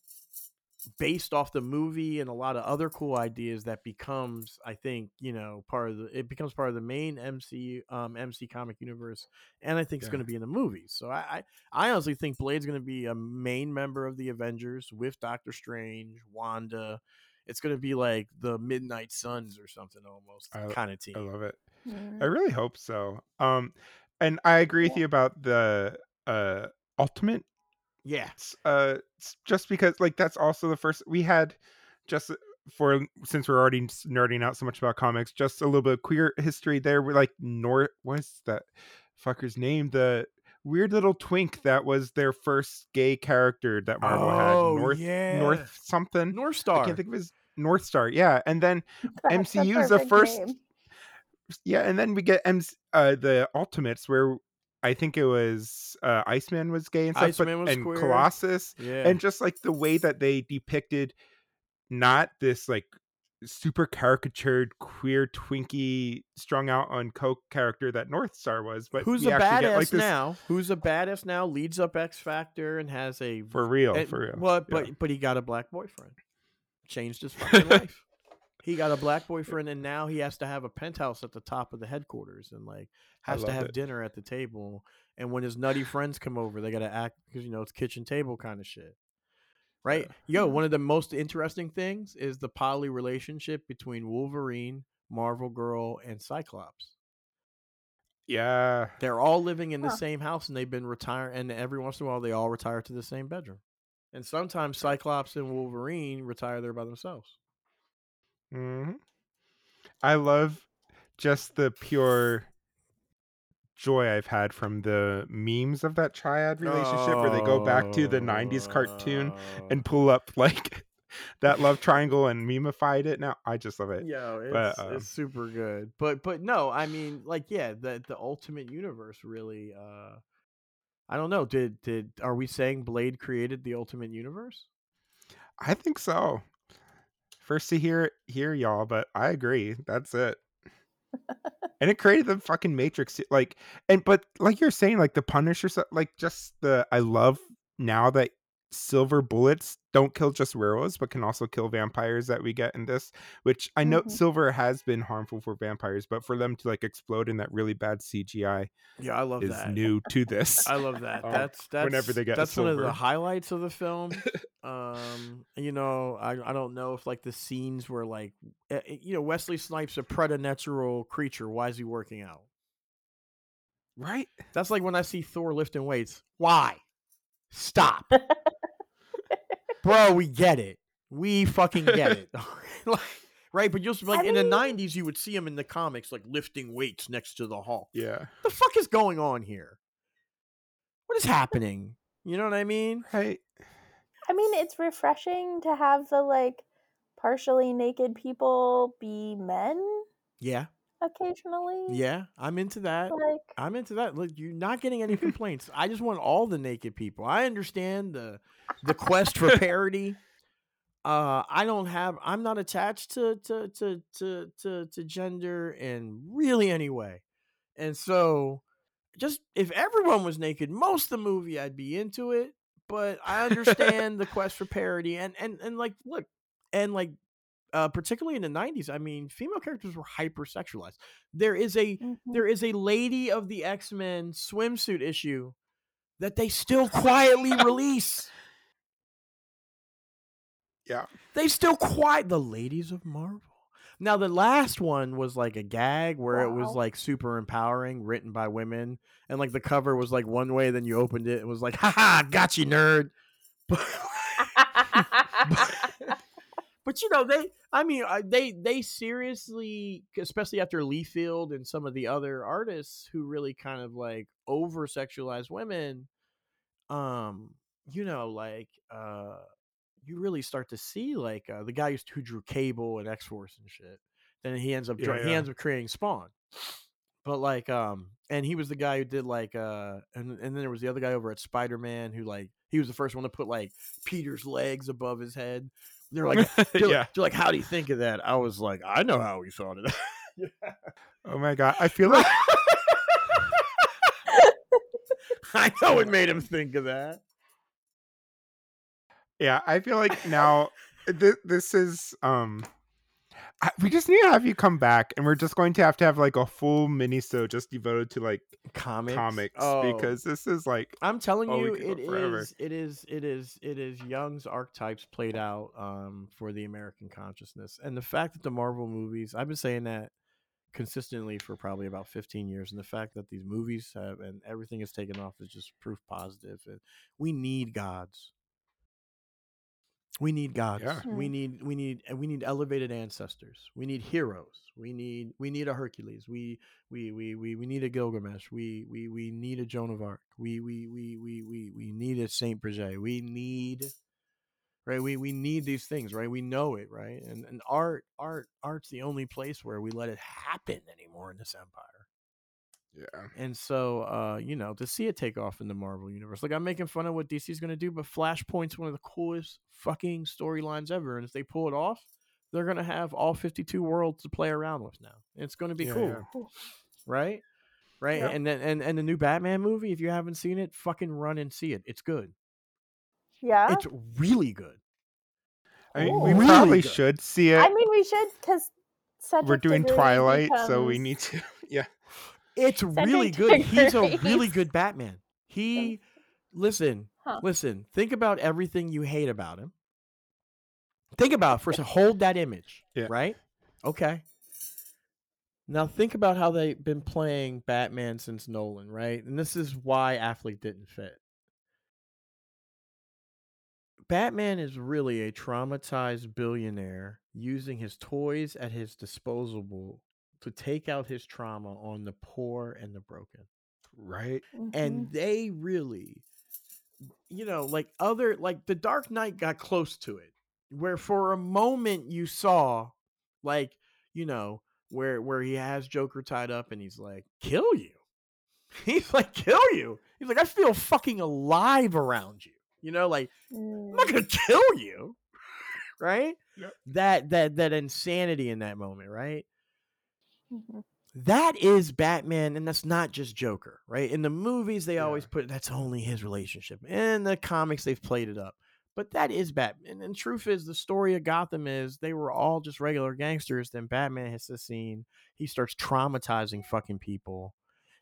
based off the movie and a lot of other cool ideas that becomes i think you know part of the it becomes part of the main mc um mc comic universe and i think it's Yeah. going to be in the movies so I, I i honestly think blade's going to be a main member of the avengers with doctor strange wanda it's going to be like the midnight suns or something almost I- kind of team I love it. Mhm. I really hope so. Um, and I agree with you about the uh ultimate. yeah Uh, just because like that's also the first we had just for since we're already nerding out so much about comics, just a little bit of queer history there. We're like North. What's that fucker's name? The weird little twink that was their first gay character that Marvel Oh, had. North yeah. North something. north I can't think of his Northstar. Yeah, and then That's a MCU is the first name. yeah, and then we get MC, uh the Ultimates where I think it was uh Iceman was gay and stuff, Iceman but was and queer. Colossus yeah and just like the way that they depicted not this like super caricatured queer twinkie strung out on coke character that Northstar was, but who's a badass get, like this now? Who's a badass now? Leads up X Factor and has a for real, and- for real. What? yeah. But but he got a black boyfriend. Changed his fucking life. he got a black boyfriend, and now he has to have a penthouse at the top of the headquarters, and like has to have it. dinner at the table. And when his nutty friends come over, they got to act because you know it's kitchen table kind of shit, right? Yo, one of the most interesting things is the poly relationship between Wolverine, Marvel Girl, and Cyclops. Yeah. They're all living in the Huh. same house, and they've been retired. And every once in a while, they all retire to the same bedroom. And sometimes Cyclops and Wolverine retire there by themselves. hmm I love just the pure joy I've had from the memes of that triad relationship where they go back to the 90s cartoon Oh. and pull up like that love triangle and memeified it. Now I just love it. yeah it's, But, um, it's super good. But but no, I mean, like, yeah, the the ultimate universe really. uh I don't know. Did did are we saying Blade created the ultimate universe? I think so. First to hear hear y'all, but I agree. That's it. And it created the fucking Matrix, like, and but like you're saying, like the Punisher, like just the I love now that silver bullets don't kill just werewolves, but can also kill vampires that we get in this. Which I know Mhm. silver has been harmful for vampires, but for them to like explode in that really bad CGI Yeah, I love is that. new to this. I love that. Um, that's that's whenever they get that's one of the highlights of the film. um, you know, I I don't know if like the scenes were like, eh, eh, you know, Wesley Snipes a preternatural creature. Why is he working out? right? That's like when I see Thor lifting weights. Why? Stop, bro. We get it. We fucking get it. like, right? But you'll like I in the '90s, you would see him in the comics like lifting weights next to the Hulk. Yeah. the fuck is going on here? What is happening? You know what I mean? Right. I mean, it's refreshing to have the like partially naked people be men Yeah, occasionally. yeah, I'm into that. Like, I'm into that. Look, you're not getting any complaints. I just want all the naked people. I understand the the quest for parody. Uh, I don't have. I'm not attached to to to to to, to gender in really any way, and so just if everyone was naked, most of the movie I'd be into it. But I understand the quest for parody, and and and like look, and like uh, particularly in the 90s, I mean, female characters were hypersexualized. There is a mhm. there is a Lady of the X Men swimsuit issue that they still quietly release. Yeah. They still quiet the Ladies of Marvel. Now the last one was like a gag where it was like super empowering, written by women, and like the cover was like one way, then you opened it, it was like, haha, got you, nerd. But, but you know they i mean uh, they they seriously especially after Liefeld and some of the other artists who really kind of like over sexualize women um you know like uh you really start to see like uh, the guy who who drew cable and x-force and shit then he ends up Yeah, he yeah. ends up creating spawn but like um and he was the guy who did like uh and, and then there was the other guy over at spider-man who like he was the first one to put like peter's legs above his head they're like they're, yeah. they're like how do you think of that i was like i know how he thought of that Oh my god. I feel like i know it made him think of that yeah, I feel like now th- this is um I, we just need to have you come back and we're just going to have to have like a full mini so just devoted to like comics comics Oh. because this is like I'm telling Oh, you, it is, it is, it is, it is Jung's archetypes played out um, for the American consciousness, and the fact that the Marvel movies, I've been saying that consistently for probably about 15 years, and the fact that these movies have and everything is taken off is just proof positive. And we need gods. We need gods. Yeah. We Hmm. need we need and we need elevated ancestors. We need heroes. We need we need a Hercules. We we we we, we need a Gilgamesh. We we we need a Joan of Arc. We we we we we we need a Saint Bridget. We need right. We we need these things, right? We know it, right? And and art art art's the only place where we let it happen anymore in this empire. Yeah. And so, uh, you know, to see it take off in the Marvel universe, like I'm making fun of what DC's going to do, but Flashpoint's one of the coolest fucking storylines ever. And if they pull it off, they're going to have all 52 worlds to play around with now. It's going to be Yeah, cool, yeah. right? Right. Yeah. And then and and the new Batman movie, if you haven't seen it, fucking run and see it. It's good. yeah. It's really good. I mean, we Really probably good. should see it. I mean, we should because We're doing Twilight, so we need to. Yeah. It's Cedric really good. He's a really good Batman. He listen, Huh. listen. Think about everything you hate about him. Think about it first. Hold that image. Yeah. Right. Okay. Now think about how they've been playing Batman since Nolan, right? And this is why Affleck didn't fit. Batman is really a traumatized billionaire using his toys at his disposable to take out his trauma on the poor and the broken. Right. Mm-hmm. And they really, you know, like other, like the Dark Knight got close to it, where for a moment you saw, like, you know, where where he has Joker tied up and he's like, kill you. He's like, kill you. He's like, I feel fucking alive around you. You know, like I'm not Mm. gonna kill you, right? Yep. That that that insanity in that moment, right? Mhm. That is Batman, and that's not just Joker, right? In the movies, they always put that's only his relationship. In the comics, they've played it up, but that is Batman. And, the truth is, the story of Gotham is they were all just regular gangsters. Then Batman hits the scene. He starts traumatizing fucking people,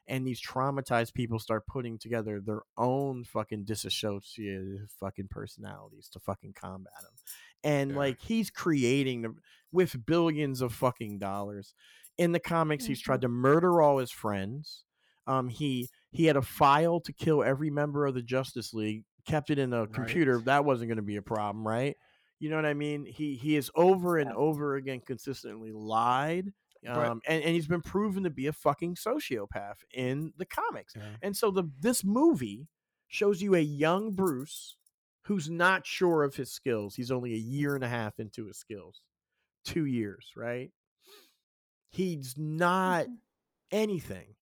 and these traumatized people start putting together their own fucking disassociated fucking personalities to fucking combat him. And Yeah. like he's creating them with billions of fucking dollars. In the comics, he's tried to murder all his friends. Um, he he had a file to kill every member of the Justice League, kept it in a computer. That wasn't going to be a problem, right? You know what I mean? He he has over and over again consistently lied. Um, and, and he's been proven to be a fucking sociopath in the comics. Yeah. And so the this movie shows you a young Bruce who's not sure of his skills. He's only a year and a half into his skills. 2 years, right? He's not Mhm. anything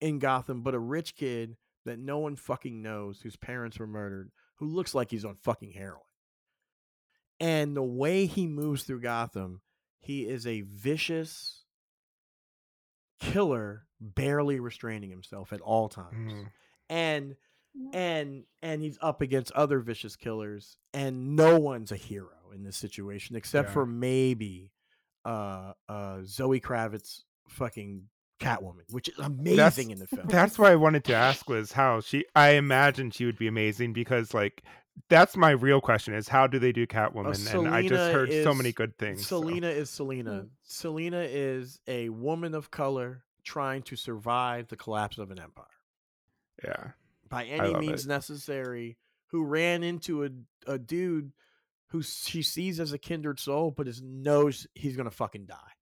in Gotham but a rich kid that no one fucking knows whose parents were murdered, who looks like he's on fucking heroin. And the way he moves through Gotham, he is a vicious killer, barely restraining himself at all times. Mm. And and and he's up against other vicious killers and no one's a hero in this situation except Yeah. for maybe uh uh Zoe Kravitz fucking Catwoman, which is amazing in the film. That's why I wanted to ask was how she. I imagine she would be amazing because like that's my real question is how do they do Catwoman? and I just heard so many good things. so- Selina is Selina. Mm. Selina is a woman of color trying to survive the collapse of an empire Yeah. by any means it. necessary. Who ran into a a dude who she sees as a kindred soul, but is knows he's gonna fucking die.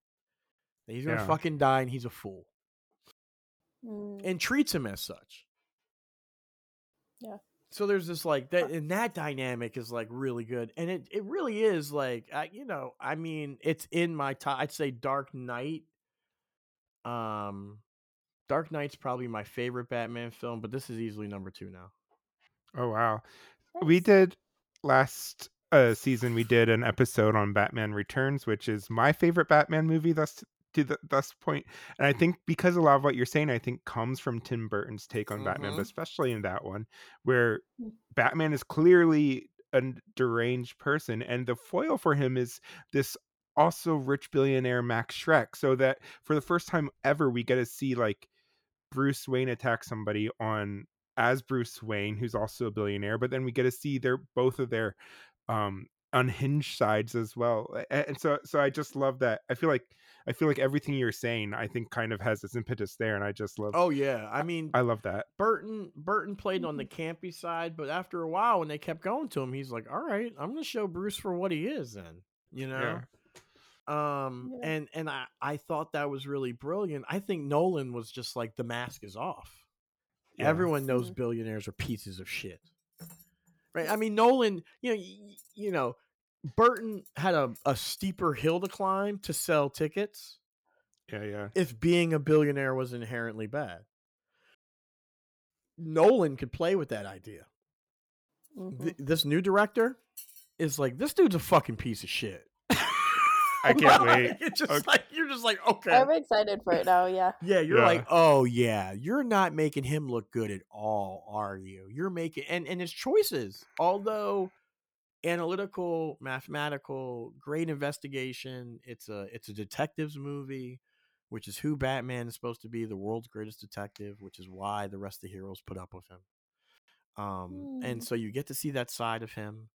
He's gonna Yeah. fucking die, and he's a fool, Mm. and treats him as such. Yeah. So there's this like that, and that dynamic is like really good, and it it really is like I, you know, I mean, it's in my top. I'd say Dark Knight. Um, Dark Knight's probably my favorite Batman film, but this is easily number two now. Oh wow. We did last uh, season. We did an episode on Batman Returns, which is my favorite Batman movie thus to the thus point. And I think because a lot of what you're saying, I think comes from Tim Burton's take on Batman, Mhm. but especially in that one, where Mm. Batman is clearly a deranged person, and the foil for him is this also rich billionaire Max Shreck. So that for the first time ever, we get to see like Bruce Wayne attack somebody on as Bruce Wayne, who's also a billionaire, but then we get to see their both of their um unhinged sides as well. And so so I just love that. I feel like I feel like everything you're saying, I think kind of has this impetus there, and I just love Oh yeah, I mean, I love that. Burton Burton played on the campy side, but after a while, when they kept going to him, he's like, "All right, I'm gonna show Bruce for what he is." Then you know, um, Yeah. and and I I thought that was really brilliant. I think Nolan was just like the mask is off. Yeah. Everyone knows billionaires are pieces of shit, right? I mean, Nolan, you know, you know, Burton had a, a steeper hill to climb to sell tickets Yeah, yeah. if being a billionaire was inherently bad. Nolan could play with that idea. Mhm. Th- this new director is like, this dude's a fucking piece of shit. I can't wait. It's just Okay. like you're just like, okay. I'm excited for it now. Yeah. Yeah, you're Yeah. like, oh yeah, you're not making him look good at all, are you? You're making and and his choices, although analytical, mathematical, great investigation. It's a it's a detectives movie, which is who Batman is supposed to be, the world's greatest detective, which is why the rest of the heroes put up with him. Um, and Mm. so you get to see that side of him.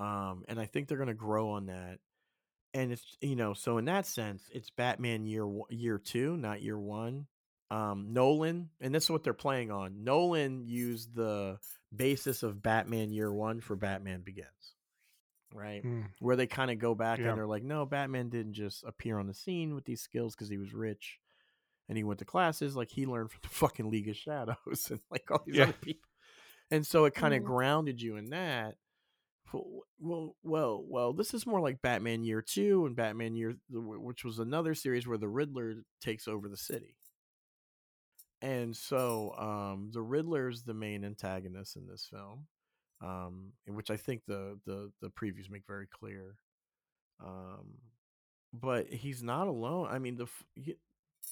Um, and I think they're gonna grow on that. And it's you know, so in that sense, it's Batman year year two, not year one. Um, Nolan, and this is what they're playing on. Nolan used the basis of Batman year one for Batman Begins, right? Mm, Where they kind of go back Yeah. and they're like, no, Batman didn't just appear on the scene with these skills because he was rich and he went to classes. Like he learned from the fucking League of Shadows and like all these Yeah. other people. And so it kind of Mhm. grounded you in that. Well, well, well, this is more like Batman Year Two and Batman Year, which was another series where the Riddler takes over the city. And so um, the Riddler is the main antagonist in this film, um, which I think the the the previews make very clear. Um, but he's not alone. I mean, the he-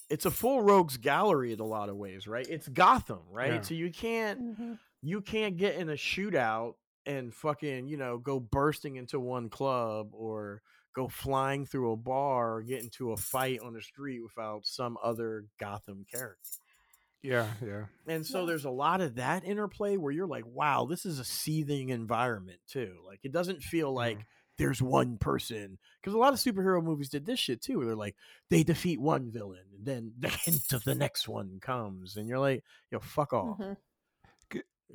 it's a full rogues gallery in a lot of ways, right? It's Gotham, right? Yeah. So you can't Mhm. you can't get in a shootout and fucking you know go bursting into one club or go flying through a bar or get into a fight on the street without some other Gotham character. yeah, yeah. And so Yeah. there's a lot of that interplay where you're like, wow, this is a seething environment too. Like it doesn't feel like Mm. there's one person because a lot of superhero movies did this shit too, where they're like they defeat one villain and then the hint of the next one comes, and you're like, yo, fuck off, Mhm.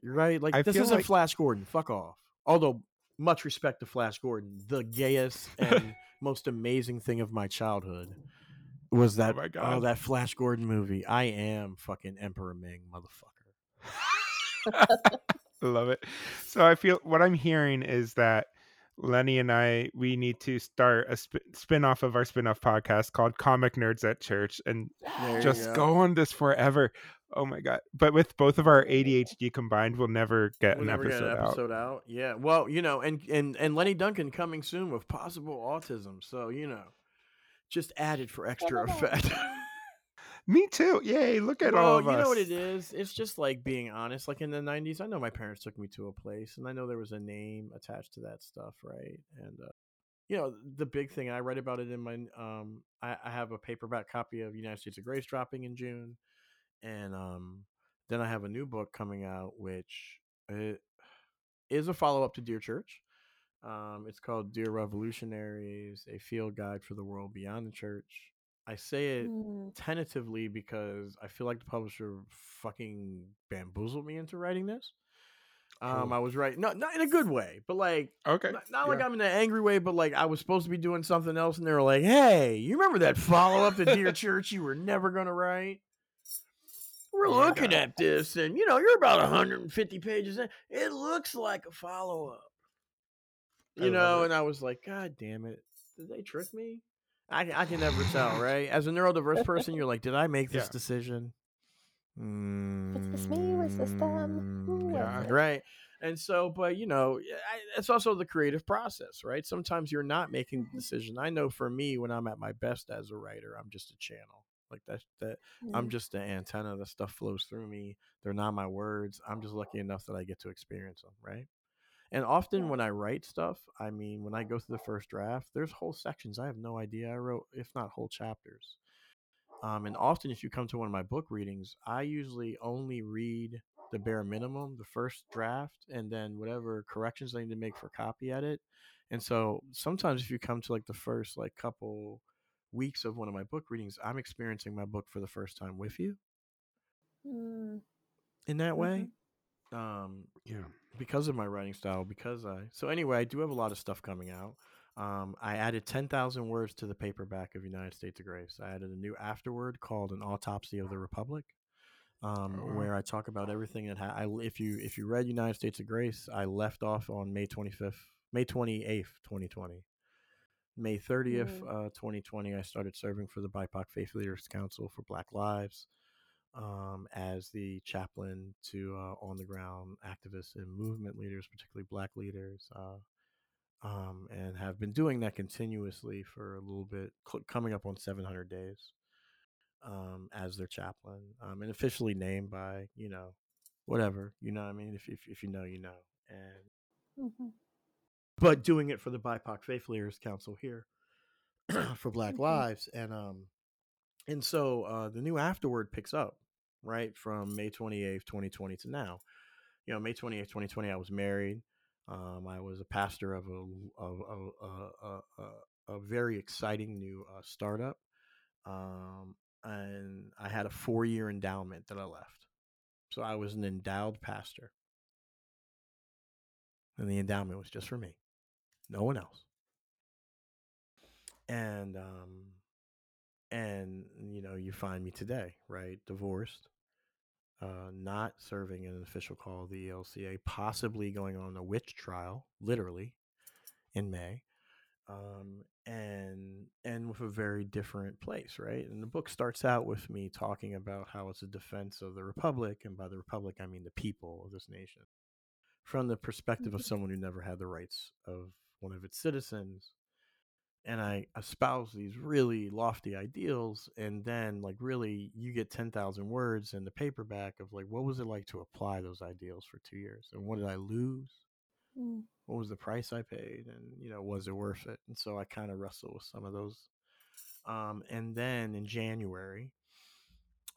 Right? Like I this isn't like- Flash Gordon, fuck off. Although much respect to Flash Gordon, the gayest and most amazing thing of my childhood was oh that my oh, that Flash Gordon movie. I am fucking Emperor Ming, motherfucker. Love it. So I feel what I'm hearing is that Lenny and I we need to start a sp- spin-off of our spin-off podcast called Comic Nerds at Church and There just go. go on this forever. Oh my god. But with both of our ADHD combined, we'll never get We'll an never get episode, an out. episode out. Yeah. Well, you know, and and and Lenny Duncan coming soon with possible autism. So you know, just added for extra effect. Me too. Yay, look at well, all of you us. know what it is? It's just like being honest. Like in the '90s, I know my parents took me to a place, and I know there was a name attached to that stuff, right? And uh, you know, the big thing I write about it in my um, I, I have a paperback copy of United States of Grace dropping in June, and um, then I have a new book coming out, which it is a follow up to Dear Church. Um, it's called Dear Revolutionaries: A Field Guide for the World Beyond the Church. I say it Mm. tentatively because I feel like the publisher fucking bamboozled me into writing this. Um. I was right, no, not in a good way, but like Okay. not, not like. I'm in an angry way, but like I was supposed to be doing something else, and they were like, "Hey, you remember that follow up to Dear Church you were never gonna write?" We're looking at this, and you know you're about 150 pages in. It looks like a follow up, you know. And I was like, "God damn it, did they trick me?" I, I can never tell, right? As a neurodiverse person, you're like, "Did I make this Yeah. decision?" Was this me? Was this them? Who Mm, Yeah. right and so but you know I, it's also the creative process right sometimes you're not making the decision i know for me when i'm at my best as a writer i'm just a channel like that that i'm Mm. just the antenna the stuff flows through me they're not my words i'm just lucky enough that i get to experience them right and often when i write stuff i mean when i go through the first draft there's whole sections i have no idea i wrote if not whole chapters um, and often, if you come to one of my book readings, I usually only read the bare minimum, the first draft, and then whatever corrections I need to make for copy edit. And so sometimes, if you come to like the first like couple weeks of one of my book readings, I'm experiencing my book for the first time with you Mm. in that way. Mhm. Um, Yeah. because of my writing style because i so anyway i do have a lot of stuff coming out um, i added 10000 words to the paperback of united states of grace i added a new afterword called an autopsy of the republic um, Oh, wow. where i talk about everything that ha- I, if you if you read united states of grace i left off on may 25th may 28th 2020 may 30th Mm. uh, 2020 i started serving for the bipoc faith leaders council for black lives um, as the chaplain to uh, on the ground activists and movement leaders, particularly black leaders, uh, um, and have been doing that continuously for a little bit, cl- coming up on 700 days um, as their chaplain, um, and officially named by, you know, whatever, you know what I mean? If, if, if you know, you know. And Mhm. But doing it for the BIPOC Faith Leaders Council here for Black Mhm. Lives, and um, and so uh, the new afterword picks up right from May twenty eighth, twenty twenty to now. You know, May twenty eighth, twenty twenty, I was married. Um, I was a pastor of a of a, a, a, a, a very exciting new uh, startup, um, and I had a four year endowment that I left. So I was an endowed pastor, and the endowment was just for me, no one else. And um, and you know, you find me today, right? Divorced, uh, not serving in an official call of the ELCA, possibly going on a witch trial, literally, in May, um, and and with a very different place, right? And the book starts out with me talking about how it's a defense of the republic, and by the republic I mean the people of this nation, from the perspective of Mhm. someone who never had the rights of one of its citizens. And I espouse these really lofty ideals, and then like really, you get ten thousand words in the paperback of like, what was it like to apply those ideals for two years, and what did I lose? Mm. what was the price I paid, and you know, was it worth it? And so I kind of wrestle with some of those. Um, and then in January,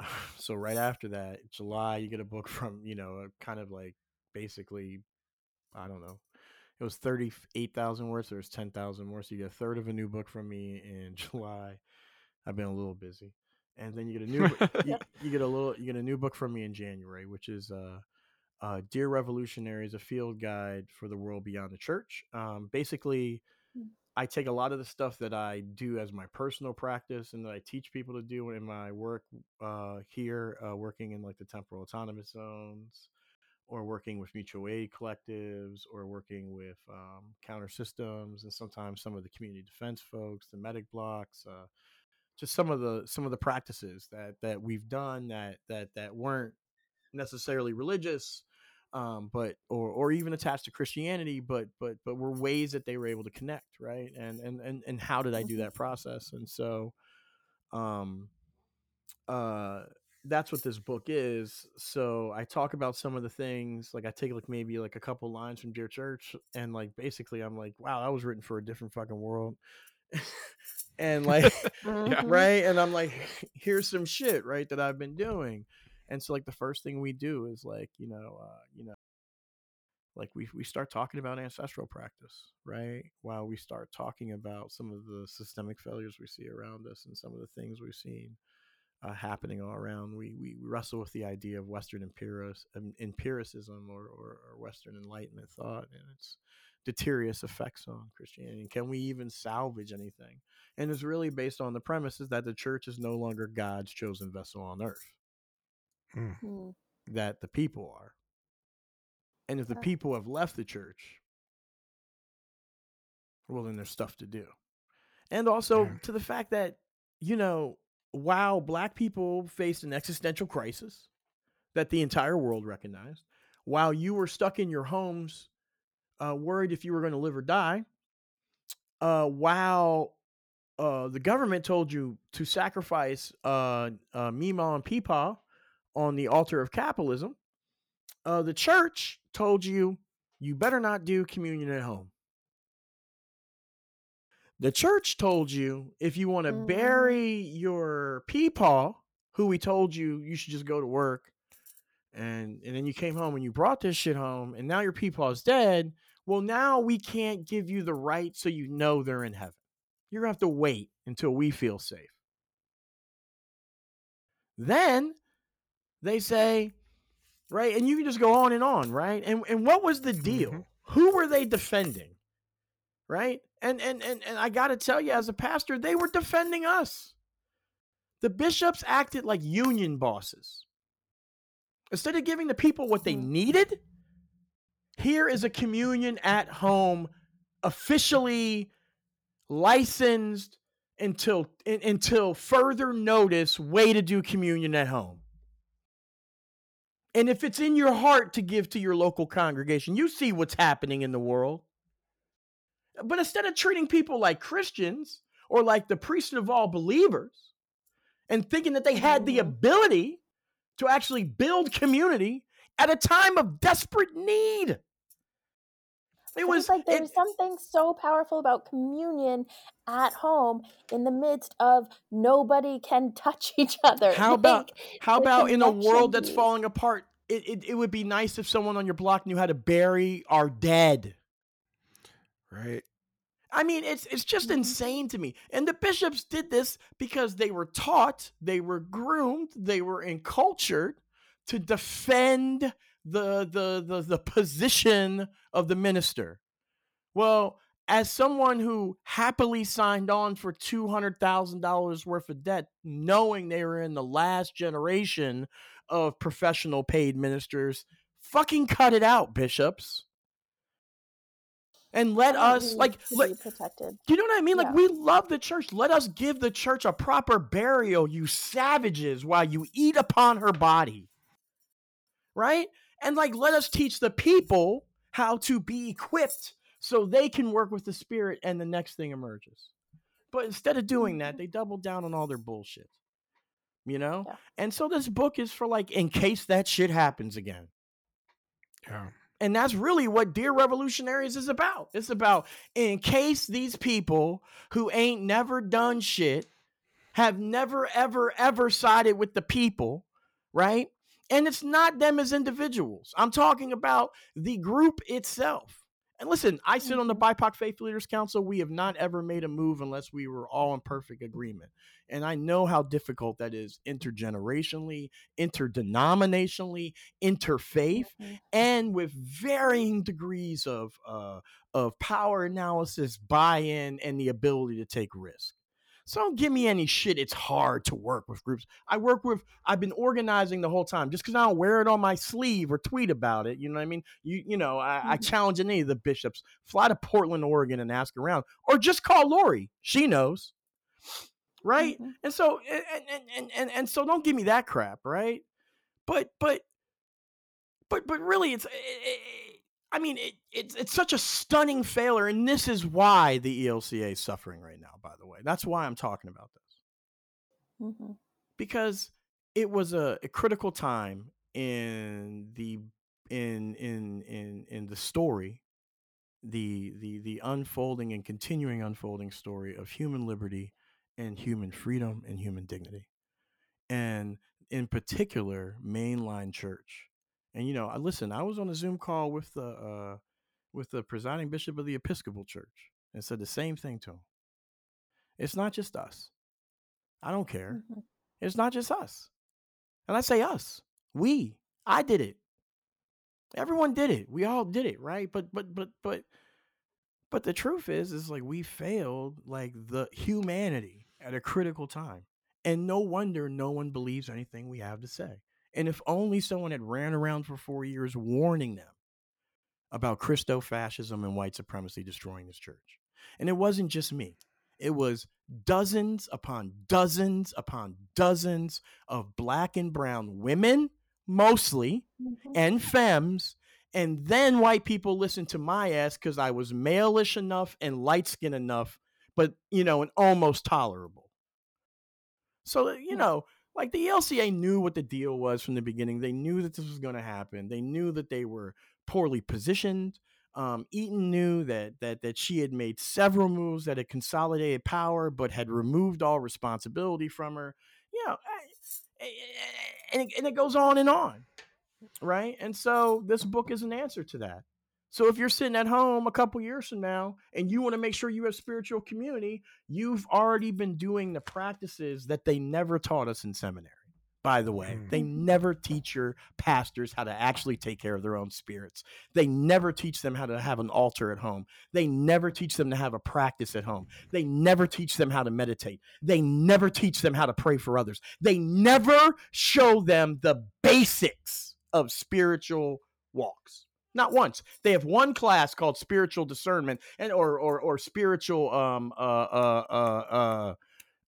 so right after that, July, you get a book from you know, a kind of like basically, I don't know, it was thirty eight thousand words. There was ten thousand more, so you get a third of a new book from me in July. I've been a little busy, and then you get a new you, you get a little you get a new book from me in January, which is uh uh, Dear Revolutionaries, a field guide for the world beyond the church. Um, basically, Mm. I take a lot of the stuff that I do as my personal practice and that I teach people to do in my work uh, here, uh, working in like the temporal autonomous zones, or working with mutual aid collectives, or working with um, counter systems, and sometimes some of the community defense folks, the medic blocks. Uh, just some of the some of the practices that that we've done that that that weren't necessarily religious um, but or or even attached to Christianity, but but but were ways that they were able to connect, right? And and and and how did I do that process? And so, um, uh, that's what this book is. So I talk about some of the things, like I take like maybe like a couple lines from Dear Church, and like basically I'm like, wow, that was written for a different fucking world. and like Mhm. right and i'm like here's some shit right that i've been doing and so like the first thing we do is like you know uh you know like we we start talking about ancestral practice right while we start talking about some of the systemic failures we see around us and some of the things we've seen uh, happening all around. We, we wrestle with the idea of western um, empiricism or, or, or western enlightenment thought and its deleterious effects on christianity. And can we even salvage anything? And it's really based on the premises that the church is no longer god's chosen vessel on earth. Mm. that the people are. And if the people have left the church well then there's stuff to do. And also Yeah. to the fact that you know while black people faced an existential crisis that the entire world recognized while you were stuck in your homes uh, worried if you were going to live or die uh, while uh, the government told you to sacrifice uh, uh, Mima and Peepaw on the altar of capitalism, uh, the church told you you better not do communion at home. The church told you if you want to Mhm. bury your Peepaw, who we told you you should just go to work, and and then you came home and you brought this shit home, and now your Peepaw's dead. Well, now we can't give you the right so you know they're in heaven. You're gonna have to wait until we feel safe. Then they say, right, and you can just go on and on, right? And and what was the deal? Mhm. Who were they defending? Right? And and and and I gotta tell you, as a pastor, they were defending us. The bishops acted like union bosses. Instead of giving the people what they Mhm. needed, here is a communion at home, officially licensed until un- until further notice way to do communion at home. And if it's in your heart to give to your local congregation, you see what's happening in the world. But instead of treating people like Christians or like the priesthood of all believers and thinking that they had the Mhm. ability to actually build community at a time of desperate need. It But was it's like it- there's something so powerful about communion at home in the midst of nobody can touch each other. How about how about in a world that's falling apart? It, it it would be nice if someone on your block knew how to bury our dead. Right. I mean, it's it's just Mhm. insane to me. And the bishops did this because they were taught, they were groomed, they were encultured to defend the the the, the position of the minister. Well, as someone who happily signed on for two hundred thousand dollars worth of debt, knowing they were in the last generation of professional paid ministers, fucking cut it out, bishops. And let I us like to let, protected. Do you know what I mean? Like Yeah. we love the church. Let us give the church a proper burial, you savages, while you eat upon her body. Right? And like let us teach the people how to be equipped so they can work with the spirit and the next thing emerges. But instead of doing that, mm-hmm. they double down on all their bullshit. You know? Yeah. And so this book is for like in case that shit happens again. Yeah. And that's really what Dear Revolutionaries is about. It's about in case these people who ain't never done shit have never, ever, ever sided with the people, right? And it's not them as individuals. I'm talking about the group itself. And listen, I sit on the BIPOC Faith Leaders Council. We have not ever made a move unless we were all in perfect agreement. And I know how difficult that is intergenerationally, interdenominationally, interfaith Mhm. and with varying degrees of uh, of power analysis, buy-in, and the ability to take risk. So don't give me any shit. It's hard to work with groups. I work with. I've been organizing the whole time. Just because I don't wear it on my sleeve or tweet about it, you know what I mean? You you know, I, I Mhm. challenge any of the bishops. Fly to Portland, Oregon, and ask around, or just call Lori. She knows, right? Mhm. And so and and, and and and so don't give me that crap, right? But but but but really, it's. i i I mean, it, it's it's such a stunning failure, and this is why the ELCA is suffering right now. By the way, that's why I'm talking about this Mhm. because it was a, a critical time in the in in in in the story, the the the unfolding and continuing unfolding story of human liberty and human freedom and human dignity, and in particular, mainline church. And you know, I listen. I was on a Zoom call with the uh, with the presiding bishop of the Episcopal Church and said the same thing to him. It's not just us. I don't care. Mhm. It's not just us. And I say us. We. I did it. Everyone did it. We all did it, right? But but but but but the truth is is like we failed like the humanity at a critical time. And no wonder no one believes anything we have to say. And if only someone had ran around for 4 years warning them about Christo fascism and white supremacy destroying this church. And it wasn't just me. It was dozens upon dozens upon dozens of black and brown women, mostly, Mhm. and femmes. And then white people listened to my ass because I was malish enough and light skinned enough, but, you know, and almost tolerable. So, you know, like the ELCA knew what the deal was from the beginning. They knew that this was going to happen. They knew that they were poorly positioned. Um, Eaton knew that that that she had made several moves that had consolidated power, but had removed all responsibility from her. You know, eh, I- I- eh, eh, and it, and it goes on and on, right? And so this book is an answer to that. So if you're sitting at home a couple years from now and you want to make sure you have spiritual community, you've already been doing the practices that they never taught us in seminary. By the way, Mm. they never teach your pastors how to actually take care of their own spirits. They never teach them how to have an altar at home. They never teach them to have a practice at home. They never teach them how to meditate. They never teach them how to pray for others. They never show them the basics of spiritual walks. Not once. They have one class called spiritual discernment and or or or spiritual um uh uh uh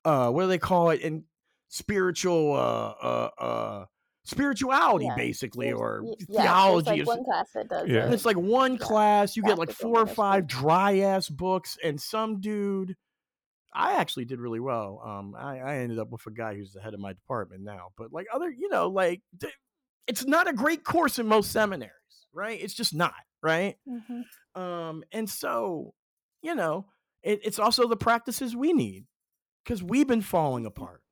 uh, uh what do they call it in spiritual uh uh uh spirituality Yeah, basically There's- or yeah, theology There's like one class that does Yeah. it. it's like one Yeah. class, you get like four or five dry ass books, and some dude. I actually did really well. Um, I, I ended up with a guy who's the head of my department now, but like other, you know, like th- it's not a great course in most seminaries, right? It's just not. right? Mhm. Um, and so, you know, it, it's also the practices we need because we've been falling apart.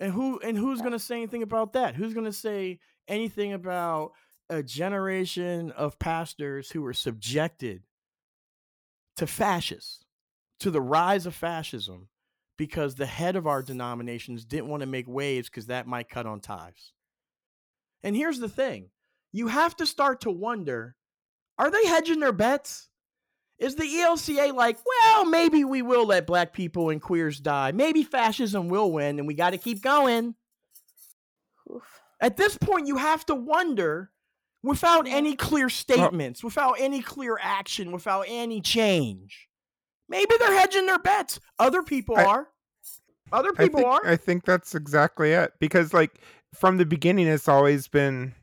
And who and who's going to say anything about that? Who's going to say anything about a generation of pastors who were subjected to fascists, to the rise of fascism, because the head of our denominations didn't want to make waves because that might cut on ties. And here's the thing you have to start to wonder are they hedging their bets? Is the ELCA like, well, maybe we will let black people and queers die. Maybe fascism will win and we got to keep going. Oof. At this point, you have to wonder without any clear statements, without any clear action, without any change. Maybe they're hedging their bets. Other people I- are. Other I people think, are. I think that's exactly it. Because like from the beginning, it's always been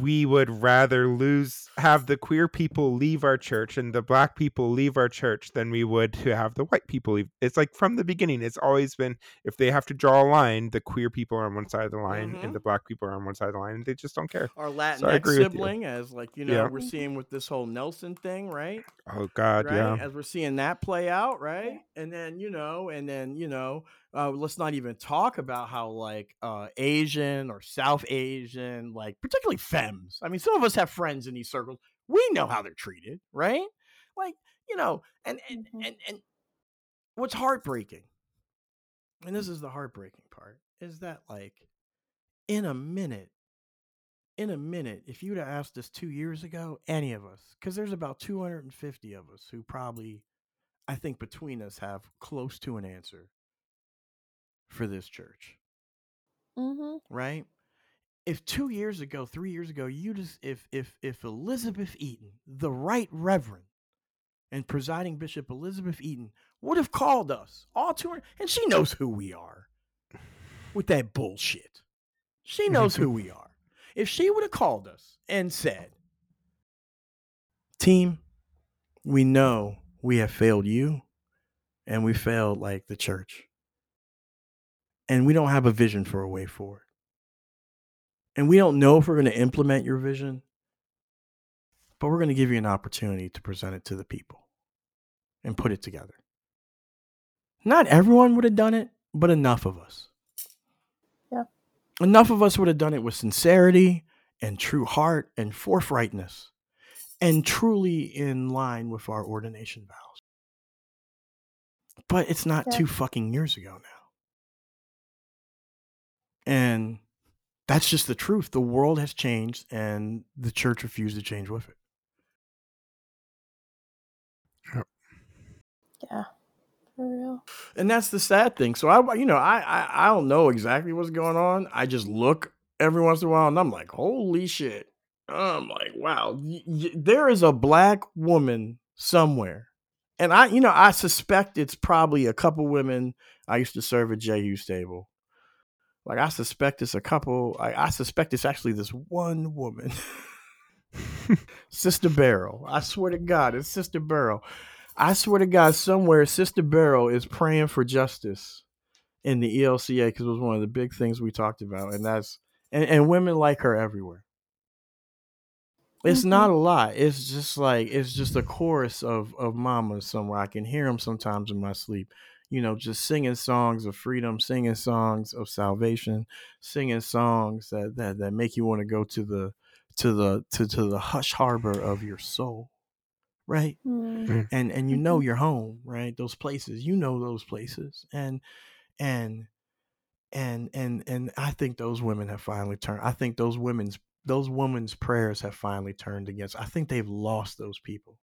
we would rather lose have the queer people leave our church and the black people leave our church than we would to have the white people leave. It's like from the beginning, it's always been if they have to draw a line, the queer people are on one side of the line Mhm. and the black people are on one side of the line, and they just don't care. Our I Latinx agree with you. sibling, as like you know, Yeah. we're seeing with this whole Nelson thing, right? Oh God, right? yeah. As we're seeing that play out, right? And then you know, and then you know, uh, let's not even talk about how like uh, Asian or South Asian, like particularly femmes. I mean, some of us have friends in these circles. We know how they're treated, right? Like you know, and and Mhm. and, and what's heartbreaking, and this is the heartbreaking part, is that like in a minute. In a minute, if you'd have asked us two years ago, any of us, because there's about 250 of us who probably I think between us have close to an answer for this church, Mm-hmm. right? If 2 years ago, 3 years ago, you just if if if Elizabeth Eaton, the right reverend and presiding bishop Elizabeth Eaton would have called us, all 200 and she knows who we are with that bullshit. She knows who we are. If she would have called us and said, "Team, we know we have failed you and we failed like the church. And we don't have a vision for a way forward. And we don't know if we're going to implement your vision, but we're going to give you an opportunity to present it to the people and put it together. Not everyone would have done it, but enough of us. Yeah. Enough of us would have done it with sincerity and true heart and forthrightness and truly in line with our ordination vows. But it's not Yeah. two fucking years ago now. And that's just the truth. The world has changed and the church refused to change with it. Yeah. For real. And that's the sad thing. So I you know, I I, I don't know exactly what's going on. I just look every once in a while and I'm like, holy shit. I'm like, wow, y- y- there is a black woman somewhere. And I, you know, I suspect it's probably a couple women. I used to serve at JU's table. Like I suspect it's a couple. I, I suspect it's actually this one woman, Sister Barrow. I swear to God, it's Sister Barrow. I swear to God, somewhere Sister Barrow is praying for justice in the ELCA because it was one of the big things we talked about, and that's and, and women like her everywhere. It's Mhm. not a lot. It's just like it's just a chorus of of mamas somewhere. I can hear them sometimes in my sleep. You know, just singing songs of freedom, singing songs of salvation, singing songs that that, that make you want to go to the to the to, to the hush harbor of your soul, right? Mm. and and you know you're home right? Those places you know those places. And and and and and i think those women have finally turned i think those women's those women's prayers have finally turned against i think they've lost those people.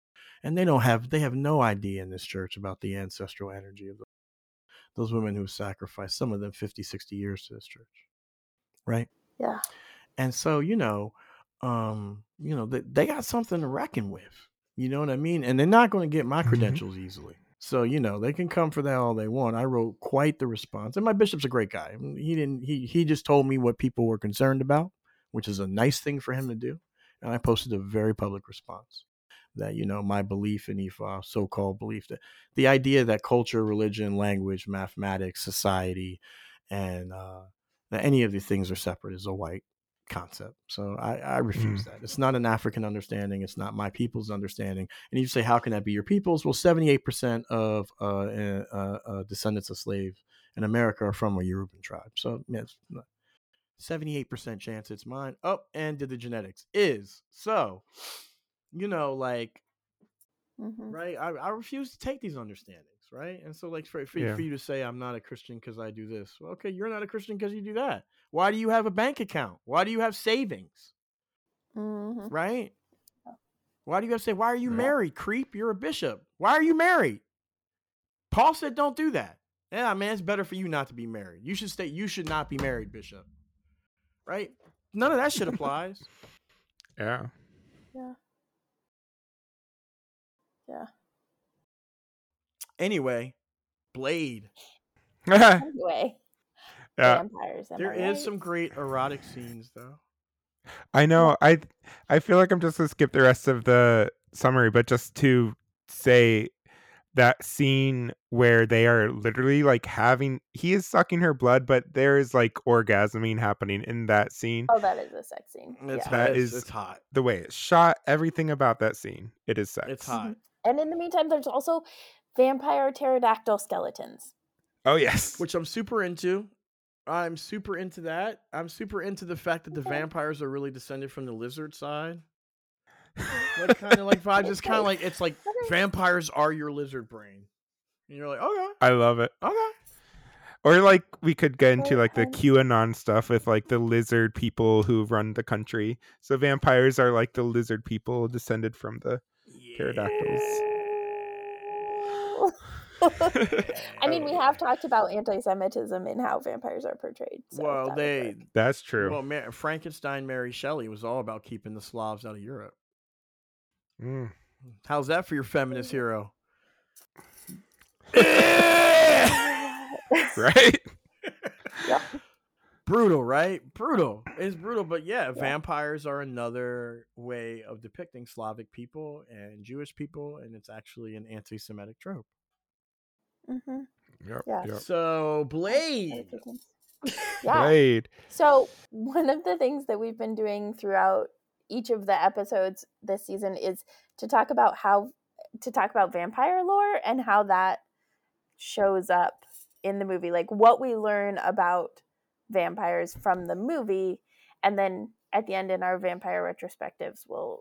And they don't have they have no idea in this church about the ancestral energy of the, those women who sacrificed some of them 50 60 years to this church right Yeah. and so, you know, um, you know, they, they got something to reckon with. You know what I mean? And they're not going to get my Mhm. credentials easily. So, you know, they can come for that all they want. I wrote quite the response. And my bishop's a great guy. He didn't he he just told me what people were concerned about, which is a nice thing for him to do. And I posted a very public response that, you know, my belief in Ifa, so-called belief that the idea that culture, religion, language, mathematics, society, and uh that any of these things are separate is a white concept. So I, I refuse that. It's not an African understanding. It's not my people's understanding. And you say, how can that be your people's? Well, 78% of uh, uh, uh, descendants of slaves in America are from a Yoruban tribe. So yeah, 78% chance it's mine. Oh, and did the genetics is. So, you know, like, Mhm. right? I, I refuse to take these understandings, right? And so, like, for, for, Yeah. for you to say I'm not a Christian because I do this, well, okay, you're not a Christian because you do that. Why do you have a bank account? Why do you have savings, Mhm. right? Why do you have to say, why are you Yeah. married, creep? You're a bishop. Why are you married? Paul said, don't do that. Yeah, man, it's better for you not to be married. You should stay, you should not be married, bishop. Right? None of that shit applies. Yeah. Yeah. Yeah. Anyway, Blade. yeah. Anyway, vampires. am There I is right? some great erotic scenes, though. I know. I I feel like I'm just gonna skip the rest of the summary, but just to say that scene where they are literally like having he is sucking her blood, but there is like orgasming happening in that scene. Oh, that is a sex scene. It's, yeah. That it's, is- it's hot. The way it's shot, everything about that scene, it is sex. It's hot. Mm-hmm. And in the meantime, there's also vampire pterodactyl skeletons. Oh yes. Which I'm super into. I'm super into that. I'm super into the fact that the Okay. vampires are really descended from the lizard side. Like kind of like vibes. It's kind of like it's like Okay. vampires are your lizard brain. And you're like, okay, I love it. okay. Or like we could get into like the QAnon stuff with like the lizard people who run the country. So vampires are like the lizard people descended from the Pterodactyls. I mean, we have talked about anti-Semitism and how vampires are portrayed. So well, they—that's true. well, Ma- Frankenstein, Mary Shelley was all about keeping the Slavs out of Europe. Mm. How's that for your feminist hero? right? Yep. Brutal, right? Brutal. It's brutal, but yeah, Yeah. vampires are another way of depicting Slavic people and Jewish people, and it's actually an anti-Semitic trope. Mhm. Yep. Yeah. Yep. So, Blade. Yeah. Blade. So one of the things that we've been doing throughout each of the episodes this season is to talk about how to talk about vampire lore and how that shows up in the movie like what we learn about vampires from the movie and then at the end in our vampire retrospectives we'll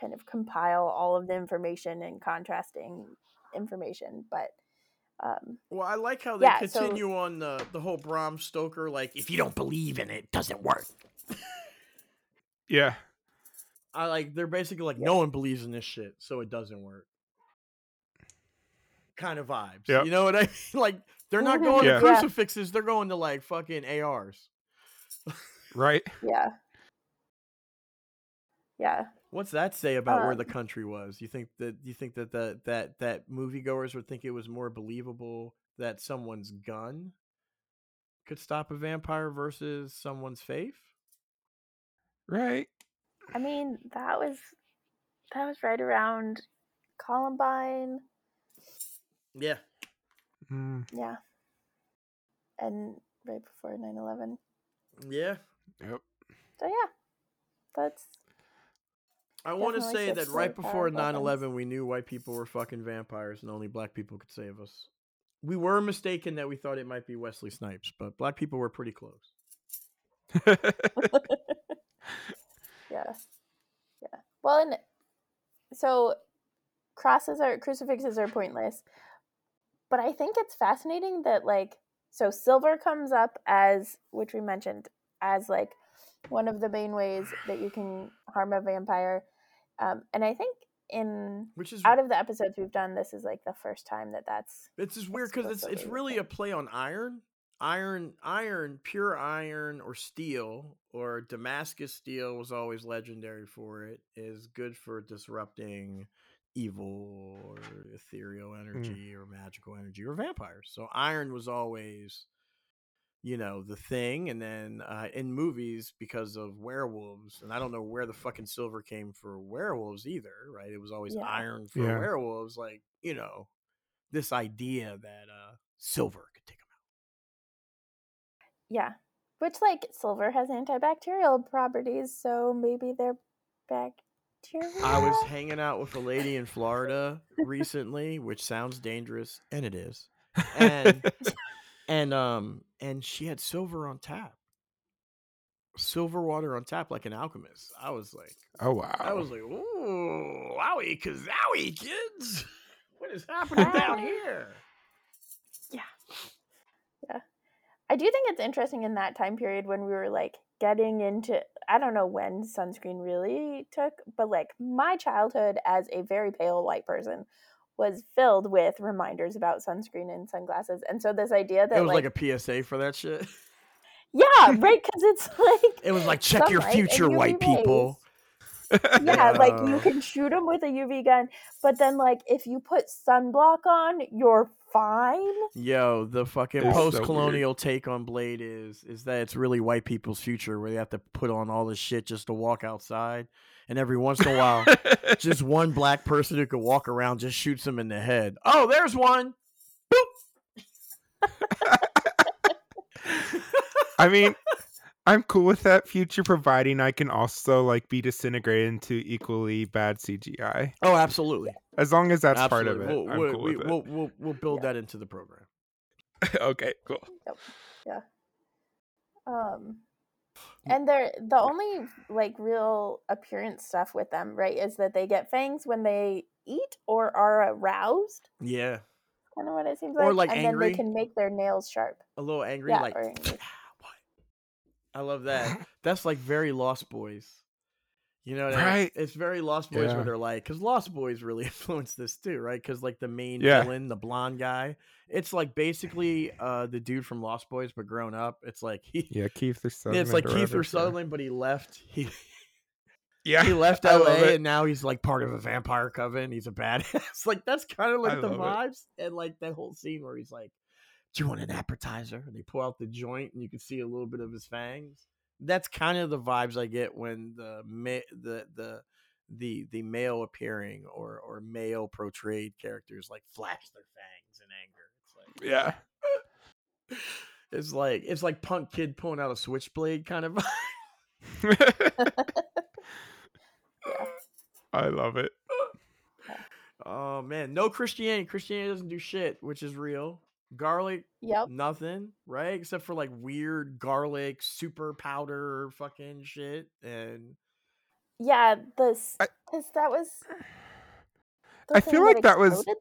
kind of compile all of the information and contrasting information but um, Well, I like how they Yeah, so- continue on the the whole Bram Stoker like if you don't believe in it, it doesn't work. Yeah. I like they're basically like no one believes in this shit, so it doesn't work. Kind of vibes. Yep. You know what I mean? Like they're not going Yeah. to crucifixes, they're going to like fucking ARs. Right. yeah yeah What's that say about where the Um, country was? You think that you think that the, that that moviegoers would think it was more believable that someone's gun could stop a vampire versus someone's faith? Right. I mean, that was that was right around Columbine, Yeah. Mm. yeah, and right before 9-11. Yeah. Yep. So yeah, that's I want to say that right before power 9 11, we knew white people were fucking vampires and only black people could save us. We were mistaken that we thought it might be Wesley Snipes, but black people were pretty close. yeah, yeah. Well, and so crosses are crucifixes are pointless, but I think it's fascinating that like so silver comes up as which we mentioned as like one of the main ways that you can harm a vampire, um, and I think in Which is out of the episodes we've done, this is like the first time that that's It's just weird because it's it's really a play on iron, iron, iron, pure iron or steel or Damascus steel was always legendary for it. Is good for disrupting evil or ethereal energy or magical energy or vampires. So iron was always, you know, the thing. And then uh, in movies because of werewolves, and I don't know where the fucking silver came for werewolves either, right? It was always Yeah. iron for Yeah. werewolves, like you know this idea that uh silver could take them out. yeah Which, like, silver has antibacterial properties, so maybe they're bacteria. I was hanging out with a lady in Florida recently, which sounds dangerous, and it is. And and um and she had silver on tap. Silver water on tap like an alchemist. I was like oh wow. I was like, ooh, wowie kazowie, kids. What is happening down here? Yeah. Yeah. I do think it's interesting in that time period when we were like getting into I don't know when sunscreen really took, but like my childhood as a very pale white person was filled with reminders about sunscreen and sunglasses. And so this idea that It was like, like, a PSA for that shit. yeah, right cuz it's like It was like, check your future, white people. yeah, like you can shoot them with a UV gun, but then like if you put sunblock on, you're fine. Yo, the fucking It's post-colonial take on Blade is is that it's really white people's future where they have to put on all this shit just to walk outside, and every once in a while, just one black person who could walk around just shoots them in the head. Oh, there's one. I mean, I'm cool with that future, providing I can also like be disintegrated into equally bad CGI. Oh, absolutely. As long as that's part of it, Absolutely. I'm We'll, cool we, with will we'll, we'll build Yeah. that into the program. okay, cool. Yeah. Um and they're the only like real appearance stuff with them, right, is that they get fangs when they eat or are aroused. Yeah, Kind of what it seems like. Or, like. like, and angry. then they can make their nails sharp. a little angry, Yeah, like or angry. what? I love that. That's like very Lost Boys. You know, what I mean? Right. It's very Lost Boys Yeah. where they're like, because Lost Boys really influenced this too, right? Because like the main Yeah. villain, the blonde guy, it's like basically uh the dude from Lost Boys, but grown up. It's like he, Yeah, Kiefer Sutherland. it's like or Kiefer Sutherland, but he left. He Yeah, he left I LA and now he's like part of a vampire coven. He's a badass. like that's kind of I like the love it. vibes. And like that whole scene where he's like, Do you want an appetizer? And they pull out the joint and you can see a little bit of his fangs. That's kind of the vibes I get when the the the the the male appearing or or male portrayed characters like flash their fangs in anger. It's like Yeah. it's like it's like punk kid pulling out a switchblade kind of I love it. Oh man, no Christianity. Christianity doesn't do shit, which is real. Garlic, Yep. nothing, right? Except for like weird garlic super powder fucking shit. And Yeah, this I- that was I feel like that was- them?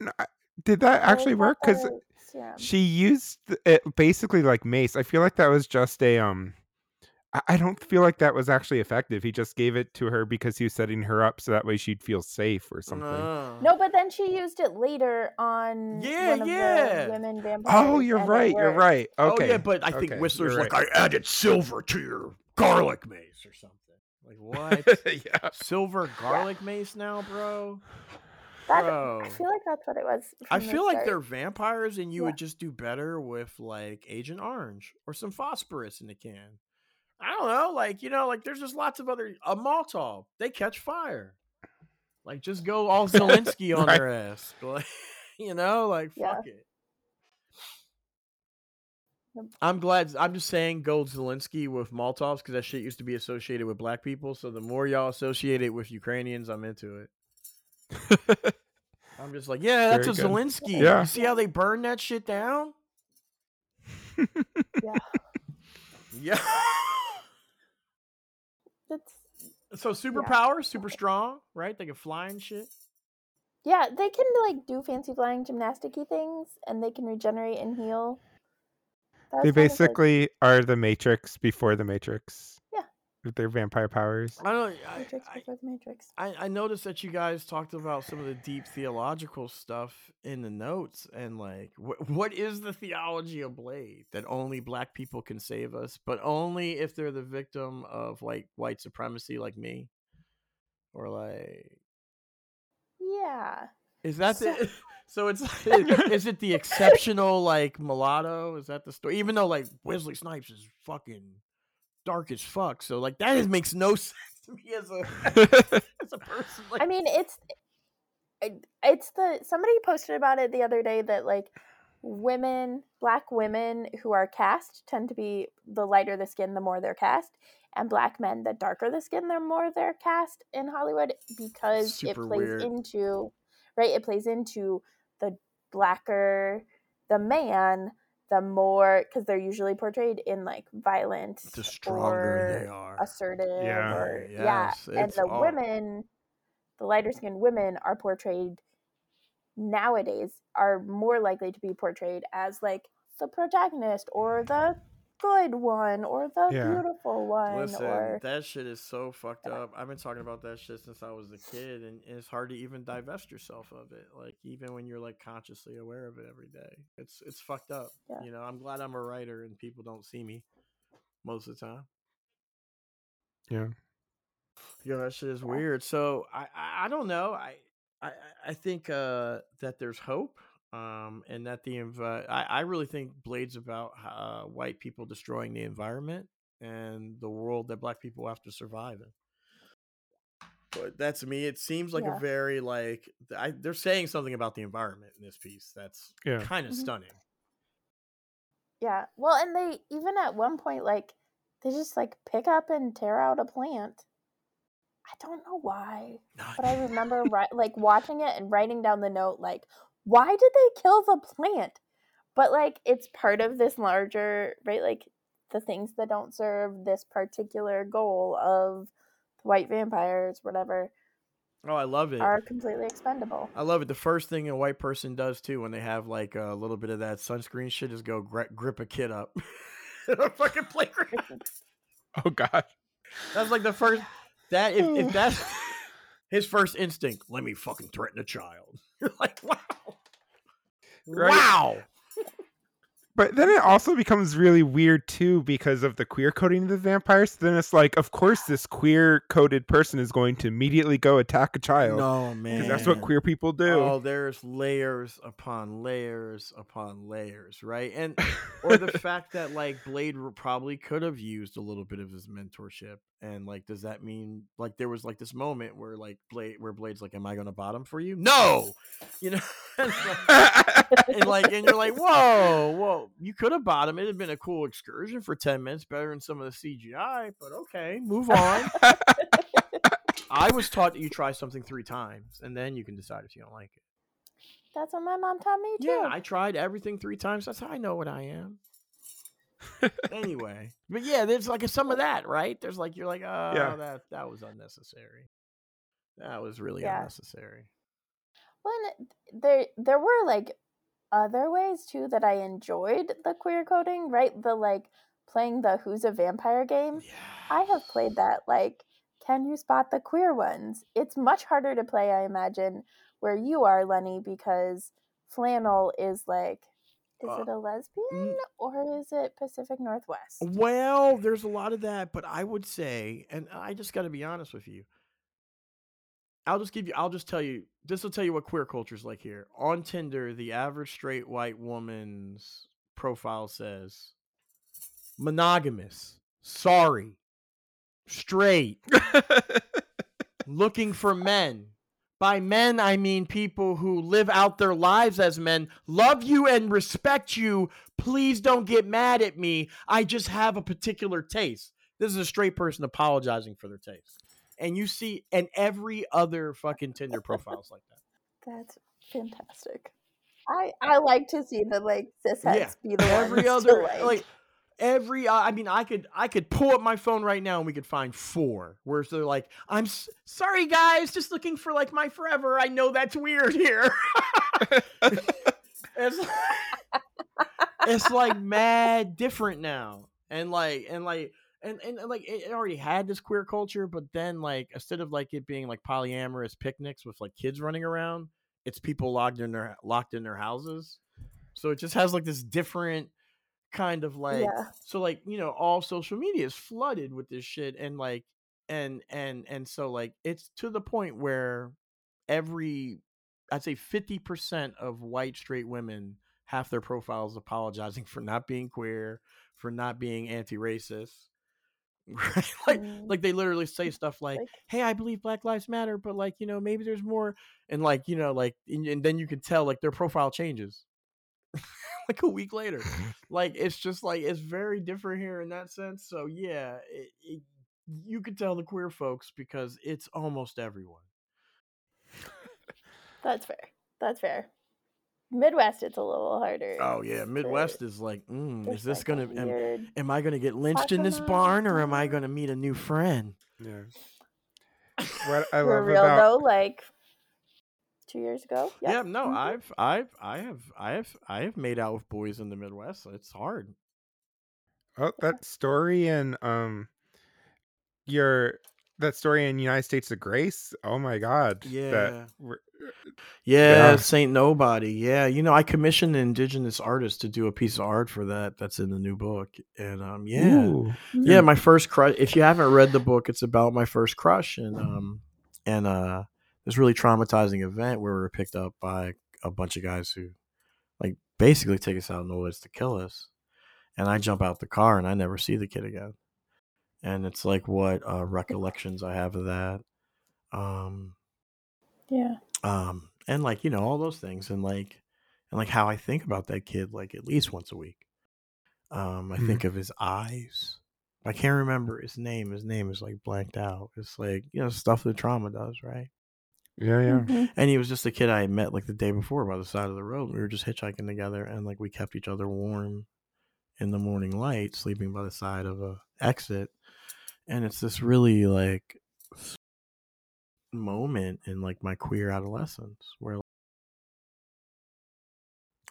No, I- Did that actually work? Because the serum? she used it basically like mace. I feel like that was just a um. I- I don't feel like that was actually effective. He just gave it to her because he was setting her up so that way she'd feel safe or something. Uh, No, but then she used it later on Yeah, one of yeah. the women vampires. Oh, you're right. You're right. Okay. Oh yeah, but I think okay, Whistler's you're like. I added silver to your garlic mace or something. Like what? yeah. silver garlic mace now, bro? That, Bro. I feel like that's what it was. I from the feel like start. they're vampires, and you Yeah. would just do better with like Agent Orange or some phosphorus in the can. I don't know, like you know, like there's just lots of other a Molotov. They catch fire. Like just go all Zelensky on Right. their ass, like, you know, like Yeah. fuck it. I'm glad. I'm just saying, go Zelensky with Molotovs because that shit used to be associated with black people. So the more y'all associate it with Ukrainians, I'm into it. I'm just like, yeah, that's Very a good. Zelensky. Yeah. You see how they burn that shit down? Yeah. Yeah. That's so superpowers, super strong, right? They can fly and shit. yeah. They can like do fancy flying gymnasticy things, and they can regenerate and heal. That They was like- basically are the Matrix before the Matrix. Yeah. With their vampire powers. I don't. I, Matrix I, before the Matrix. I, I noticed that you guys talked about some of the deep theological stuff in the notes, and like, wh- what is the theology of Blade that only black people can save us, but only if they're the victim of like white supremacy, like me, or like, Yeah. is that So- the? So it's is it the exceptional like mulatto? Is that the story? Even though like Wesley Snipes is fucking dark as fuck, so like that is, makes no sense to me as a as a person. Like, I mean, it's eh, it's the somebody posted about it the other day that like women, black women who are cast tend to be the lighter the skin, the more they're cast, and black men, the darker the skin, the more they're cast in Hollywood because Super it plays weird. into right. It plays into the blacker the man, the more because they're usually portrayed in like violent, The stronger they or are. assertive, Yeah. or Right, yeah, and the all- women, the lighter skinned women are portrayed nowadays are more likely to be portrayed as like the protagonist or the good one or the Yeah. beautiful one Listen, or that shit is so fucked up. I've been talking about that shit since I was a kid, and it's hard to even divest yourself of it. Like even when you're like consciously aware of it every day, it's it's fucked up. Yeah. You know, I'm glad I'm a writer and people don't see me most of the time. Yeah. Yeah, that shit is weird. So I, I I don't know. I I I- I think uh that there's hope. Um, and that the envi- I, I really think Blade's about uh, white people destroying the environment and the world that black people have to survive in. But that's me. It seems like Yeah. a very like I, they're saying something about the environment in this piece. That's Yeah. kind of Mhm. stunning. yeah well and they even at one point like they just like pick up and tear out a plant i don't know why but i remember ri- like watching it and writing down the note like why did they kill the plant but like it's part of this larger right like the things that don't serve this particular goal of white vampires whatever oh, I love it. are completely expendable I love it. The first thing a white person does too when they have like a little bit of that sunscreen shit is go gri- grip a kid up in a fucking playground. Oh God. That's like the first that if, if that's his first instinct, let me fucking threaten a child. You're like, wow. Right. Wow. But then it also becomes really weird too because of the queer coding of the vampires. Then it's like, of course, this queer coded person is going to immediately go attack a child No man. because that's what queer people do. Oh, there's layers upon layers upon layers, right? And or the fact that like Blade probably could have used a little bit of his mentorship, and like, does that mean like there was like this moment where like Blade, where Blade's like, "Am I gonna bottom for you?" No, you know, and, like, and like, and you're like, "Whoa, whoa, you could have bottomed. it had been a cool excursion for ten minutes, better than some of the CGI." But okay, move on. I was taught that you try something three times, and then you can decide if you don't like it. that's what my mom taught me too Yeah, I tried everything three times. That's how I know what I am. Anyway, but yeah, there's like a, some of that, right? There's like you're like, oh, Yeah. that that was unnecessary. That was really Yeah. unnecessary. Well, and there there were like other ways too that I enjoyed the queer coding, right? The like playing the Who's a Vampire game. I have played that. Like, can you spot the queer ones? It's much harder to play, I imagine, where you are, Lenny, because flannel is like, is Uh, it a lesbian or is it Pacific Northwest? Well, there's a lot of that, but I would say, and I just got to be honest with you. I'll just give you. I'll just tell you. This will tell you what queer culture is like here. On Tinder, the average straight white woman's profile says monogamous, sorry, straight, looking for men. By men, I mean people who live out their lives as men, love you and respect you. Please don't get mad at me. I just have a particular taste. This is a straight person apologizing for their taste. And you see, and every other fucking Tinder profile's like that. That's fantastic. I I like to see the like cisheads Yeah, be the Every other, to, like, like, every, uh, I mean, I could, I could pull up my phone right now and we could find four where they're like, I'm s- sorry, guys, just looking for like my forever. I know that's weird here. it's, like, it's like mad different now and like and like and, and and, like it it already had this queer culture but then like instead of like it being like polyamorous picnics with like kids running around it's people locked in their locked in their houses so it just has like this different kind of like yeah. so like you know all social media is flooded with this shit and like and and and so like it's to the point where every i'd say 50% of white straight women half their profiles apologizing for not being queer for not being anti-racist right? like Mm. like they literally say stuff like, Like- hey i believe black lives matter but like you know maybe there's more and like you know like and, and then you can tell like their profile changes like a week later. like it's just like it's very different here in that sense. So yeah, it, it, you could tell the queer folks because it's almost everyone. That's fair. That's fair. Midwest, it's a little harder. Oh yeah, Midwest is like, mm, is this like gonna? Am, am I gonna get lynched in this barn, or am I gonna meet a new friend? Yeah. What I For real about though, like two years ago. Yeah, Yep. no, mhm. I've, I've, I have, I have, I have made out with boys in the Midwest. It's hard. oh, that story and um your that story in United States of Grace. Oh my God. Yeah. That Yeah, Yeah. Saint Nobody. Yeah, you know, I commissioned an indigenous artist to do a piece of art for that. That's in the new book, and um, yeah, Ooh. yeah, my first crush. If you haven't read the book, it's about my first crush, and um, and uh, this really traumatizing event where we were picked up by a bunch of guys who, like, basically take us out in the woods to kill us, and I jump out the car and I never see the kid again, and it's like what uh, recollections I have of that, um, Yeah. um, and like you know all those things, and like, and like how I think about that kid like at least once a week. Um, I Mhm. think of his eyes. I can't remember his name. His name is like blanked out. It's like you know stuff that trauma does, right? Yeah, yeah. Mhm. And he was just a kid I met like the day before by the side of the road. We were just hitchhiking together, and like we kept each other warm in the morning light, sleeping by the side of a exit. And it's this really like moment in like my queer adolescence where like,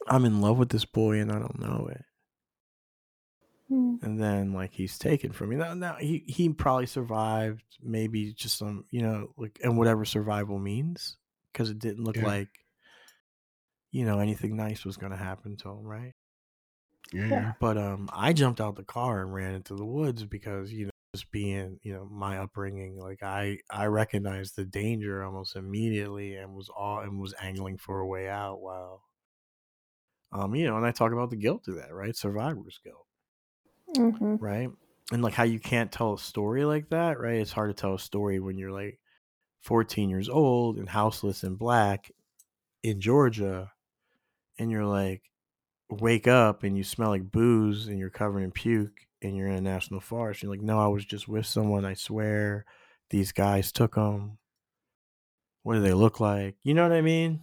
I'm in love with this boy and I don't know it. Mm. and then like he's taken from me. Now, now he he probably survived, maybe just some, you know, like and whatever survival means, because it didn't look Yeah. like, you know, anything nice was going to happen to him, right? Yeah, Yeah. But um, I jumped out the car and ran into the woods because you know, just being you know my upbringing, like I I recognized the danger almost immediately and was all and was angling for a way out. While, um, you know, and I talk about the guilt of that, right? Survivor's guilt Mhm. right? And like how you can't tell a story like that, right? It's hard to tell a story when you're like 14 years old and houseless and black in Georgia, and you're like, wake up and you smell like booze and you're covered in puke and you're in a national forest. You're like, no, I was just with someone. I swear, these guys took them. What do they look like? You know what I mean?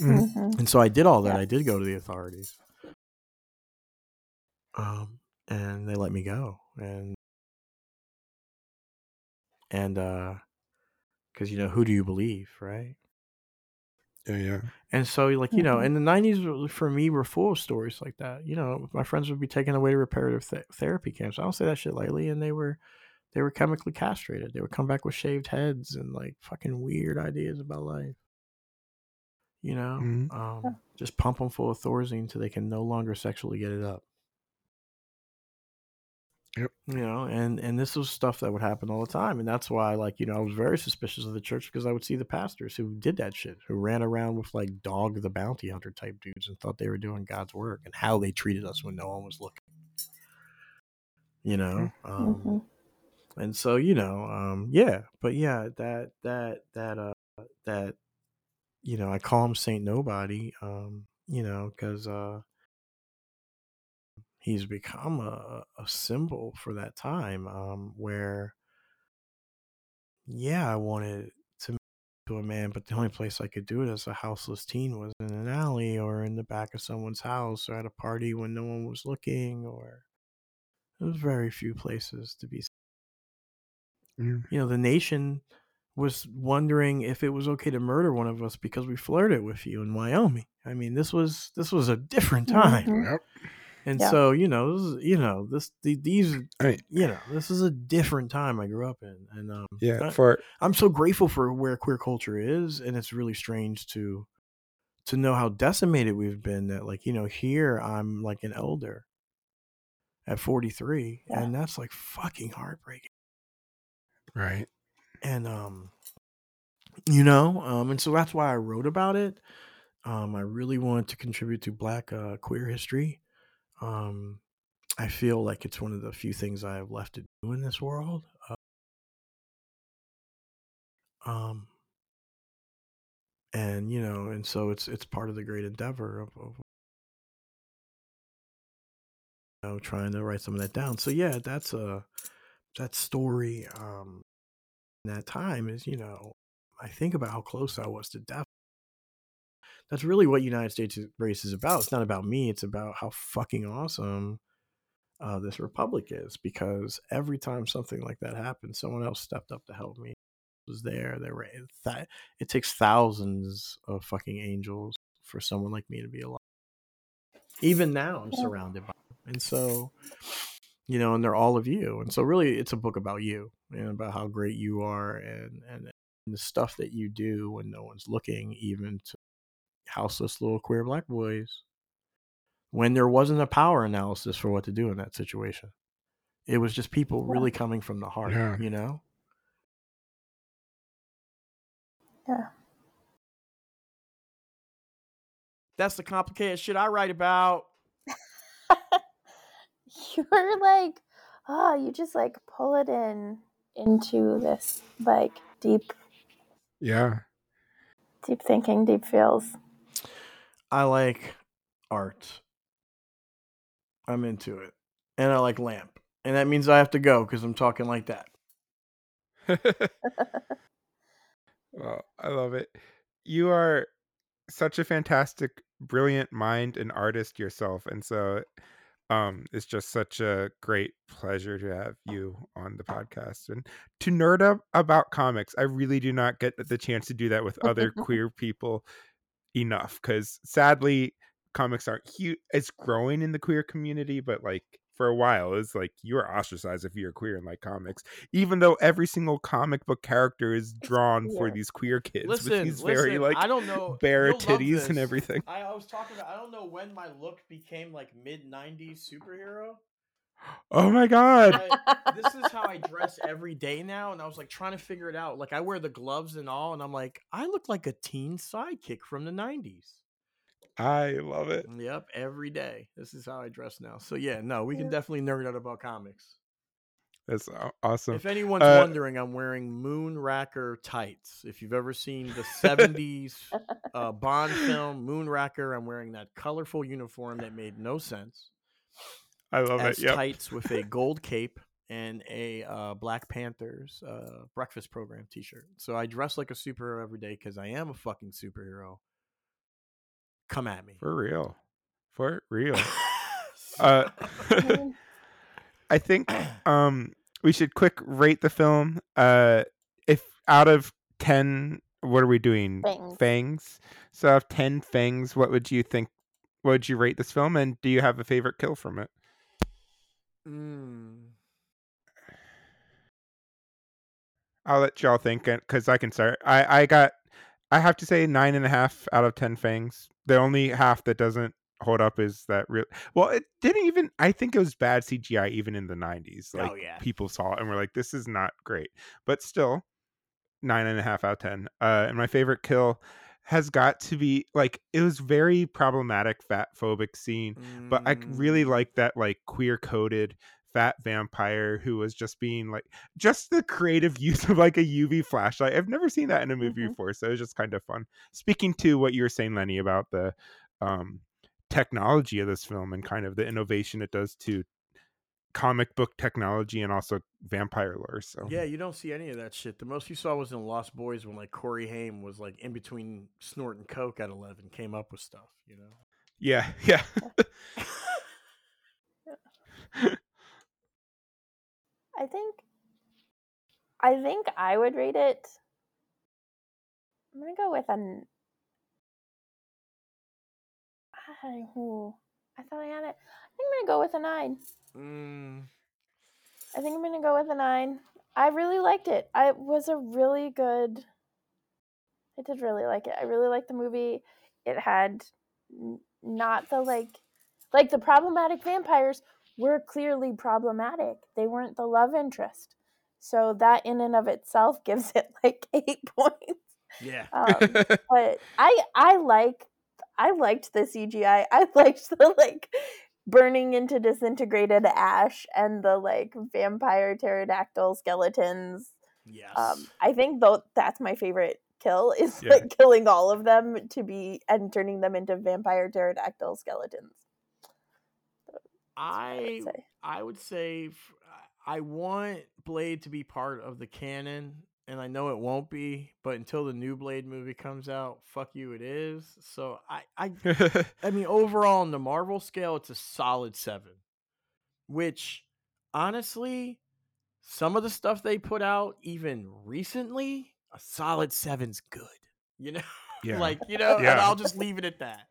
Mhm. Mhm. And so I did all that. Yeah. I did go to the authorities. Um, and they let me go. And and uh because you know, who do you believe, right? yeah, yeah. And so like, you know, Mhm. and the nineties for me were full of stories like that. You know, my friends would be taken away to reparative th- therapy camps. I don't say that shit lightly, and they were they were chemically castrated. They would come back with shaved heads and like fucking weird ideas about life. You know, Mhm. um, just pump them full of Thorazine so they can no longer sexually get it up. Yep. You know, and and this was stuff that would happen all the time, and that's why, like, you know, I was very suspicious of the church because I would see the pastors who did that shit, who ran around with like dog the bounty hunter type dudes and thought they were doing God's work, and how they treated us when no one was looking. You know, um, Mhm. and so you know, um, yeah, but yeah, that that that uh that you know, I call him Saint Nobody, um, you know, because uh, he's become a, a symbol for that time um, where, yeah, I wanted to make to a man, but the only place I could do it as a houseless teen was in an alley or in the back of someone's house or at a party when no one was looking, or there was very few places to be. Yeah. You know, the nation was wondering if it was okay to murder one of us because we flirted with you in Wyoming. I mean, this was this was a different time. Mhm. Yep. And Yeah. so, you know, this is, you know, this the, these, I mean, you know, this is a different time I grew up in, and um, yeah. I, For I'm so grateful for where queer culture is, and it's really strange to to know how decimated we've been. That like, you know, here I'm like an elder at 43, Yeah. and that's like fucking heartbreaking. right. And um, you know, um, and so that's why I wrote about it. Um, I really wanted to contribute to Black uh, queer history. Um, I feel like it's one of the few things I have left to do in this world. Uh, um, and you know, and so it's it's part of the great endeavor of, of know, trying to write some of that down. So yeah, that's a that story. Um, that time is, you know, I think about how close I was to death. That's really what United States race is about. It's not about me. It's about how fucking awesome uh, this republic is. Because every time something like that happened, someone else stepped up to help me. Was there? There were. Th- it takes thousands of fucking angels for someone like me to be alive. Even now, I'm surrounded by them, and so you know, and they're all of you. And so really it's a book about you and about how great you are and and, and the stuff that you do when no one's looking, even to houseless little queer black boys. When there wasn't a power analysis for what to do in that situation. It was just people really coming from the heart, Yeah. you know? Yeah. That's the complicated shit I write about. You're like, oh, you just like pull it in into this like deep, Yeah. deep thinking, deep feels. I like art. I'm into it. And I like lamp. And that means I have to go because I'm talking like that. well, I love it. You are such a fantastic, brilliant mind and artist yourself, and so um it's just such a great pleasure to have you on the podcast and to nerd up about comics. I really do not get the chance to do that with other queer people enough because sadly comics aren't huge it's growing in the queer community but like for a while it's like you're ostracized if you're queer and like comics even though every single comic book character is drawn for these queer kids Listen, with these very like I don't know. bare titties and everything I, I was talking about. I don't know when my look became like mid '90s superhero. Oh my god I- this is how I dress every day now, and I was like trying to figure it out. Like I wear the gloves and all, and I'm like, I look like a teen sidekick from the '90s. i love it Yep, every day. This is how I dress now. So yeah, no, we can definitely nerd out about comics. that's awesome If anyone's Uh, wondering, I'm wearing Moonraker tights. If you've ever seen the 70s uh, Bond film Moonraker, I'm wearing that colorful uniform that made no sense. I love as it yep tights with a gold cape and a uh, Black Panthers uh, breakfast program T-shirt. So I dress like a superhero every day because I am a fucking superhero. Come at me. for real for real uh I think um we should quick rate the film. Uh if out of 10 what are we doing? Fangs. Fangs. So out of 10 fangs, what would you think what would you rate this film and do you have a favorite kill from it? Mm. I'll let y'all think because I can start. I I got I have to say nine and a half out of ten fangs. The only half that doesn't hold up is that real. Well, it didn't even. I think it was bad CGI even in the nineties. Like Oh, yeah. people saw it and were like, "This is not great," but still nine and a half out of ten. Uh, and my favorite kill has got to be like it was very problematic fat phobic scene but I really Mm. like that like queer coded fat vampire who was just being like just the creative use of like a UV flashlight. I've never seen that in a movie Mhm. before, so it was just kind of fun. Speaking to what you were saying, Lenny, about the um technology of this film and kind of the innovation it does to comic book technology and also vampire lore. So Yeah, you don't see any of that shit. The most you saw was in Lost Boys when like Corey Haim was like in between snorting coke at eleven, came up with stuff. You know. yeah, yeah. I think I think I would rate it. I'm gonna go with an. I, I thought I had it. I'm gonna go with a nine. Mm. I think I'm gonna go with a nine. I really liked it. I it was a really good. I did really like it. I really liked the movie. It had not the like, like the problematic vampires were clearly problematic. They weren't the love interest. So that in and of itself gives it like eight points. Yeah. Um, but I I like I liked the CGI. I liked the like burning into disintegrated ash and the like vampire pterodactyl skeletons. Yes. Um, I think though that's my favorite kill is Yeah. like killing all of them to be and turning them into vampire pterodactyl skeletons. I. I would say f- I want Blade to be part of the canon, and I know it won't be, but until the new Blade movie comes out, fuck you, it is. So I I I mean, overall on the Marvel scale, it's a solid seven. Which, honestly, some of the stuff they put out even recently, a solid seven's good. You know, Yeah. like you know, and Yeah. I'll just leave it at that.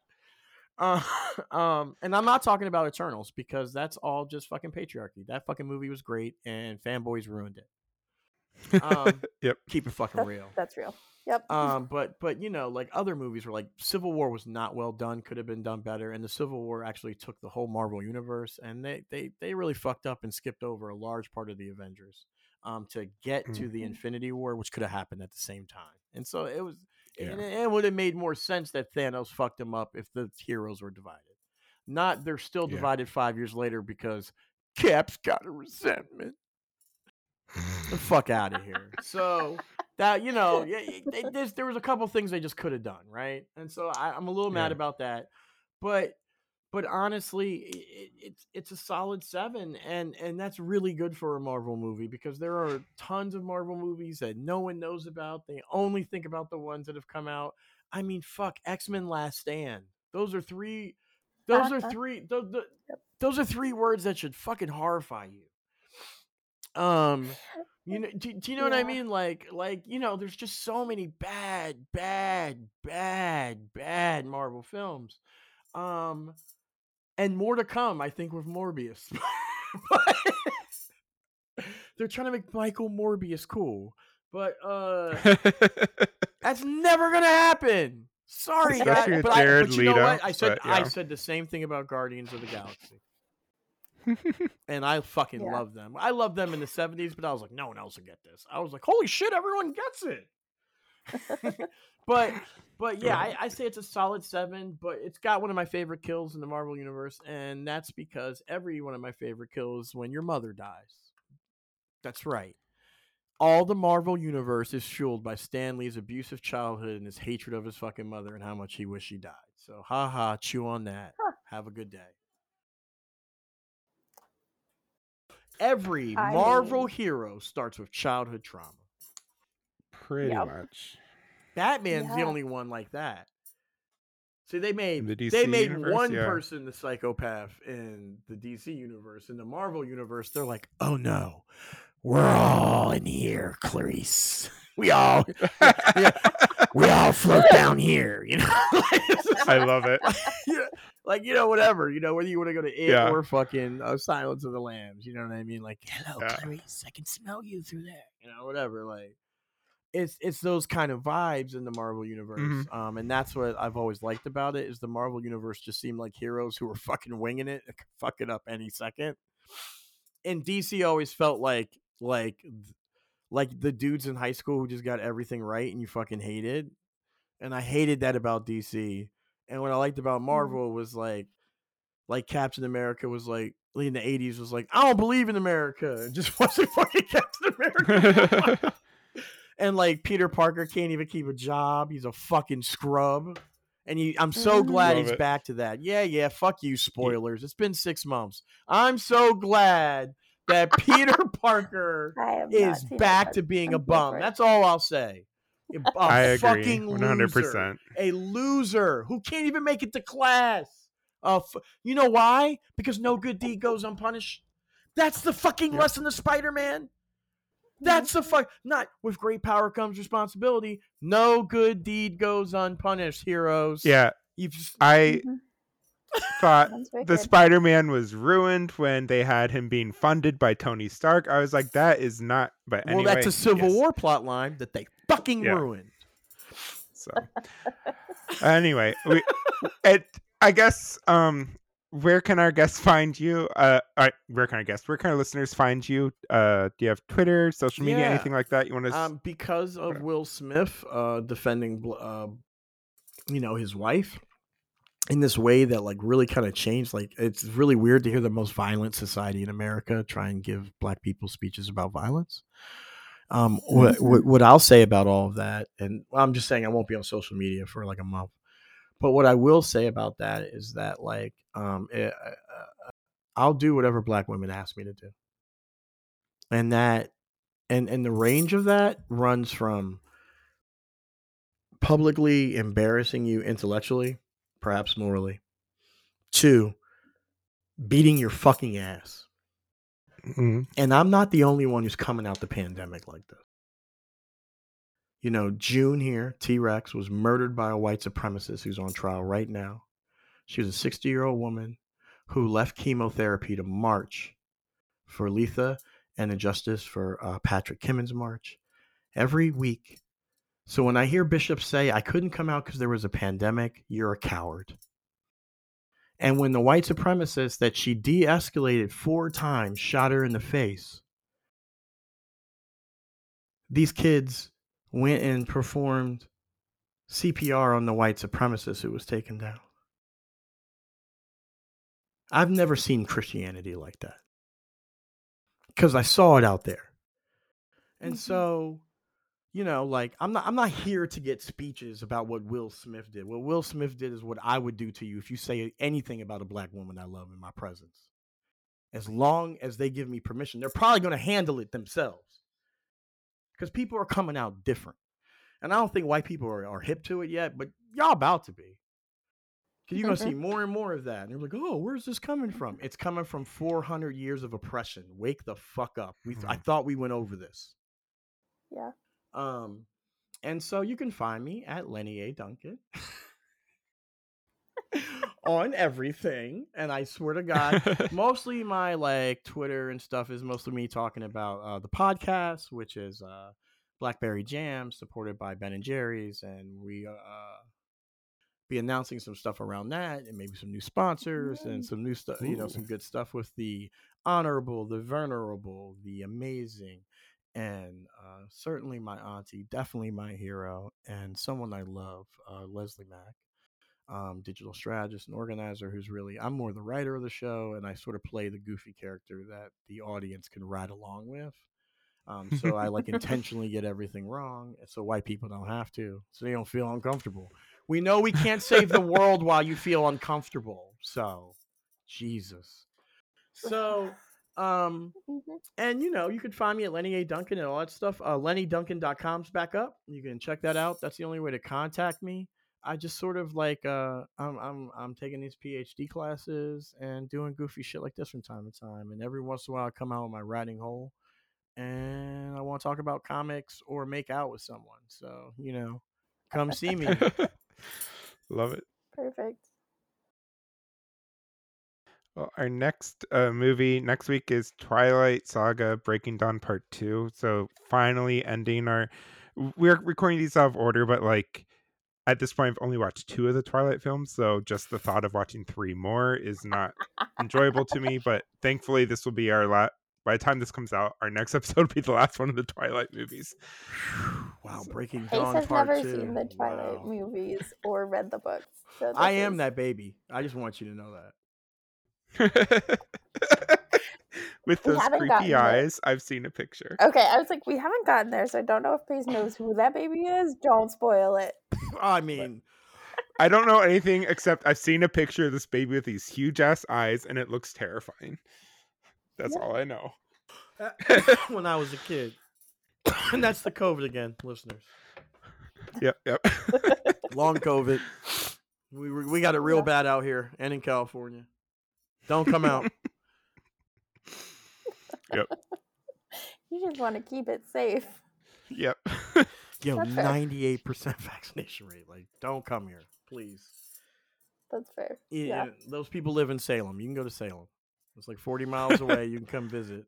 Uh, um, and I'm not talking about Eternals because that's all just fucking patriarchy. That fucking movie was great, and fanboys ruined it. Um, yep. keep it fucking That- real. That's real. Yep. Um, but but you know, like other movies were like Civil War was not well done, could have been done better, and the Civil War actually took the whole Marvel universe, and they they they really fucked up and skipped over a large part of the Avengers, um, to get to the Mhm. Infinity War, which could have happened at the same time, and so it was. Yeah. And it, it would have made more sense that Thanos fucked him up if the heroes were divided. Not they're still Yeah. divided five years later because Cap's got a resentment the fuck out of here. So that you know, yeah, y- they- there was a couple things they just could have done, right? And so I, I'm a little mad Yeah. about that, but but honestly, i i- it's it's a solid seven, and and that's really good for a Marvel movie because there are tons of Marvel movies that no one knows about. They only think about the ones that have come out. I mean, fuck, X Men: Last Stand. Those are three. Those are three. Those, those are three words that should fucking horrify you. Um, you know, do, do you know what I mean? Like, like you know, there's just so many bad, bad, bad, bad Marvel films. Um, and more to come, I think, with Morbius. They're trying to make Michael Morbius cool, but uh, that's never gonna happen. Sorry, guys, but, I, but you know Leto, what? I said but I said the same thing about Guardians of the Galaxy and I fucking Yeah. love them. I love them in the '70s, but I was like, no one else will get this. I was like, holy shit, everyone gets it. but but yeah, I, I say it's a solid seven. But it's got one of my favorite kills in the Marvel universe, and that's because every one of my favorite kills when your mother dies. That's right. All the Marvel universe is fueled by Stan Lee's abusive childhood and his hatred of his fucking mother and how much he wished she died. So, haha, chew on that. Huh. Have a good day. Every I Marvel mean- hero starts with childhood trauma. Pretty Yep. much. Batman's the only one like that. See, they made the they made universe, one yeah. person the psychopath in the DC universe. In the Marvel universe, they're like, "Oh no, we're all in here, Clarice. We all yeah, we all float down here." You know, Like, it's just I love it. you know, like you know, whatever. You know, whether you want to go to it Yeah. or fucking uh, Silence of the Lambs. You know what I mean? Like, hello, Yeah. Clarice. I can smell you through there. You know, whatever. Like, it's it's those kind of vibes in the Marvel universe. Mhm. Um, and that's what I've always liked about it is the Marvel universe just seemed like heroes who were fucking winging it, fuck it up any second. And DC always felt like like like the dudes in high school who just got everything right and you fucking hated. And I hated that about DC. And what I liked about Marvel was like like Captain America was like in the 80s was like, I don't believe in America. And just wasn't fucking Captain America. and like Peter Parker can't even keep a job. He's a fucking scrub. And he, I'm so Mhm. glad Love he's it. back to that. Yeah, yeah. Fuck you, spoilers. It's been six months. I'm so glad that Peter Parker I have not is back to being a I'm here bum. for it. That's all I'll say. A I agree. fucking One hundred loser. percent. A loser who can't even make it to class. Uh, f- you know why? Because no good deed goes unpunished. That's the fucking Yeah. lesson of Spider-Man. That's the fuck. Not with great power comes responsibility. No good deed goes unpunished. Heroes. Yeah, You've just, I Mhm. Thought the. Spider-Man was ruined when they had him being funded by Tony Stark. I was like, that is not. But well, anyway, that's a Civil yes. War plot line that they fucking Yeah. ruined. So anyway, we, it, I guess um where can our guests find you? Uh, all right, where can our guests, where can our listeners find you? Uh, do you have Twitter, social media, Yeah. anything like that? You want to? um, because of Will Smith uh, defending, uh, you know, his wife in this way that like really kind of changed. Like, it's really weird to hear the most violent society in America try and give black people speeches about violence. Um, what, what what I'll say about all of that, and I'm just saying I won't be on social media for like a month. But what I will say about that is that like um, eh, uh, I'll do whatever black women ask me to do. And that and and the range of that runs from publicly embarrassing you intellectually, perhaps morally, Two, beating your fucking ass. Mhm. And I'm not the only one who's coming out the pandemic like this. You know, June here, T Rex, was murdered by a white supremacist who's on trial right now. She was a 60 year old woman who left chemotherapy to march for Letha and the justice for uh, Patrick Kimmons March every week. So when I hear bishops say, I couldn't come out because there was a pandemic, you're a coward. And when the white supremacist that she de escalated four times shot her in the face, these kids went and performed CPR on the white supremacist who was taken down. I've never seen Christianity like that because I saw it out there. And Mhm. so, you know, like I'm not I'm not here to get speeches about what Will Smith did. What Will Smith did is what I would do to you if you say anything about a black woman I love in my presence. As long as they give me permission, they're probably going to handle it themselves. Cuz people are coming out different. And I don't think white people are, are hip to it yet, but y'all about to be. Cause you're gonna see more and more of that. And you're like, oh, where's this coming from? It's coming from 400 years of oppression. Wake the fuck up. We th- I Mhm. thought we went over this. Yeah. Um, and so you can find me at Lenny A. Duncan on everything. And I swear to God, mostly my like Twitter and stuff is mostly me talking about uh, the podcast, which is uh, Blackberry Jam, supported by Ben and Jerry's, and we uh, be announcing some stuff around that, and maybe some new sponsors and some new stuff, you know, some good stuff with the honorable, the venerable, the amazing, and uh, certainly my auntie, definitely my hero, and someone I love, uh, Leslie Mac um, digital strategist and organizer who's really I'm more the writer of the show and I sort of play the goofy character that the audience can ride along with. Um, so I like intentionally get everything wrong so white people don't have to, so they don't feel uncomfortable. We know we can't save the world while you feel uncomfortable. So, Jesus. So, um, Mhm. and you know, you could find me at Lenny A. Duncan and all that stuff. Uh, LennyDuncan.com's back up. You can check that out. That's the only way to contact me. I just sort of like uh, I'm I'm I'm taking these PhD classes and doing goofy shit like this from time to time. And every once in a while, I come out with my writing hole, and I want to talk about comics or make out with someone. So you know, come see me. Love it. Perfect. Well, our next uh, movie next week is Twilight Saga Breaking Dawn Part 2. So finally ending our we're recording these out of order, but like at this point I've only watched two of the Twilight films, so just the thought of watching three more is not enjoyable to me, but thankfully this will be our last by the time this comes out, our next episode will be the last one of the Twilight movies. wow, So- Breaking Pace Dawn has Part never Two. seen the Twilight Wow. movies or read the books. So I this am that baby. I just want you to know that. With We those haven't gotten creepy there. eyes, I've seen a picture. Okay, I was like, we haven't gotten there, so I don't know if Pace knows who that baby is. Don't spoil it. I mean, I don't know anything except I've seen a picture of this baby with these huge ass eyes and it looks terrifying. That's Yeah. all I know. Uh, when I was a kid. and that's the COVID again, listeners. Yep, yep. Long COVID. We we we got it real bad out here and in California. Don't come out. Yep. You just want to keep it safe. yep. Yo, That's ninety eight percent vaccination rate. Like, don't come here, please. That's fair. Yeah, Yeah. those people live in Salem. You can go to Salem. It's like forty miles away. You can come visit.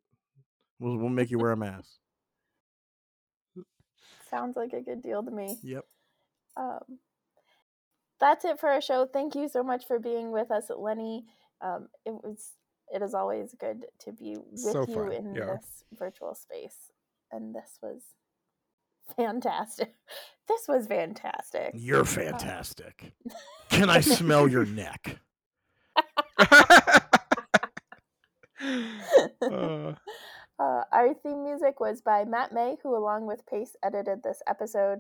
We'll we'll make you wear a mask. Sounds like a good deal to me. Yep. Um, that's it for our show. Thank you so much for being with us, Lenny. Um, it was it is always good to be with So you fun, in yeah. this virtual space, and this was fantastic. This was fantastic. You're fantastic. Can I smell your neck? Uh, Uh, our theme music was by Matt May, who, along with Pace, edited this episode.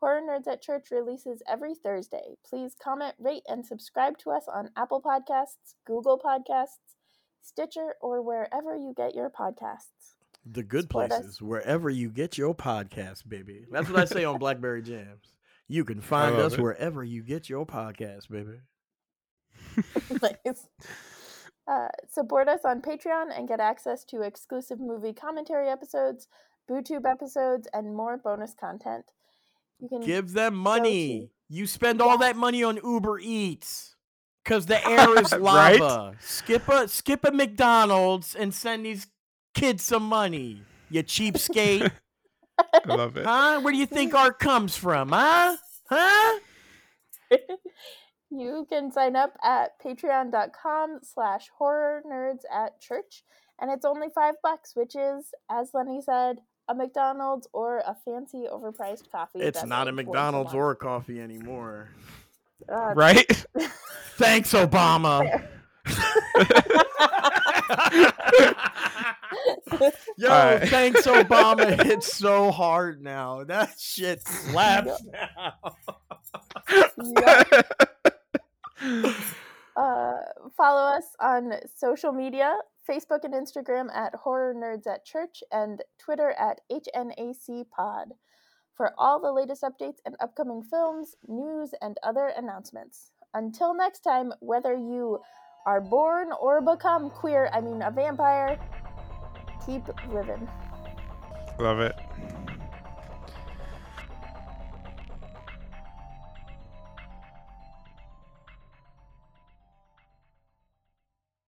Horror Nerds at Church releases every Thursday. Please comment, rate, and subscribe to us on Apple Podcasts, Google Podcasts, Stitcher, or wherever you get your podcasts. The good Support us. places, wherever you get your podcast, baby. That's what I say on Blackberry Jams. You can find us it. wherever you get your podcast, baby. nice. Uh, support us on Patreon and get access to exclusive movie commentary episodes, BooTube episodes, and more bonus content. You can Give them money. You spend all that money on Uber Eats because the air is Right? lava. Skip a skip a McDonald's and send these kids some money. You cheapskate, I love it. huh? Where do you think art comes from, huh? Huh? you can sign up at patreon.com slash horror nerds at church and it's only five bucks which is as lenny said a mcdonald's or a fancy overpriced coffee It's that's not a like once McDonald's or a coffee anymore. Uh, Right? Thanks, Obama. Yo, Alright. thanks, Obama. Hits so hard now. That shit slaps now. Yup. uh, follow us on social media facebook and instagram at horror nerds at church and twitter at hnac pod for all the latest updates and upcoming films news and other announcements until next time whether you are born or become queer i mean a vampire keep living love it.